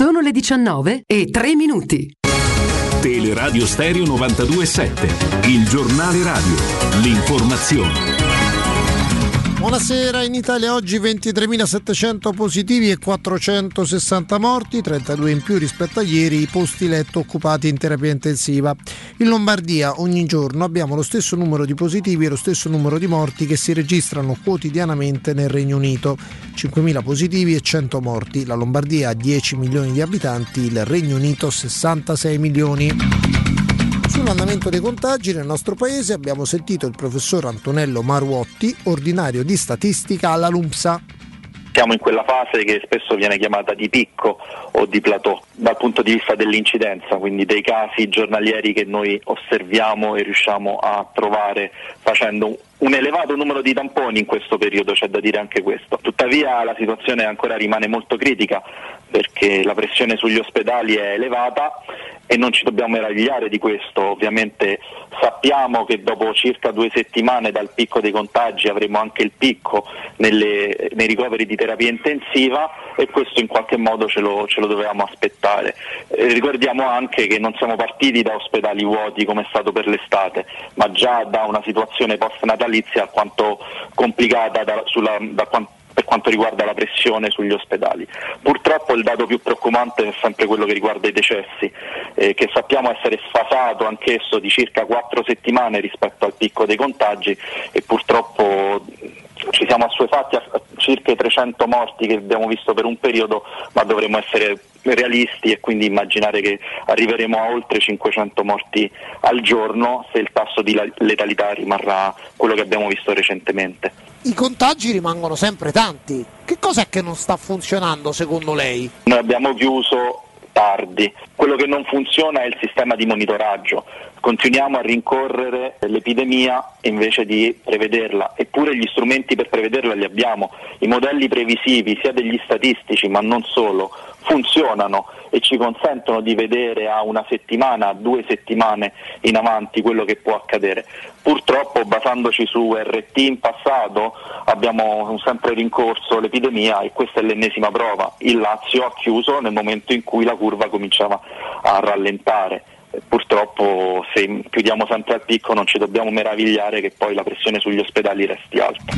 Sono le 19 e 3 minuti. Teleradio Stereo 927, il giornale radio, l'informazione. Buonasera, in Italia oggi 23.700 positivi e 460 morti, 32 in più rispetto a ieri i posti letto occupati in terapia intensiva. In Lombardia ogni giorno abbiamo lo stesso numero di positivi e lo stesso numero di morti che si registrano quotidianamente nel Regno Unito, 5.000 positivi e 100 morti. La Lombardia ha 10 milioni di abitanti, il Regno Unito 66 milioni. Sull'andamento dei contagi nel nostro paese abbiamo sentito il professor Antonello Maruotti, ordinario di statistica alla LUMSA. Siamo in quella fase che spesso viene chiamata di picco o di plateau dal punto di vista dell'incidenza, quindi dei casi giornalieri che noi osserviamo e riusciamo a trovare facendo un elevato numero di tamponi in questo periodo, c'è da dire anche questo. Tuttavia la situazione ancora rimane molto critica perché la pressione sugli ospedali è elevata e non ci dobbiamo meravigliare di questo, ovviamente sappiamo che dopo circa due settimane dal picco dei contagi avremo anche il picco nelle, nei ricoveri di terapia intensiva e questo in qualche modo ce lo, ce lo dovevamo aspettare. Eh, ricordiamo anche che non siamo partiti da ospedali vuoti come è stato per l'estate, ma già da una situazione post-natalizia alquanto complicata da, sulla, da quanto per quanto riguarda la pressione sugli ospedali. Purtroppo il dato più preoccupante è sempre quello che riguarda i decessi, eh, che sappiamo essere sfasato anch'esso di circa quattro settimane rispetto al picco dei contagi e purtroppo ci siamo assuefatti a circa i 300 morti che abbiamo visto per un periodo, ma dovremmo essere realisti e quindi immaginare che arriveremo a oltre 500 morti al giorno se il tasso di letalità rimarrà quello che abbiamo visto recentemente. I contagi rimangono sempre tanti. Che cos'è che non sta funzionando secondo lei? Noi abbiamo chiuso tardi. Quello che non funziona è il sistema di monitoraggio. Continuiamo a rincorrere l'epidemia invece di prevederla, eppure gli strumenti per prevederla li abbiamo. I modelli previsivi, sia degli statistici ma non solo, funzionano e ci consentono di vedere a una settimana, a due settimane in avanti quello che può accadere. Purtroppo basandoci su RT in passato abbiamo sempre rincorso l'epidemia e questa è l'ennesima prova. Il Lazio ha chiuso nel momento in cui la curva cominciava a rallentare. Purtroppo se chiudiamo sempre al picco non ci dobbiamo meravigliare che poi la pressione sugli ospedali resti alta.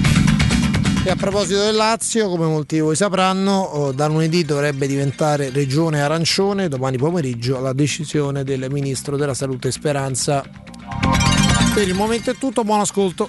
E a proposito del Lazio, come molti di voi sapranno, oh, da lunedì dovrebbe diventare regione arancione, domani pomeriggio la decisione del ministro della Salute Speranza. Per il momento è tutto, buon ascolto.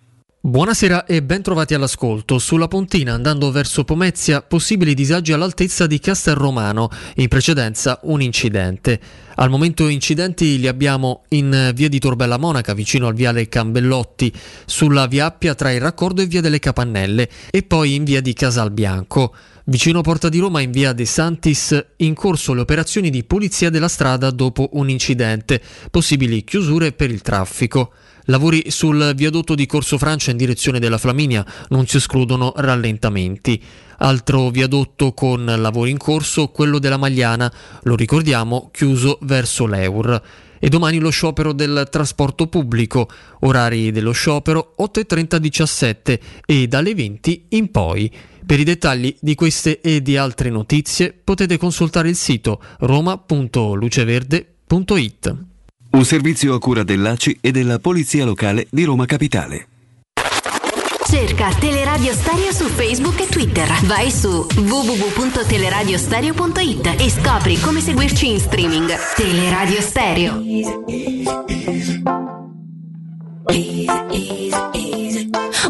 Buonasera e ben trovati all'ascolto. Sulla Pontina, andando verso Pomezia, possibili disagi all'altezza di Castelromano. In precedenza un incidente. Al momento incidenti li abbiamo in via di Torbella Monaca, vicino al viale Cambellotti, sulla via Appia tra il raccordo e via delle Capannelle e poi in via di Casalbianco. Vicino Porta di Roma, in via De Santis, in corso le operazioni di pulizia della strada dopo un incidente. Possibili chiusure per il traffico. Lavori sul viadotto di Corso Francia in direzione della Flaminia non si escludono rallentamenti. Altro viadotto con lavori in corso, quello della Magliana, lo ricordiamo, chiuso verso l'Eur. E domani lo sciopero del trasporto pubblico, orari dello sciopero 8.30-17 e dalle 20 in poi. Per i dettagli di queste e di altre notizie potete consultare il sito roma.luceverde.it. Un servizio a cura dell'ACI e della Polizia Locale di Roma Capitale. Cerca Teleradio Stereo su Facebook e Twitter. Vai su www.teleradiostereo.it e scopri come seguirci in streaming. Teleradio Stereo.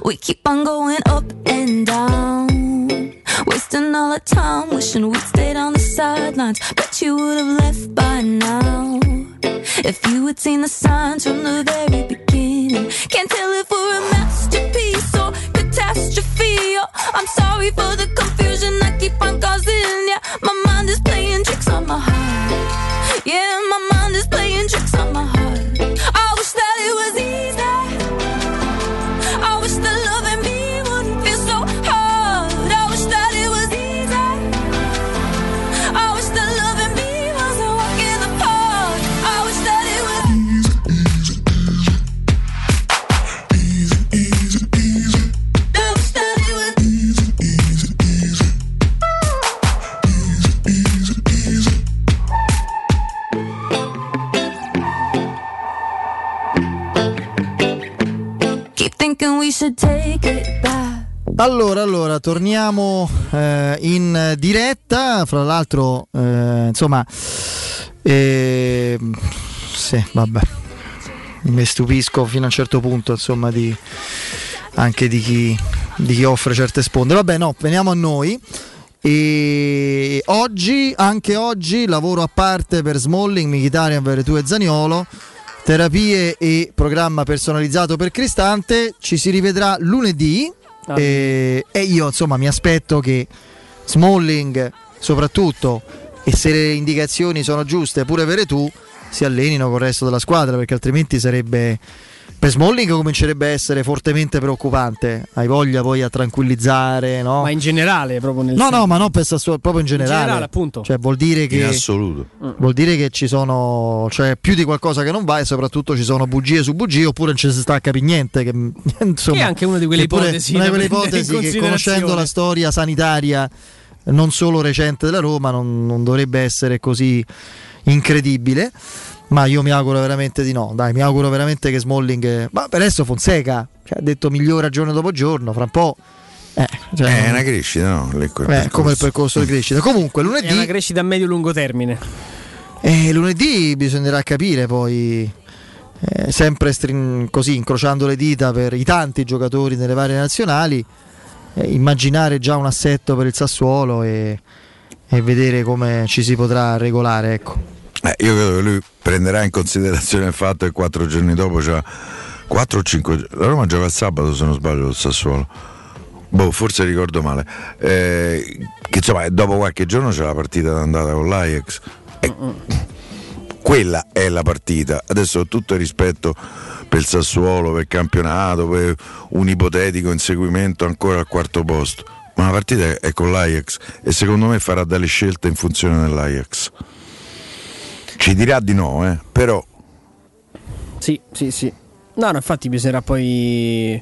We keep on going up and down. Wasting all our time, wishing we'd stayed on the sidelines. Bet you would have left by now. If you had seen the signs from the very beginning. Can't tell if we're a masterpiece or catastrophe. Oh, I'm sorry for the confusion I keep on causing. Yeah, my mind is playing tricks on my heart. Yeah, my mind is playing tricks on my heart. Allora, allora, torniamo eh, in diretta, fra l'altro, eh, insomma, eh, sì, vabbè, mi stupisco fino a un certo punto, insomma, di, anche di chi, di chi offre certe sponde. Vabbè, no, veniamo a noi. E oggi, anche oggi, lavoro a parte per Smalling, Mkhitaryan, Veretù e Zaniolo. Terapie e programma personalizzato per Cristante. Ci si rivedrà lunedì. E, e io insomma mi aspetto che Smalling, soprattutto, e se le indicazioni sono giuste, pure Veretù, si allenino con il resto della squadra, perché altrimenti sarebbe. Per Smalling comincerebbe a essere fortemente preoccupante. Hai voglia poi a tranquillizzare, no? Ma in generale, proprio nel No, senso- no, ma non per Sassuolo, proprio in generale. generale, appunto. Cioè, vuol dire che In assoluto. Vuol dire che ci sono cioè, più di qualcosa che non va e soprattutto ci sono bugie su bugie oppure non ci si sta a capire niente. Che, insomma, Che è anche una di quelle ipotesi una di quelle in ipotesi che conoscendo la storia sanitaria non solo recente della Roma non, non dovrebbe essere così incredibile. Ma io mi auguro veramente di no. Dai, mi auguro veramente che Smalling. Ma per adesso Fonseca cioè, ha detto migliora giorno dopo giorno. Fra un po'. Eh, cioè, è non- una crescita, no? Le- eh, come il percorso di crescita. Comunque, lunedì. È una crescita a medio-lungo termine. E lunedì bisognerà capire poi, eh, sempre strin- così, incrociando le dita per i tanti giocatori nelle varie nazionali, eh, immaginare già un assetto per il Sassuolo e, e vedere come ci si potrà regolare. Ecco. Eh, io credo che lui prenderà in considerazione il fatto che quattro giorni dopo c'ha 4 o 5 la Roma gioca il sabato se non sbaglio il Sassuolo. Boh forse ricordo male. Eh, che insomma dopo qualche giorno c'è la partita d'andata con l'Ajax. E quella è la partita. Adesso con tutto il rispetto per il Sassuolo per il campionato per un ipotetico inseguimento ancora al quarto posto. Ma la partita è con l'Ajax e secondo me farà delle scelte in funzione dell'Ajax ci dirà di no, eh, però Sì, sì, sì. No, no, infatti bisognerà poi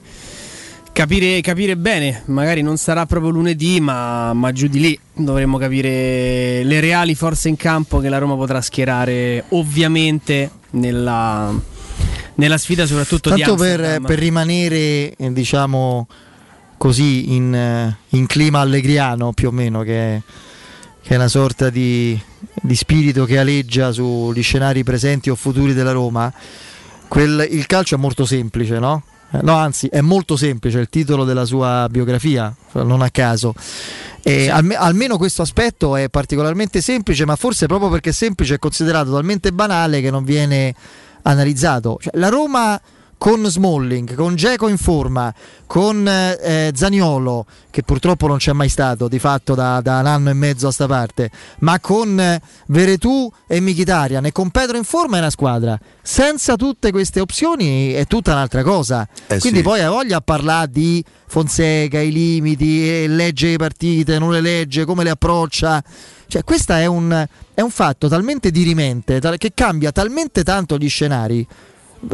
capire, capire bene. Magari non sarà proprio lunedì, ma, ma giù di lì dovremmo capire le reali forze in campo che la Roma potrà schierare, ovviamente, nella, nella sfida soprattutto di Tanto per, Amsterdam. per rimanere, eh, diciamo così, in, eh, in clima allegriano più o meno, che è, che è una sorta di, di spirito che aleggia sugli scenari presenti o futuri della Roma. Quel- il calcio è molto semplice, no? Eh, No, anzi, è molto semplice il titolo della sua biografia, non a caso. E alme- almeno questo aspetto è particolarmente semplice, ma forse proprio perché è semplice è considerato talmente banale che non viene analizzato. Cioè, la Roma con Smalling, con Geco in forma, con eh, Zaniolo, che purtroppo non c'è mai stato di fatto da, da un anno e mezzo a sta parte, ma con eh, Veretù e Mkhitaryan e con Pedro in forma è una squadra. Senza tutte queste opzioni è tutta un'altra cosa. Eh Quindi sì. poi hai voglia a parlare di Fonseca, i limiti, eh, legge le partite, non le legge, come le approccia. Cioè, questo è un, è un fatto talmente dirimente, che cambia talmente tanto gli scenari.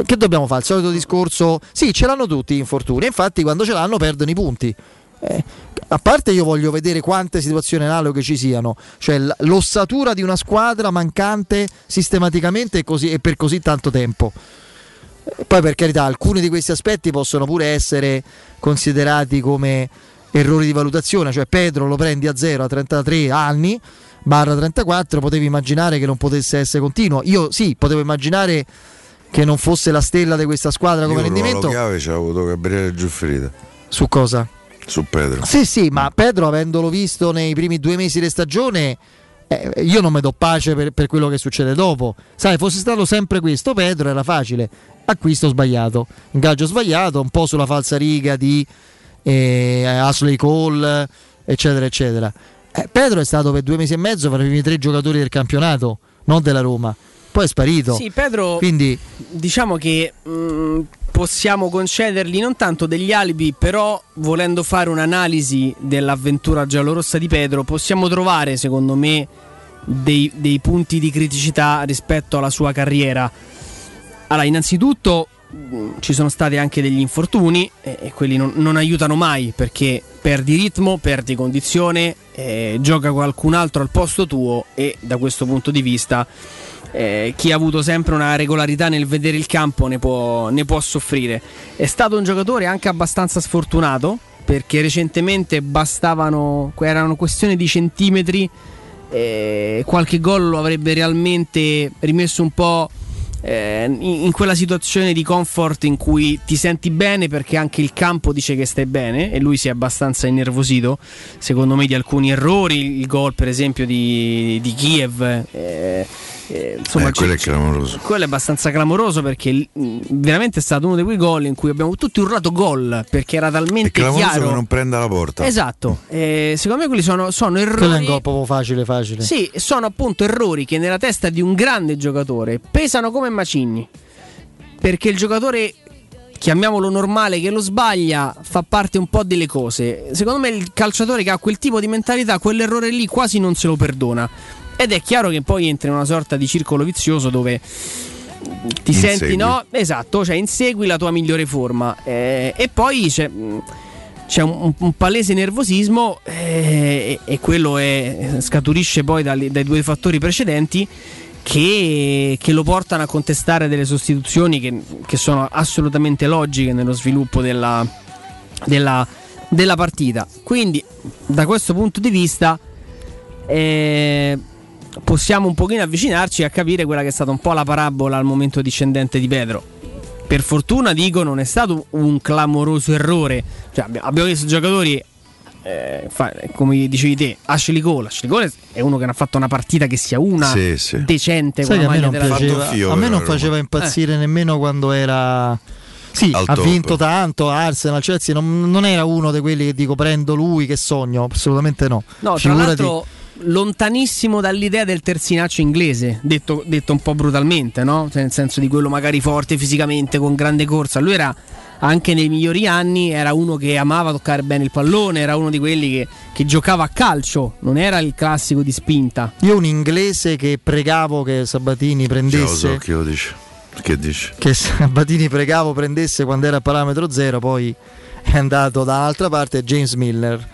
Che dobbiamo fare? Il solito discorso? Sì, ce l'hanno tutti gli infortuni, infatti quando ce l'hanno perdono i punti. Eh, a parte io voglio vedere quante situazioni analoghe ci siano, cioè l'ossatura di una squadra mancante sistematicamente e, così- e per così tanto tempo. Poi per carità, alcuni di questi aspetti possono pure essere considerati come errori di valutazione, cioè Pedro lo prendi a zero a 33 anni, barra 34, potevi immaginare che non potesse essere continuo. Io sì, potevo immaginare che non fosse la stella di questa squadra come Io rendimento. La chiave c'ha avuto Gabriele Giuffrida. Su cosa? Su Pedro. Sì, sì, ma Pedro avendolo visto nei primi due mesi di stagione, eh, io non mi do pace per, per, quello che succede dopo. Sai, fosse stato sempre questo, Pedro era facile. Acquisto sbagliato, ingaggio sbagliato, un po' sulla falsa riga di eh, Ashley Cole, eccetera, eccetera. Eh, Pedro è stato per due mesi e mezzo fra i primi tre giocatori del campionato, non della Roma. Poi è sparito. Sì, Pedro. Quindi, diciamo che mh, possiamo concedergli non tanto degli alibi, però volendo fare un'analisi dell'avventura giallorossa di Pedro, possiamo trovare, secondo me, dei, dei punti di criticità rispetto alla sua carriera. Allora, innanzitutto ci sono stati anche degli infortuni e, e quelli non, non, aiutano mai perché perdi ritmo, perdi condizione, eh, gioca qualcun altro al posto tuo e da questo punto di vista eh, chi ha avuto sempre una regolarità nel vedere il campo ne può, ne può soffrire. È stato un giocatore anche abbastanza sfortunato perché recentemente bastavano, erano questioni di centimetri, eh, qualche gol lo avrebbe realmente rimesso un po' eh, in, quella situazione di comfort in cui ti senti bene perché anche il campo dice che stai bene e lui si è abbastanza innervosito secondo me di alcuni errori il gol per esempio di, di Kiev eh, eh, insomma, eh, quello è clamoroso. Quello è abbastanza clamoroso perché mh, veramente è stato uno di quei gol in cui abbiamo tutti urlato gol perché era talmente è chiaro che non prenda la porta. Esatto. Eh, secondo me quelli sono, sono errori. Quello è un gol proprio facile, facile. Sì, sono appunto errori che nella testa di un grande giocatore pesano come macigni. Perché il giocatore chiamiamolo normale, che lo sbaglia, fa parte un po' delle cose. Secondo me il calciatore che ha quel tipo di mentalità, quell'errore lì quasi non se lo perdona. Ed è chiaro che poi entra in una sorta di circolo vizioso dove ti insegui. senti, no? Esatto, cioè insegui la tua migliore forma. Eh, e poi c'è, c'è un, un, palese nervosismo eh, e quello è, scaturisce poi dai, dai due fattori precedenti. Che, che, lo portano a contestare delle sostituzioni che, che sono assolutamente logiche nello sviluppo della, della, della, partita. Quindi, da questo punto di vista, eh, possiamo un pochino avvicinarci a capire quella che è stata un po' la parabola al momento discendente di Pedro. Per fortuna dico non è stato un clamoroso errore, cioè, abbiamo visto giocatori eh, fa, come dicevi te, Ashley Cole. Ashley Cole è uno che non ha fatto una partita che sia una sì, sì. decente. Sai a me non, piaceva, a me non faceva impazzire eh. nemmeno quando era. Sì, ha top. vinto tanto Arsenal, Chelsea, non, non, era uno di quelli che dico prendo lui che sogno, assolutamente no. No, tra l'altro lontanissimo dall'idea del terzinaccio inglese, detto, detto un po' brutalmente, no? Cioè, nel senso di quello magari forte fisicamente, con grande corsa. Lui era anche nei migliori anni, era uno che amava toccare bene il pallone, era uno di quelli che, che giocava a calcio, non era il classico di spinta. Io un inglese che pregavo che Sabatini prendesse... So, che lo dice. Che dice? Che Sabatini pregavo prendesse quando era a parametro zero, poi è andato da un'altra parte James Miller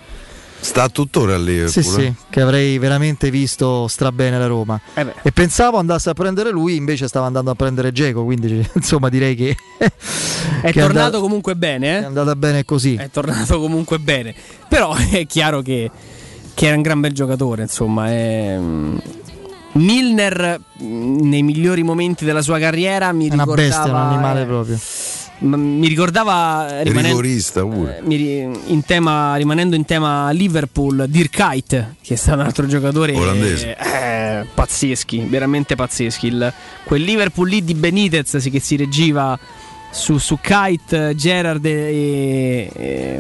Sta tuttora lì. Sì, sì, che avrei veramente visto strabene la Roma. Eh e pensavo andasse a prendere lui, invece stava andando a prendere Geco, quindi insomma direi che... è che tornato andata, comunque bene, eh? È andata bene così. È tornato comunque bene. Però è chiaro che, che era un gran bel giocatore, insomma. È... Mm, Milner mm, nei migliori momenti della sua carriera mi è ricordava... Una bestia, un animale proprio mi ricordava rimanendo. Eh, in tema, rimanendo in tema Liverpool Dirk Kuyt che è stato un altro giocatore olandese. eh, pazzeschi veramente pazzeschi. Il, quel Liverpool lì di Benitez che si reggiva su, su Kite, Gerard e, e,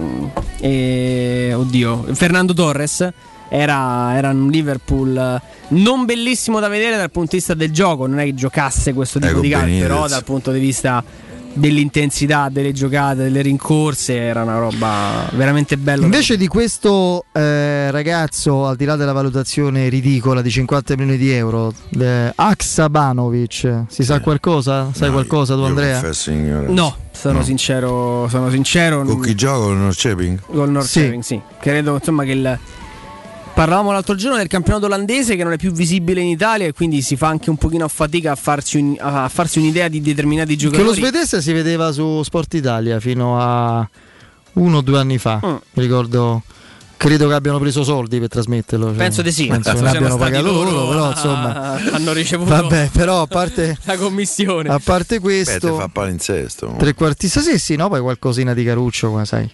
e oddio, Fernando Torres era, era, un Liverpool non bellissimo da vedere dal punto di vista del gioco non è che giocasse questo tipo ecco di calcio però dal punto di vista dell'intensità delle giocate, delle rincorse, era una roba veramente bella. Invece di questo eh, ragazzo, al di là della valutazione ridicola di 50 milioni di euro, eh, Aksabanovic, si sa qualcosa? Sai no, qualcosa tu Andrea? Confesso, no, sono no. sincero, sono sincero. Con chi gioca con il Norrköping? Con il Norrköping, sì. sì. Credo insomma che il Parlavamo l'altro giorno del campionato olandese che non è più visibile in Italia e quindi si fa anche un pochino a fatica a farsi, un- a farsi un'idea di determinati Che lo giocatori. svedese si vedeva su Sport Italia fino a uno o due anni fa. Mm. Mi ricordo. Credo che abbiano preso soldi per trasmetterlo. cioè, Penso di sì. Penso che abbiano pagato loro loro, però insomma. hanno ricevuto Vabbè, però a parte, la commissione. a parte Beh, te questo, fa palinsesto. trequartista, sì, sì, no, poi qualcosina di Caruccio, qua, sai.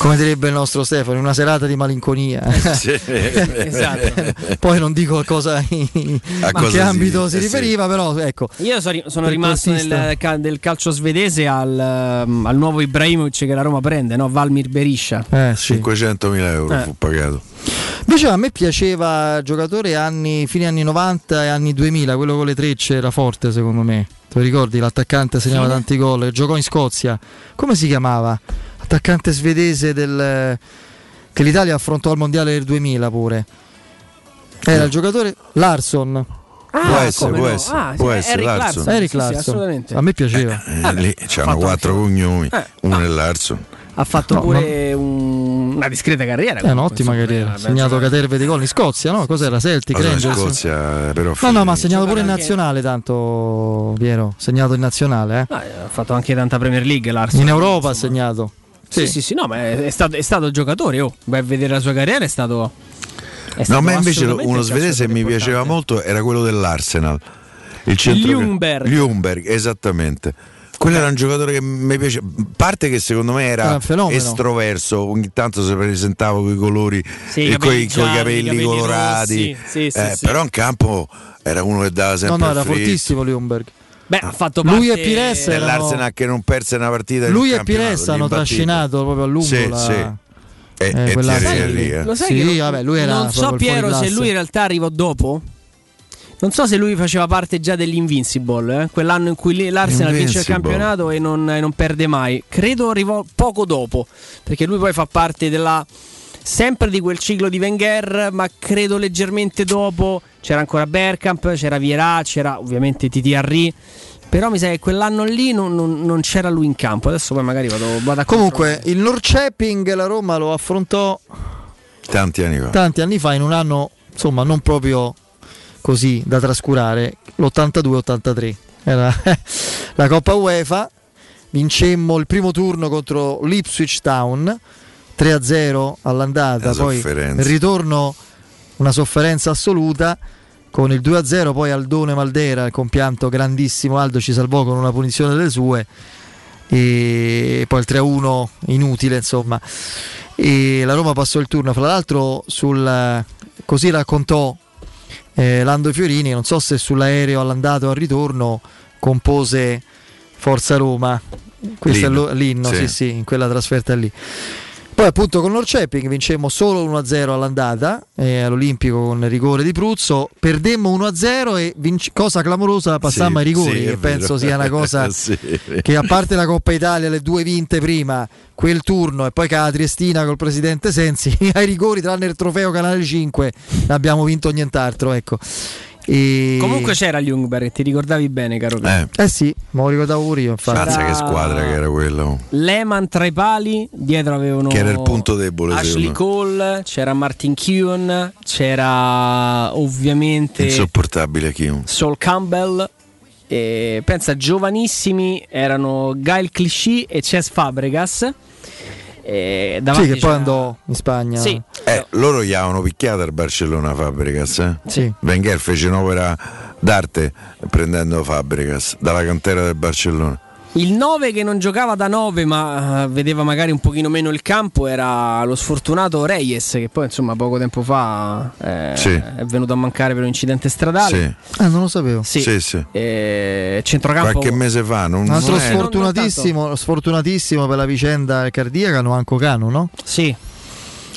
Come direbbe il nostro Stefano, una serata di malinconia. Sì. Esatto. Poi non dico cosa in A che cosa si- ambito si eh, sì. riferiva, però ecco. Io so- sono Per rimasto nel del calcio svedese al, um, al nuovo Ibrahimovic che la Roma prende, no? Valmir Beriscia. Eh, sì. 500.000 euro Eh. fu pagato. Invece a me piaceva giocatore anni, fine anni 90 e anni 2000, quello con le trecce era forte secondo me. Te lo ricordi? L'attaccante segnava tanti gol, giocò in Scozia. Come si chiamava? Attaccante svedese del, che l'Italia affrontò al mondiale del 2000 pure. Era il giocatore Larson. Può essere, può no? essere, Ah, sì, può Eric essere Larson. Larson. Eric sì, sì, Larson. assolutamente. a me piaceva. Eh, lì c'hanno fatto quattro anche- cognomi, Eh, uno è Larson. Ha fatto No, pure un- una discreta carriera. È un'ottima carriera. eh, Ha segnato caterve di gol in Scozia, no? Cos'era? Celtic, in Rangers? Scozia, però. No, no, ma ha segnato pure in anche- nazionale, tanto Piero. Segnato in nazionale, eh. Ah, ha fatto anche tanta Premier League Larson. In Europa ha insomma. segnato. Sì, sì, sì, no, ma è, è stato, è stato giocatore. Oh. Vai a vedere la sua carriera, è stato. è No, stato a me invece uno un svedese che mi piaceva molto era quello dell'Arsenal. Il centro Ljungberg. Ljungberg, esattamente. Quello era un giocatore che mi piace. A parte che secondo me Era estroverso, ogni tanto si presentava con i colori Sì, i e capelli capelli, i colorati. Sì, sì, Eh, sì. Però in campo era uno che dava No, sempre no, il era fortissimo Ljungberg. Beh, ha fatto parte. Lui e Pires E erano- l'Arsenal che non perse una partita in Lui e Pires hanno trascinato proprio a lungo Sì, la... sì. Eh, e quella- eh. Lo sai Sì, che non, vabbè, lui era non so Piero se lui in realtà arrivò dopo. Non so se lui faceva parte già degli Invincible, eh? quell'anno in cui l'Arsenal vince il Invincible. campionato e non, e non perde mai. Credo arrivò poco dopo, perché lui poi fa parte della sempre di quel ciclo di Wenger, ma credo leggermente dopo c'era ancora Bergkamp, c'era Vieira, c'era ovviamente Titi Henry. Però mi sa che quell'anno lì non, non- non c'era lui in campo. Adesso poi magari vado, vado a Comunque, il Norrköping la Roma lo affrontò Tanti anni fa. tanti anni fa in un anno, insomma, non proprio così da trascurare, l'82-83. Era la Coppa UEFA, vincemmo il primo turno contro l'Ipswich Town, 3-0 all'andata, poi il ritorno una sofferenza assoluta. Con il 2-0 poi Aldone Maldera, il compianto grandissimo Aldo ci salvò con una punizione delle sue e poi il 3-1 inutile insomma e la Roma passò il turno fra l'altro sul così raccontò eh, Lando Fiorini non so se sull'aereo all'andata o al ritorno compose Forza Roma questo L'inno. è lo- l'inno sì. Sì. sì in quella trasferta lì poi appunto con Norceping vincemmo solo 1-0 all'andata eh, all'Olimpico con il rigore di Pruzzo, perdemmo 1-0 e vinc- cosa clamorosa passammo Sì, ai rigori, sì, che penso sia una cosa Sì. che a parte la Coppa Italia, le due vinte prima, quel turno e poi che la Triestina col presidente Sensi, ai rigori tranne il trofeo Canale 5 non abbiamo vinto nient'altro, ecco. E... Comunque c'era Ljungberg, ti ricordavi bene, caro. Eh, Eh sì, me lo ricordavo pure io infatti. Mazza che squadra che era quella. oh. Lehman tra i pali, dietro avevano Che era il punto debole, Ashley Cole, c'era Martin Keown, c'era ovviamente Insopportabile Kim. Sol Campbell. E pensa, giovanissimi erano Gail Clichy e Ces Fabregas. E Sì, che poi andò in Spagna. Sì, Eh, loro gli avevano picchiato al Barcellona Fabregas. Eh? Sì. Wenger fece un'opera d'arte prendendo Fabregas dalla cantera del Barcellona. Il 9 che non giocava da 9 ma eh, vedeva magari un pochino meno il campo era lo sfortunato Reyes che poi insomma poco tempo fa eh, Sì. è venuto a mancare per un incidente stradale. Sì. Ah, non lo sapevo. Sì. Sì, sì. Eh, centrocampo Qualche mese fa. Non, Un altro non sfortunatissimo, sfortunatissimo per la vicenda cardiaca, Noanco Cano, no? Sì,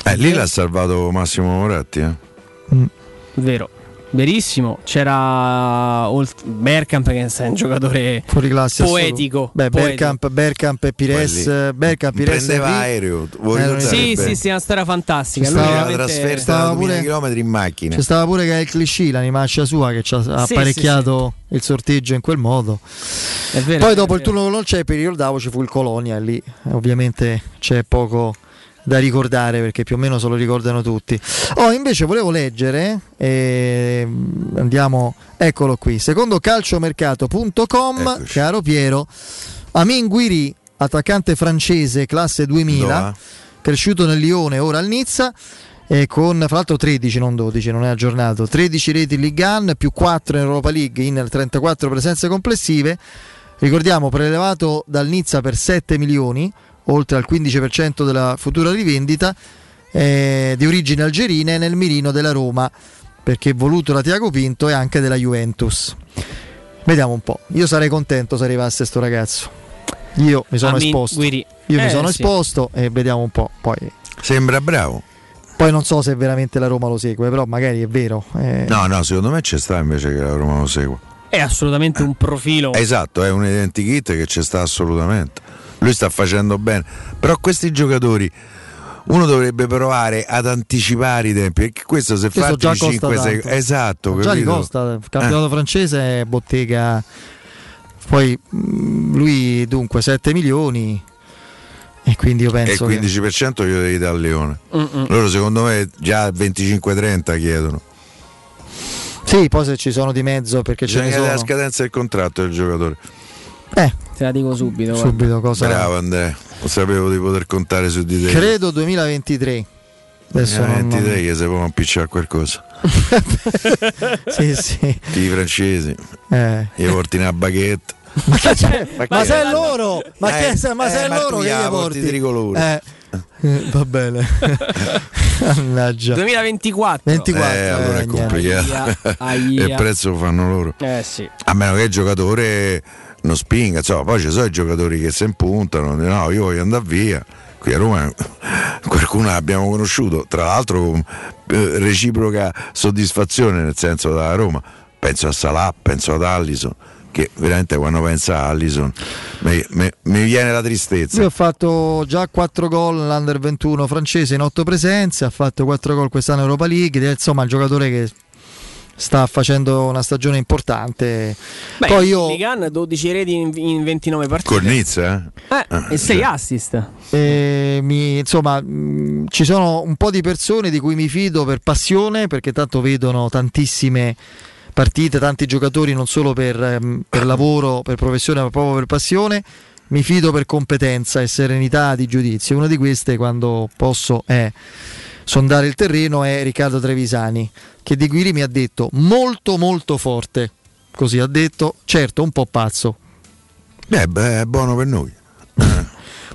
Eh, lì l'ha salvato Massimo Moratti. Eh. vero. Verissimo, c'era Olt- Bergkamp che è un giocatore Fuori classe poetico. Beh, poetico. Bergkamp, Bergkamp e Pires, Bergkamp, Pires Prendeva Henry. aereo. Eh, Sì, sì, sì, è una storia fantastica. Lui veramente- trasferta stava da 2000 pure- km in macchina. C'è stava pure che il cliché, l'animaccia sua, che ci ha ha Sì, apparecchiato il sorteggio in quel modo. È vero, Poi è dopo il turno con l'Olcepi, ricordavo, ci fu il Colonia e lì ovviamente c'è poco da ricordare perché più o meno se lo ricordano tutti. Oh, invece volevo leggere, eh, andiamo, eccolo qui, secondo calciomercato.com, Eccoci. caro Piero, Amin Guiri, attaccante francese, classe 2000, Dove? cresciuto nel Lione, ora al Nizza. E con fra l'altro 13, non 12, non è aggiornato. 13 reti in Ligue 1 più 4 in Europa League in 34 presenze complessive. Ricordiamo, prelevato dal Nizza per 7 milioni, oltre al 15% della futura rivendita, eh, di origini algerine nel mirino della Roma, perché voluto da Tiago Pinto e anche della Juventus. Vediamo un po'. Io sarei contento se arrivasse sto ragazzo. Io mi sono Amin esposto. Guiri. Io mi Eh, sono sì. esposto e vediamo un po'. Poi, Sembra bravo. poi non so se veramente la Roma lo segue, però magari è vero. eh. No, no, secondo me c'è sta invece che la Roma lo segua. È assolutamente un profilo. Esatto, è un identikit che c'è sta assolutamente. Lui sta facendo bene. Però questi giocatori uno dovrebbe provare ad anticipare i tempi. Perché questo se fa già 5 costa secondi. tanto. Esatto, Già li capito? costa, il campionato francese è bottega. Poi mh, lui dunque 7 milioni e quindi io E il penso che 15% glielo devi dare al Leone. Mm-mm. Loro secondo me già 25-30 chiedono. Sì, poi se ci sono di mezzo perché ce Bisogna ne vedere sono. la scadenza del contratto del giocatore. Eh, Te la dico subito. guarda. subito cosa Bravo Andrea, non sapevo di poter contare su di te. Credo 2023. Adesso non- 23 che se può impicciare qualcosa. sì, sì. I francesi, Eh. gli porti una baguette. Ma, che c'è? Ma ma che- sei loro? Ma, Eh, che ma eh, sei ma loro tu che gli porti porti? tricolore. Eh. Eh, Va bene. Mannaggia. 2024. 24. Eh, allora è eh, complicato. Aia, e il prezzo lo fanno loro. Eh sì. A meno che il giocatore non spinga, insomma, poi ci sono i giocatori che si impuntano, no, io voglio andare via. Qui a Roma qualcuno l'abbiamo conosciuto, tra l'altro con eh, reciproca soddisfazione, nel senso da Roma. Penso a Salah, penso ad Allison, che veramente quando pensa a Allison mi, mi- mi viene la tristezza. Lui ha fatto già 4 gol nell'Under 21 francese in 8 presenze, ha fatto 4 gol quest'anno in Europa League, insomma un giocatore che sta facendo una stagione importante. Beh, Poi io Ligan 12 reti in, in 29 partite. Col Nizza, eh? Eh, Ah, e 6 sì. assist. eh, mi- insomma, mh, ci sono un po' di persone di cui mi fido per passione, perché tanto vedono tantissime partite, tanti giocatori non solo per, ehm, per lavoro, per professione, ma proprio per passione. Mi fido per competenza e serenità di giudizio. Una di queste, quando posso, è sondare il terreno, è Riccardo Trevisani, che di Guiri mi ha detto molto molto forte. Così ha detto, certo, un po' pazzo. Beh, beh, è buono per noi.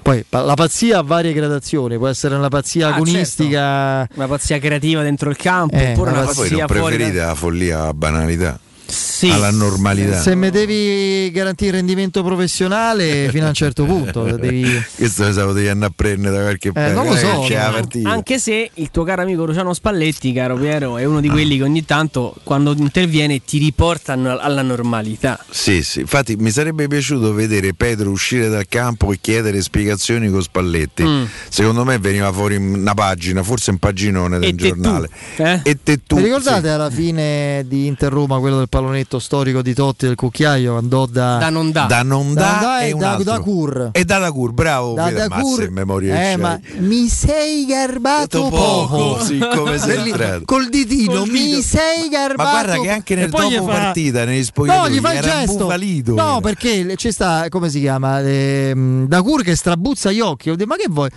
Poi pa- la pazzia ha varie gradazioni, può essere una pazzia Ah, agonistica. Una pazzia creativa dentro il campo, Eh, oppure una Ma poi pazzia non fuori. preferite da- la follia, la banalità, Sì. alla normalità. Se mi devi garantire rendimento professionale fino a un certo punto, devi... Questo lo sapevo devi andare a prendere da qualche parte. non lo eh, so, no. Anche se il tuo caro amico Luciano Spalletti, caro Piero, è uno di quelli che ogni tanto quando interviene ti riportano alla normalità. Sì, sì, infatti mi sarebbe piaciuto vedere Pedro uscire dal campo e chiedere spiegazioni con Spalletti. Mm. Secondo me veniva fuori una pagina, forse un paginone del E te giornale. tu, eh? E te tu. Vi ricordate sì. alla fine di Inter Roma, quello del pallonetto storico di Totti del cucchiaio, andò da... Da non da. Da non Da da, non da e e da- da Cur. E da Dacur, bravo. da Dacur- mazza in memoria eh, ma mi sei garbato Detto poco, poco, sì, come sei entrato. col ditino Col mi dito. sei garbato Ma guarda che anche nel dopo fa- partita, negli No, spogliatoi, gli fa il gesto. imbufalito, No, perché ci sta, come si chiama? Ehm, Dacur che strabuzza gli occhi. Ma che vuoi?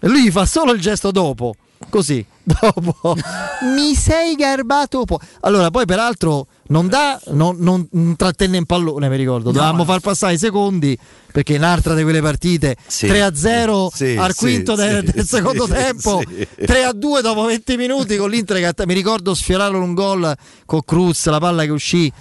E lui gli fa solo il gesto dopo. Così, dopo. Mi sei garbato po'. Allora, poi peraltro non dà, non, non- trattenne in pallone, mi ricordo. Dovevamo far passare i secondi perché in un'altra di quelle partite Sì. 3-0 Sì, al quinto del, sì, del secondo sì, tempo, sì. 3-2 dopo 20 minuti con l'Inter che mi ricordo sfiorarono un gol con Cruz, la palla che uscì.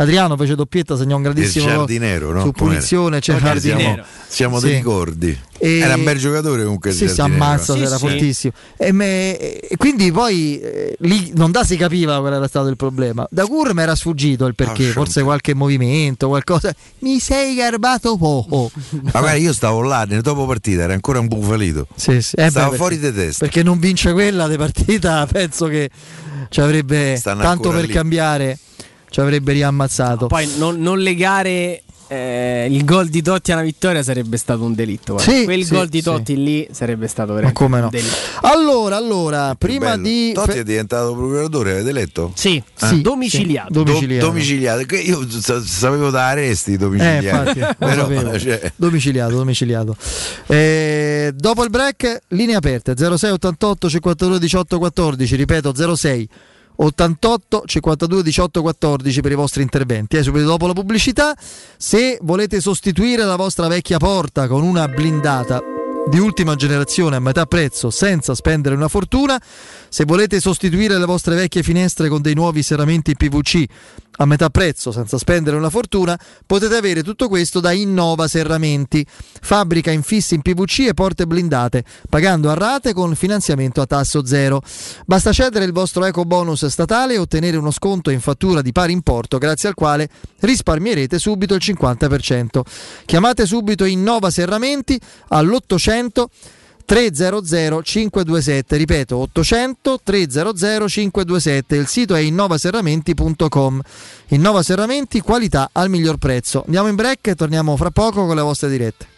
Adriano fece doppietta, segnò un Il grandissimo gol giardinero, no? su punizione, c'è Perché siamo, siamo Sì. dei ricordi. E- Era un bel giocatore comunque il Sì, si ammazza, Sì, era sì. fortissimo. E, me- e quindi poi eh, lì non da si capiva qual era stato il problema. Da Cur mi era sfuggito il perché, Ah, forse qualche movimento, qualcosa. Mi sei garbato poco. Ma guarda, io stavo là nel dopo partita, era ancora un bufalito. Sì, sì. Eh, Stava beh, fuori di testa. Perché non vince quella di partita, penso che ci avrebbe Stanno tanto per lì. cambiare, ci avrebbe riammazzato. Poi non, non legare eh, il gol di Totti alla vittoria sarebbe stato un delitto. Sì, Quel sì, gol di Totti sì. lì sarebbe stato veramente come no. un delitto. Allora, allora, prima bello. di. Totti è diventato procuratore, avete letto? Sì, ah. sì domiciliato. domiciliato. Do- domiciliato. Io sapevo da arresti domiciliati. Eh, Però, cioè... Domiciliato, domiciliato. Eh, dopo il break, linee aperte 06 88 52 18 14. Ripeto, 06 88 52 18 14 per i vostri interventi. Eh, subito dopo la pubblicità, se volete sostituire la vostra vecchia porta con una blindata di ultima generazione a metà prezzo senza spendere una fortuna, se volete sostituire le vostre vecchie finestre con dei nuovi serramenti PVC a metà prezzo senza spendere una fortuna, potete avere tutto questo da Innova Serramenti, fabbrica infissi in PVC e porte blindate, pagando a rate con finanziamento a tasso zero. Basta cedere il vostro eco bonus statale e ottenere uno sconto in fattura di pari importo, grazie al quale risparmierete subito il 50%. Chiamate subito Innova Serramenti all'800 300 527, ripeto 800 300 527, il sito è innovaserramenti.com. Innova Serramenti, qualità al miglior prezzo. Andiamo in break e torniamo fra poco con le vostre dirette.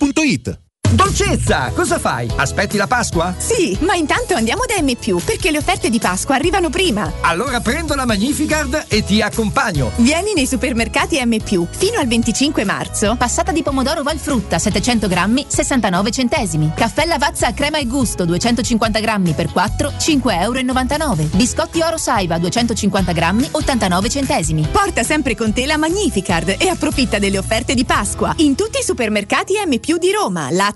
Rai.it Dolcezza, cosa fai? Aspetti la Pasqua? Sì, ma intanto andiamo da M, perché le offerte di Pasqua arrivano prima. Allora prendo la Magnificard e ti accompagno. Vieni nei supermercati M, fino al 25 marzo. Passata di pomodoro Valfrutta 700 grammi, 69 centesimi. Caffè Lavazza a crema e gusto 250 grammi per 4, 5,99 euro. Biscotti Oro Saiba 250 grammi, 89 centesimi. Porta sempre con te la Magnificard e approfitta delle offerte di Pasqua in tutti i supermercati M, di Roma, Lazio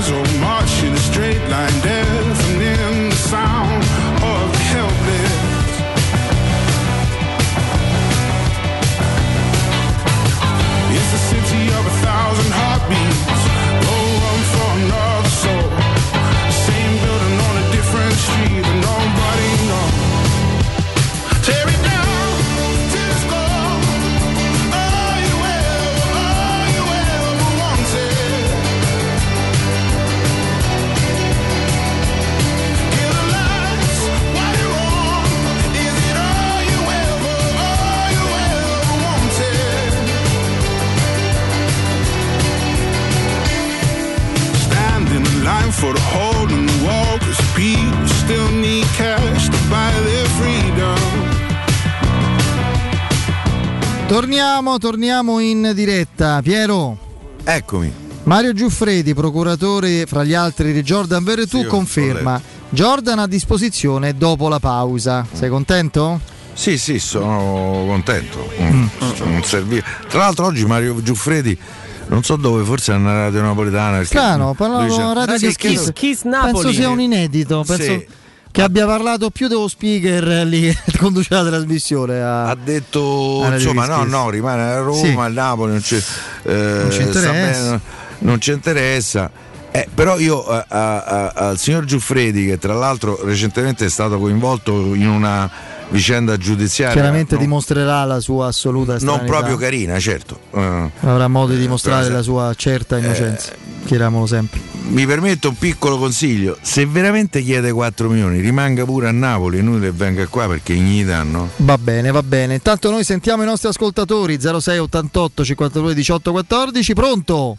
And ties all march in a straight line, deafening Torniamo, torniamo in diretta. Piero. Eccomi. Mario Giuffredi, procuratore fra gli altri di Jordan Veretù, Sì, conferma Jordan a disposizione dopo la pausa. Sei contento? Sì, sì, sono contento. Mm. Non serviva. Tra l'altro oggi Mario Giuffredi non so dove, forse è una radio napoletana. Strano, parlavo dice- radio Radio di Kiss, Kiss. Kiss Penso Napoli. sia un inedito. Penso Sì. Che abbia parlato più dello speaker eh, lì che conduce la trasmissione. A, ha detto a insomma no no rimane a Roma Sì. al Napoli non ci, eh, Non ci interessa. bene, non ci interessa Eh, però io eh, a- a- al signor Giuffredi che tra l'altro recentemente è stato coinvolto in una vicenda giudiziaria Chiaramente non, dimostrerà la sua assoluta non estraneità. proprio carina certo Eh, Avrà modo di dimostrare se- la sua certa innocenza. Chiediamolo sempre. mi permetto un piccolo consiglio se veramente chiede 4 milioni rimanga pure a Napoli e noi che venga qua perché gli danno Va bene, va bene. Intanto noi sentiamo i nostri ascoltatori 06 88 52 18 14. Pronto?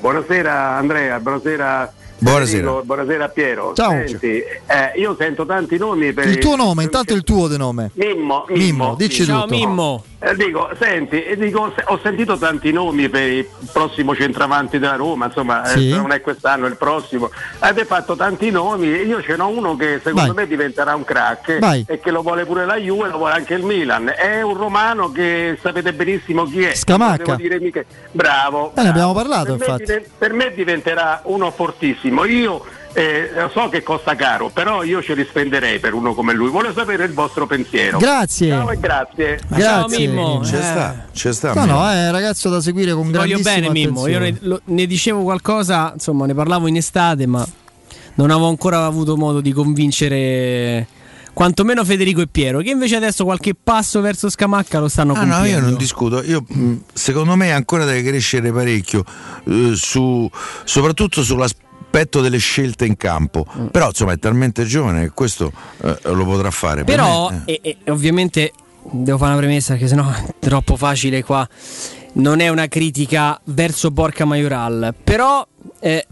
Buonasera Andrea, buonasera. Buonasera. Federico, buonasera Piero. Ciao. Senti, eh, io sento tanti nomi per Il tuo nome, intanto il tuo di nome. Mimmo, Mimmo, Mimmo, dici Ciao tutto. Mimmo. Eh, dico, senti, e dico, ho sentito tanti nomi per il prossimo centravanti della Roma, insomma, eh, Sì. se non è quest'anno, è il prossimo. Avete fatto tanti nomi, e io ce n'ho uno che secondo Vai. me diventerà un crack Vai. e che lo vuole pure la Juve, lo vuole anche il Milan. È un romano che sapete benissimo chi è. Scamacca. Non devo dire mica- Bravo. Eh, ne abbiamo parlato, per me, infatti. diven- per me diventerà uno fortissimo. Io eh, so che costa caro, però io ce li spenderei per uno come lui. Voglio sapere il vostro pensiero. Grazie. Ciao e grazie. Ciao Grazie. Mimmo. c'è Eh. sta c'è sta No, no, è un ragazzo da seguire con Ti voglio grandissima bene Mimmo, io ne, lo- ne dicevo qualcosa, insomma ne parlavo in estate, ma non avevo ancora avuto modo di convincere quantomeno Federico e Piero, che invece adesso qualche passo verso Scamacca lo stanno Ah, no, compiendo. io non discuto. Io, secondo me ancora deve crescere parecchio, eh, su, soprattutto sull'aspetto delle scelte in campo. Mm. Però insomma è talmente giovane che questo eh, lo potrà fare. Per Però, me, eh. e, e ovviamente devo fare una premessa perché sennò è troppo facile qua. non è una critica verso Borca Majoral, però eh,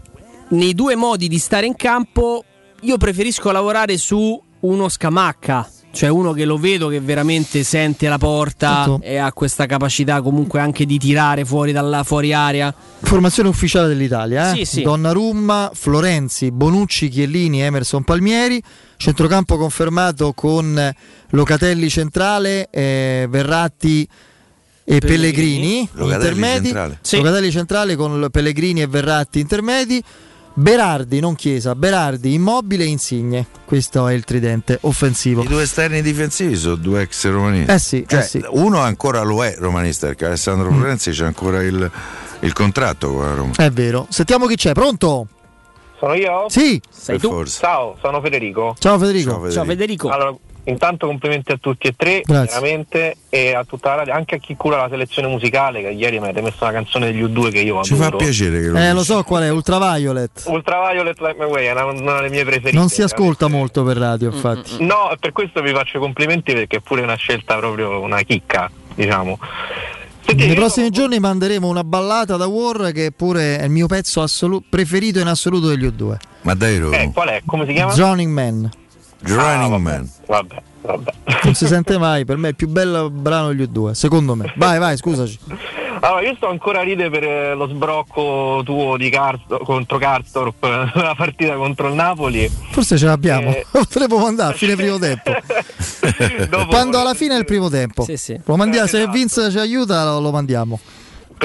nei due modi di stare in campo io preferisco lavorare su uno scamacca. Cioè uno che lo vedo che veramente sente la porta Certo. e ha questa capacità comunque anche di tirare fuori dalla fuori area. Formazione ufficiale dell'Italia, eh? Sì, sì. Donnarumma, Florenzi, Bonucci, Chiellini, Emerson Palmieri. Centrocampo confermato con Locatelli centrale, eh, Verratti e Pellegrini, Locatelli intermedi. centrale. Locatelli centrale con Pellegrini e Verratti intermedi. Berardi, non Chiesa, Berardi, Immobile e Insigne. Questo è il tridente offensivo. I due esterni difensivi sono due ex romanisti. Eh sì, Cioè, eh sì. Uno ancora lo è romanista perché Alessandro Mm. Florenzi c'è ancora il, il contratto con la Roma. È vero. Sentiamo chi c'è, pronto? Sono io? Sì. Sei tu? Ciao, sono Federico. Ciao Federico. Allora, intanto complimenti a tutti e tre, Grazie. veramente, e a tutta la radio, anche a chi cura la selezione musicale, che ieri mi avete messo una canzone degli U2 che io Ci adoro. fa piacere che lo Eh, lo so qual è, Ultraviolet. Ultraviolet Light My Way è una, una delle mie preferite. Non si ascolta molto per radio, infatti. No, e per questo vi faccio i complimenti perché è pure una scelta proprio una chicca, diciamo. Nei prossimi giorni manderemo una ballata da War che pure è il mio pezzo assolu- preferito in assoluto degli U2. Ma davvero? Eh, qual è? Come si chiama? Zoning Man. Running Man. Vabbè, vabbè. Non si sente mai, per me è il più bello brano degli U2, secondo me. Vai, vai, scusaci. Allora, io sto ancora a ridere per eh, lo sbrocco tuo di Karsdorp, contro Karsdorp, la partita contro il Napoli. Forse ce l'abbiamo. Eh. Potremmo andare a fine primo tempo. Quando alla fine è il primo tempo. Lo mandiamo, se Vince ci aiuta lo, lo mandiamo.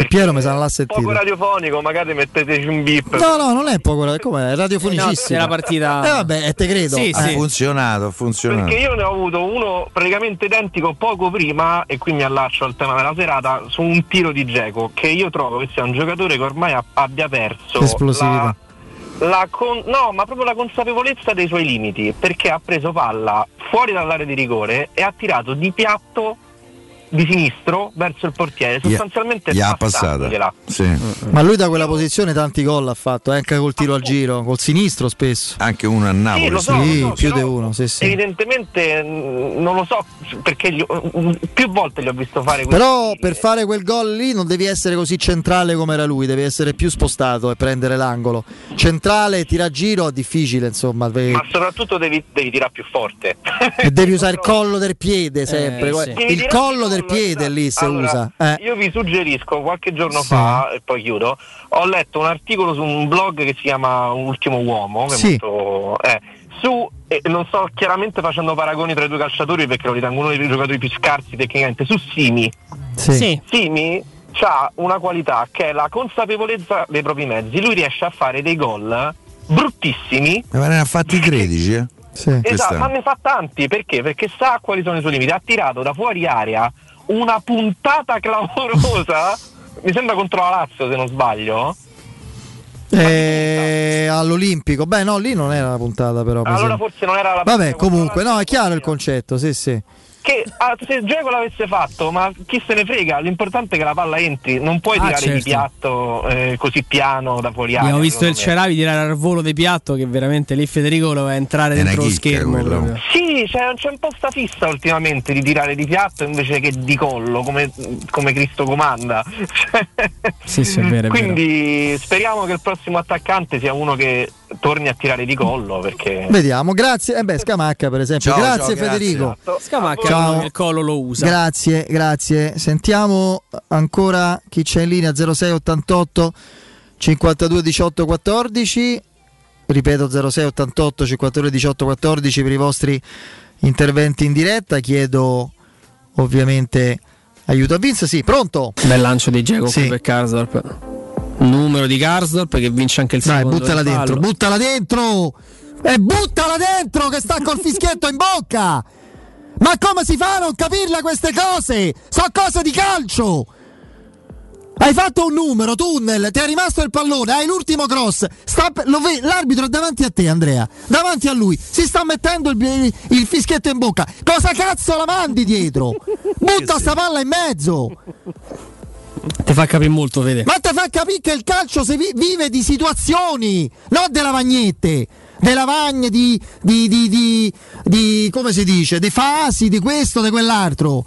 Piero mi sa non l'ha Poco radiofonico, magari metteteci un bip. No, no, non è poco, come è radiofonicissimo. No, è la partita- Eh vabbè, eh, te credo. Sì, Eh. Ha funzionato, ha funzionato. Perché io ne ho avuto uno praticamente identico poco prima, e qui mi allaccio al tema della serata, su un tiro di Geco, che io trovo che sia un giocatore che ormai abbia perso Esplosività. con- no, ma proprio la consapevolezza dei suoi limiti, perché ha preso palla fuori dall'area di rigore e ha tirato di piatto di sinistro verso il portiere, sostanzialmente gli ha passata. Sì. Ma lui da quella posizione tanti gol ha fatto, eh, anche col tiro al giro, col sinistro spesso. Anche uno a Napoli. Sì, lo so, Sì, lo so, più di uno, sì, sì. Evidentemente mh, non lo so perché gli mh, più volte gli ho visto fare questo. Però per fare quel gol lì non devi essere così centrale come era lui, devi essere più spostato e prendere l'angolo. Centrale, tira a giro, è difficile, insomma. Ma soprattutto devi, devi tirare più forte. E devi usare il collo del piede sempre. Eh. Il collo del piede lì si Allora, usa. Eh. Io vi suggerisco qualche giorno Sì. fa, e poi chiudo, ho letto un articolo su un blog che si chiama Ultimo Uomo, che Sì. è molto. eh, su, e non sto chiaramente facendo paragoni tra i due calciatori perché lo ritengo uno dei giocatori più scarsi tecnicamente, su Simi. Sì. Sì. Simi ha una qualità che è la consapevolezza dei propri mezzi. Lui riesce a fare dei gol bruttissimi Ma ne ha fatti 13, eh? Esatto, Quest'anno. ma ne fa tanti perché? Perché sa quali sono i suoi limiti. Ha tirato da fuori area una puntata clamorosa. Mi sembra contro la Lazio, se non sbaglio. Eh, all'Olimpico. Beh, no, lì non era la puntata, però. Allora sembra. forse non era la Vabbè, comunque, no, è chiaro il concetto, sì, sì. Che ah, se Geco l'avesse fatto, ma chi se ne frega? L'importante è che la palla entri. Non puoi Ah, tirare di certo. piatto eh, così piano da fuori area. Abbiamo visto il. Ceravi tirare al volo di piatto che veramente lì Federico voleva entrare È dentro lo chicca schermo. quello. Sì, c'è, c'è un po' sta fissa ultimamente di tirare di piatto invece che di collo, come, come Cristo comanda. Sì, sì, è vero, è vero. Quindi speriamo che il prossimo attaccante sia uno che torni a tirare di collo perché Vediamo, grazie. Eh beh, Scamacca, per esempio. Ciao, grazie, ciao, grazie. Federico. Scamacca Ciao. il collo lo usa. Grazie, grazie. Sentiamo ancora chi c'è in linea 0688 52 18 14. Ripeto 0688 52 18 14 per i vostri interventi in diretta. Chiedo ovviamente aiuto a Vince. Sì, pronto? Bel lancio di Geco Sì. per Karsdorp. Numero di Karsdorp che vince anche il Dai, secondo. buttala dentro, buttala dentro! E buttala dentro che sta col fischietto in bocca! Ma come si fa a non capirla queste cose? Sono cose di calcio! Hai fatto un numero, tunnel, ti è rimasto il pallone, hai l'ultimo cross. sta pe- lo ve- l'arbitro è davanti a te, Andrea. Davanti a lui. Si sta mettendo il, il fischietto in bocca. Cosa cazzo la mandi dietro? Butta sta palla in mezzo. Ti fa capire molto, vede. Ma te fa capire che il calcio si vi- vive di situazioni, non delle lavagnette. Delle lavagne di, di, di, di, di- come si dice, di fasi, di questo, di quell'altro.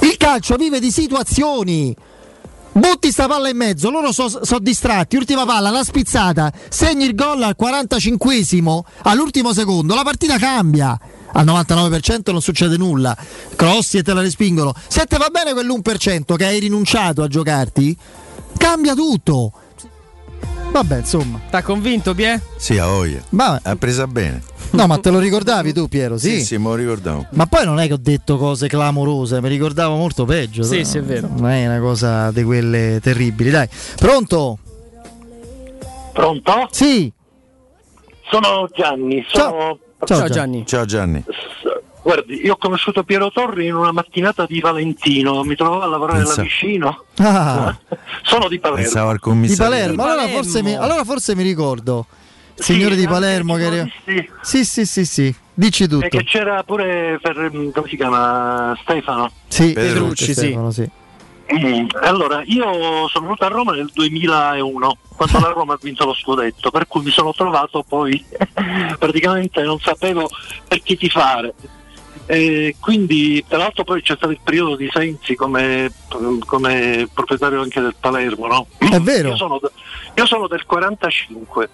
Il calcio vive di situazioni. Butti sta palla in mezzo, loro sono so distratti, ultima palla, la spizzata, segni il gol al 45esimo, all'ultimo secondo, la partita cambia. Al 99% non succede nulla, crossi e te la respingono. Se te va bene quell'1% che hai rinunciato a giocarti, cambia tutto. Vabbè, insomma. T'ha convinto, Pie? Sì, a voglia. Ma- Ha presa bene. No, ma te lo ricordavi tu, Piero? Sì. Sì, sì, me lo ricordavo. Ma poi non è che ho detto cose clamorose, mi ricordavo molto peggio. Sì, no? sì, è vero. Non è una cosa di quelle terribili, dai. Pronto? Pronto? Sì. Sono Gianni. Sono... Ciao, Gianni. Ciao Gianni. Guardi, io ho conosciuto Piero Torri in una mattinata di Valentino, mi trovavo a lavorare Pensa- là vicino. Ah, Sono di Palermo. Pensavo al di commissario. Palermo. Allora forse, mi, allora forse mi ricordo. Signore di Palermo che era... Sì. Sì, sì, sì, sì. Dici E tutto. che c'era pure, per, come si chiama, Stefano. Sì, Pedrucci, sì. Stefano, sì. Mm, Allora, io sono venuto a Roma nel 2001, quando la Roma ha vinto lo scudetto, per cui mi sono trovato poi, praticamente non sapevo per chi tifare. E quindi, tra l'altro poi c'è stato il periodo di Sensi come, come proprietario anche del Palermo, no? È vero. Io sono, io sono del 45,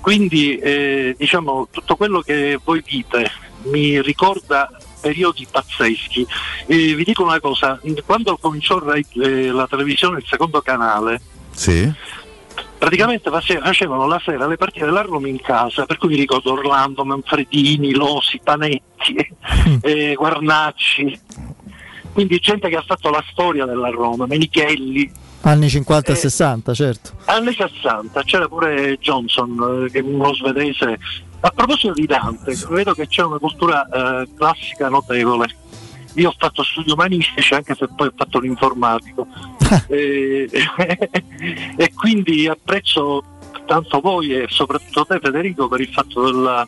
quindi eh, diciamo tutto quello che voi dite mi ricorda periodi pazzeschi. Eh, vi dico una cosa, quando cominciò eh, la televisione, il secondo canale, Sì. Praticamente face- facevano la sera le partite della Roma in casa, per cui mi ricordo Orlando, Manfredini, Losi, Panetti, eh, Guarnacci, quindi gente che ha fatto la storia della Roma, Menichelli. Anni 50 e Eh. 60, certo. Anni 60 c'era pure Johnson, eh, che è uno svedese. A proposito di Dante, vedo che c'è una cultura eh, classica notevole. Io ho fatto studi umanistici anche se poi ho fatto l'informatico. E, e quindi apprezzo tanto voi e soprattutto te Federico per il fatto della-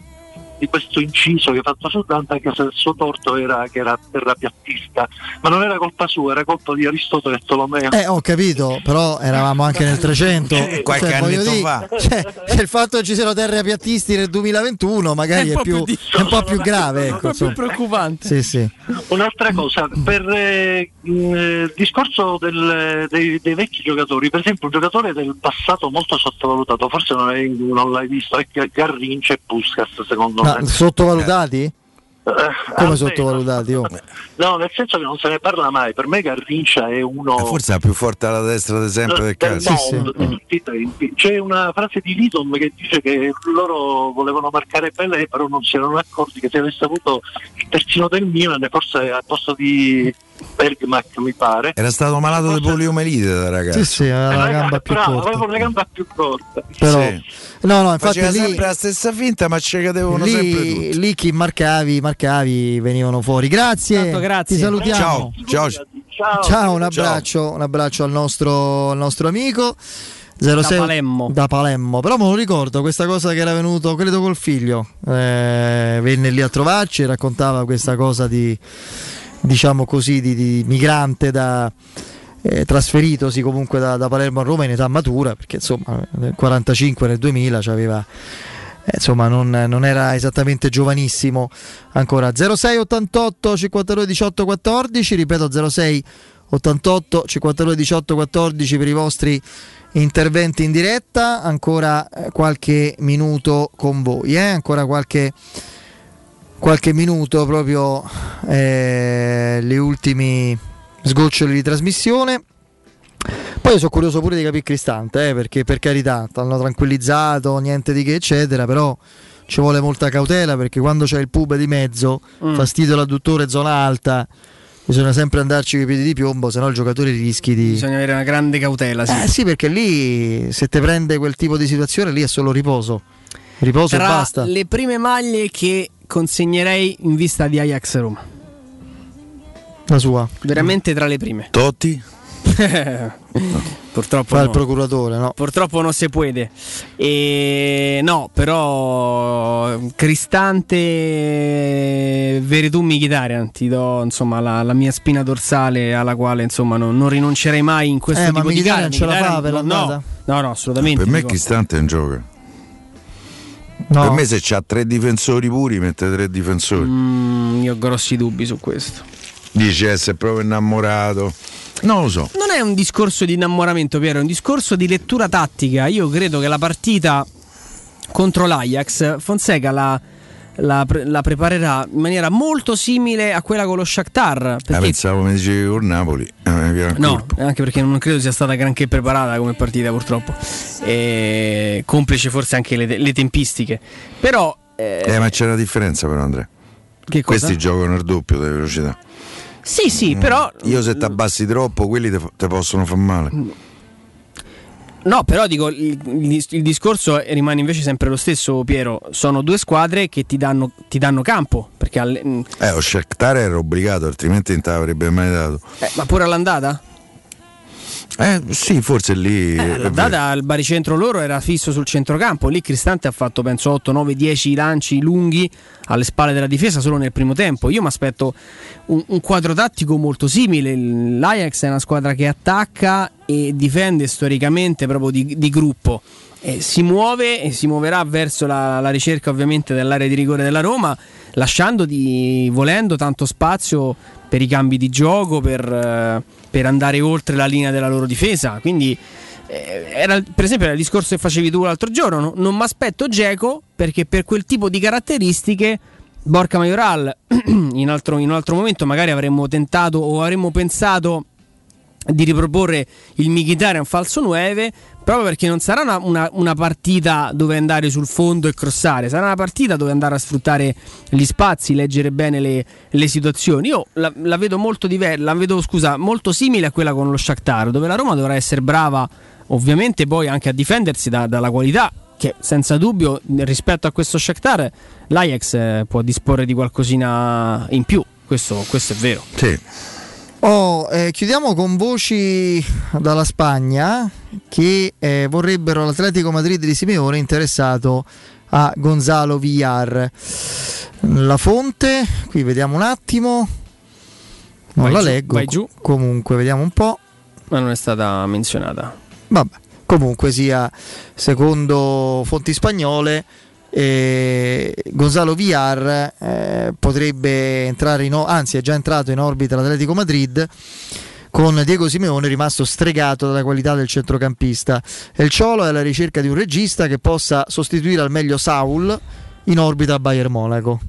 di questo inciso che hai fatto su Dante anche se il suo torto era che era terrapiattista ma non era colpa sua era colpa di Aristotele e Tolomeo Eh, ho capito, però eravamo anche nel 300. Qualche Cioè, annetto dire, fa. cioè, il fatto che ci siano terrapiattisti nel 2021 magari è, più, è un po' più grave. Ecco, insomma. preoccupante. Sì, sì. Un'altra cosa, per eh, il discorso del- dei, dei vecchi giocatori, per esempio un giocatore del passato molto sottovalutato, forse non, è- non l'hai visto, è Garrincha e Puskas secondo Ma me. Sottovalutati? Eh, Come sottovalutati? oh? No, nel senso che non se ne parla mai, per me Garrincha è uno... Eh, Forse la più forte alla destra, ad esempio, del del calcio. mondo, di tutti i tempi. C'è una frase di Lidom che dice che loro volevano marcare Pelé, però non si erano accorti che se avesse avuto il terzino del Milan, forse al posto di Bergmack mi pare. Era stato malato di poliomelite da ragazzo. Sì, sì, aveva la gamba più Bravo, corta. avevo una gamba più corta. Però, Sì. no, no, infatti Faceva lì, sempre la stessa finta, ma ci cadevano sempre lì, tutti. lì chi marcavi, marcavi, venivano fuori. Grazie, Tanto grazie. ti salutiamo. Ciao, ciao. Ciao. Ciao, un Ciao. abbraccio, un abbraccio al nostro, al nostro amico. 06 Da Palermo. Da Palermo, però me lo ricordo questa cosa che era venuto, credo col figlio, eh, venne lì a trovarci e raccontava questa cosa di, diciamo così, di, di migrante da, eh, trasferitosi comunque da, da Palermo a Roma in età matura, perché insomma nel 45 nel 2000 c'aveva eh, insomma non, non era esattamente giovanissimo ancora 06 88 52 18 14 ripeto 06 88 52 18 14 per i vostri interventi in diretta ancora eh, qualche minuto con voi eh? ancora qualche qualche minuto proprio eh, gli ultimi sgoccioli di trasmissione poi sono curioso pure di capire Cristante, eh, perché per carità hanno tranquillizzato, niente di che eccetera, però ci vuole molta cautela perché quando c'è il pube di mezzo, Mm. fastidio all'adduttore, zona alta, bisogna sempre andarci con i piedi di piombo, se no il giocatore rischi di... Bisogna avere una grande cautela. Sì. Eh sì, perché lì se te prende quel tipo di situazione lì è solo riposo. Riposo Tra e basta. le prime maglie che consegnerei in vista di Ajax Roma. La sua. Veramente tra le prime. Totti? Purtroppo Fa no. il procuratore, no? Purtroppo non si può. E no, però Cristante Veretù Mkhitaryan ti do insomma la, la mia spina dorsale alla quale insomma non, non rinuncerei mai in questo Eh, ma tipo di Mkhitaryan gara. ce la fa per no, l'andata? no, no, assolutamente. Per me dico. Cristante non gioca. No. Per me se c'ha tre difensori puri, mette tre difensori. Mm, io ho grossi dubbi su questo. Dice essere proprio innamorato. Non lo so. Non è un discorso di innamoramento, Piero, è un discorso di lettura tattica. Io credo che la partita contro l'Ajax, Fonseca la, la, pre- la preparerà in maniera molto simile a quella con lo Shakhtar. Ah, Perché pensavo mi dicevi con Napoli. Eh, No, anche perché non credo sia stata granché preparata come partita, purtroppo. E complice forse anche le, le tempistiche. Però. eh, Eh, ma c'è una differenza però Andrea. Che cosa? Questi giocano il doppio delle velocità. sì, sì, però. Io se ti abbassi troppo, quelli te possono far male. No, però dico, il, il- discorso rimane invece sempre lo stesso, Piero. Sono due squadre che ti danno, ti danno campo. Perché alle- mm, Eh, lo Shakhtar era obbligato, altrimenti non te l'avrebbe mai dato. eh, ma pure all'andata? Eh, sì, forse lì. vero. L'andata al baricentro loro era fisso sul centrocampo. Lì Cristante ha fatto penso 8, 9, 10 lanci lunghi alle spalle della difesa solo nel primo tempo. Io mi aspetto un, un quadro tattico molto simile. L'Ajax è una squadra che attacca e difende storicamente proprio di, di gruppo. E si muove e si muoverà verso la, la ricerca ovviamente dell'area di rigore della Roma, lasciando di, volendo tanto spazio per i cambi di gioco, per, eh, per andare oltre la linea della loro difesa. Quindi eh, era, per esempio era il discorso che facevi tu l'altro giorno, no? non mi aspetto Geco perché per quel tipo di caratteristiche Borca Majoral in, altro, in un altro momento magari avremmo tentato o avremmo pensato di riproporre il Mkhitaryan falso 9 proprio perché non sarà una, una- una partita dove andare sul fondo e crossare sarà una partita dove andare a sfruttare gli spazi leggere bene le, le situazioni. Io la, la vedo molto diversa la vedo scusa molto simile a quella con lo Shakhtar dove la Roma dovrà essere brava ovviamente poi anche a difendersi da- dalla qualità che senza dubbio rispetto a questo Shakhtar l'Ajax eh, può disporre di qualcosina in più. Questo, questo è vero. Sì. Oh, eh, chiudiamo con voci dalla Spagna che eh, vorrebbero l'Atletico Madrid di Simeone interessato a Gonzalo Villar. La fonte, qui vediamo un attimo, non Vai la giù, leggo, vai giù. comunque vediamo un po'. ma non è stata menzionata Vabbè, comunque sia, secondo fonti spagnole, eh, Gonzalo Villar eh, potrebbe entrare in, anzi è già entrato in orbita l'Atletico Madrid con Diego Simeone rimasto stregato dalla qualità del centrocampista. E il Ciolo è alla ricerca di un regista che possa sostituire al meglio Saul in orbita a Bayern Monaco.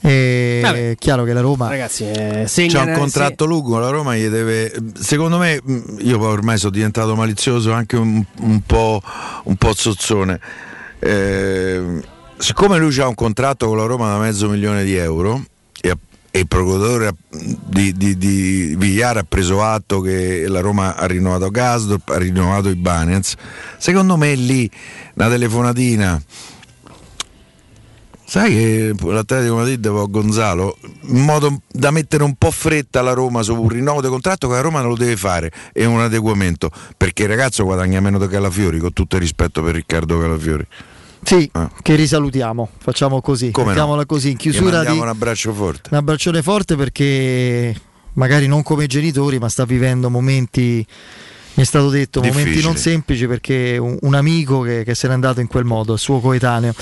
È chiaro che la Roma Ragazzi, eh, C'è un contratto lungo, la Roma gli deve. Secondo me, mh, io ormai sono diventato malizioso, anche un, un po', un po' zozzone. Eh, siccome lui ha un contratto con la Roma da mezzo milione di euro e, e il procuratore di, di, di Villar ha preso atto che la Roma ha rinnovato Gasdorp, ha rinnovato i Banez, secondo me lì una telefonatina Sai che l'Atletico Madrid a Gonzalo in modo da mettere un po' fretta alla Roma su un rinnovo di contratto che la Roma non lo deve fare e un adeguamento perché il ragazzo guadagna meno di Calafiori con tutto il rispetto per Riccardo Calafiori. Sì, che risalutiamo, facciamo così. Come no? mettiamola così in chiusura di un abbraccio forte. un abbraccione forte perché magari non come genitori, ma sta vivendo momenti mi è stato detto momenti Difficili. non semplici perché un, un amico che, che se n'è andato in quel modo, il suo coetaneo.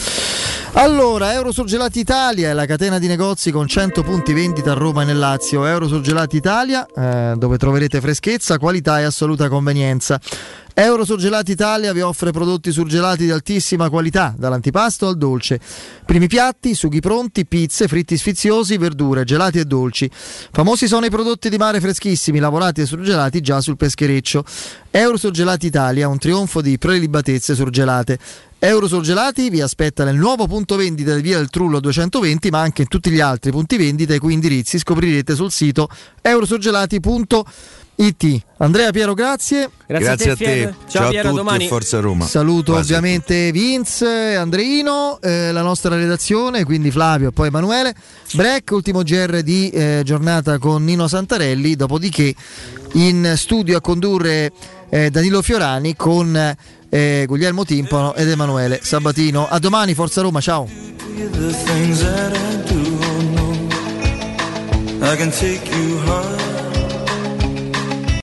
Allora, Eurosurgelati Italia è la catena di negozi con 100 punti vendita a Roma e nel Lazio. Eurosurgelati Italia, eh, dove troverete freschezza, qualità e assoluta convenienza. Eurosurgelati Italia vi offre prodotti surgelati di altissima qualità, dall'antipasto al dolce. Primi piatti, sughi pronti, pizze, fritti sfiziosi, verdure, gelati e dolci. Famosi sono i prodotti di mare freschissimi, lavorati e surgelati già sul peschereccio. Eurosurgelati Italia, un trionfo di prelibatezze surgelate. Eurosurgelati vi aspetta nel nuovo punto vendita di via del Trullo 220, ma anche in tutti gli altri punti vendita i cui indirizzi scoprirete sul sito eurosurgelati.it. Andrea Piero, grazie. Grazie, Grazie a a te. Piero. Ciao, Ciao a Piero, tutti domani. forza Roma. Saluto Quasi. ovviamente Vince, Andreino, eh, la nostra redazione, quindi Flavio e poi Emanuele. Break, ultimo GR di eh, giornata con Nino Santarelli, dopodiché in studio a condurre eh, Danilo Fiorani con eh, Guglielmo Timpano ed Emanuele Sabatino. A domani, Forza Roma, ciao. I can take you high.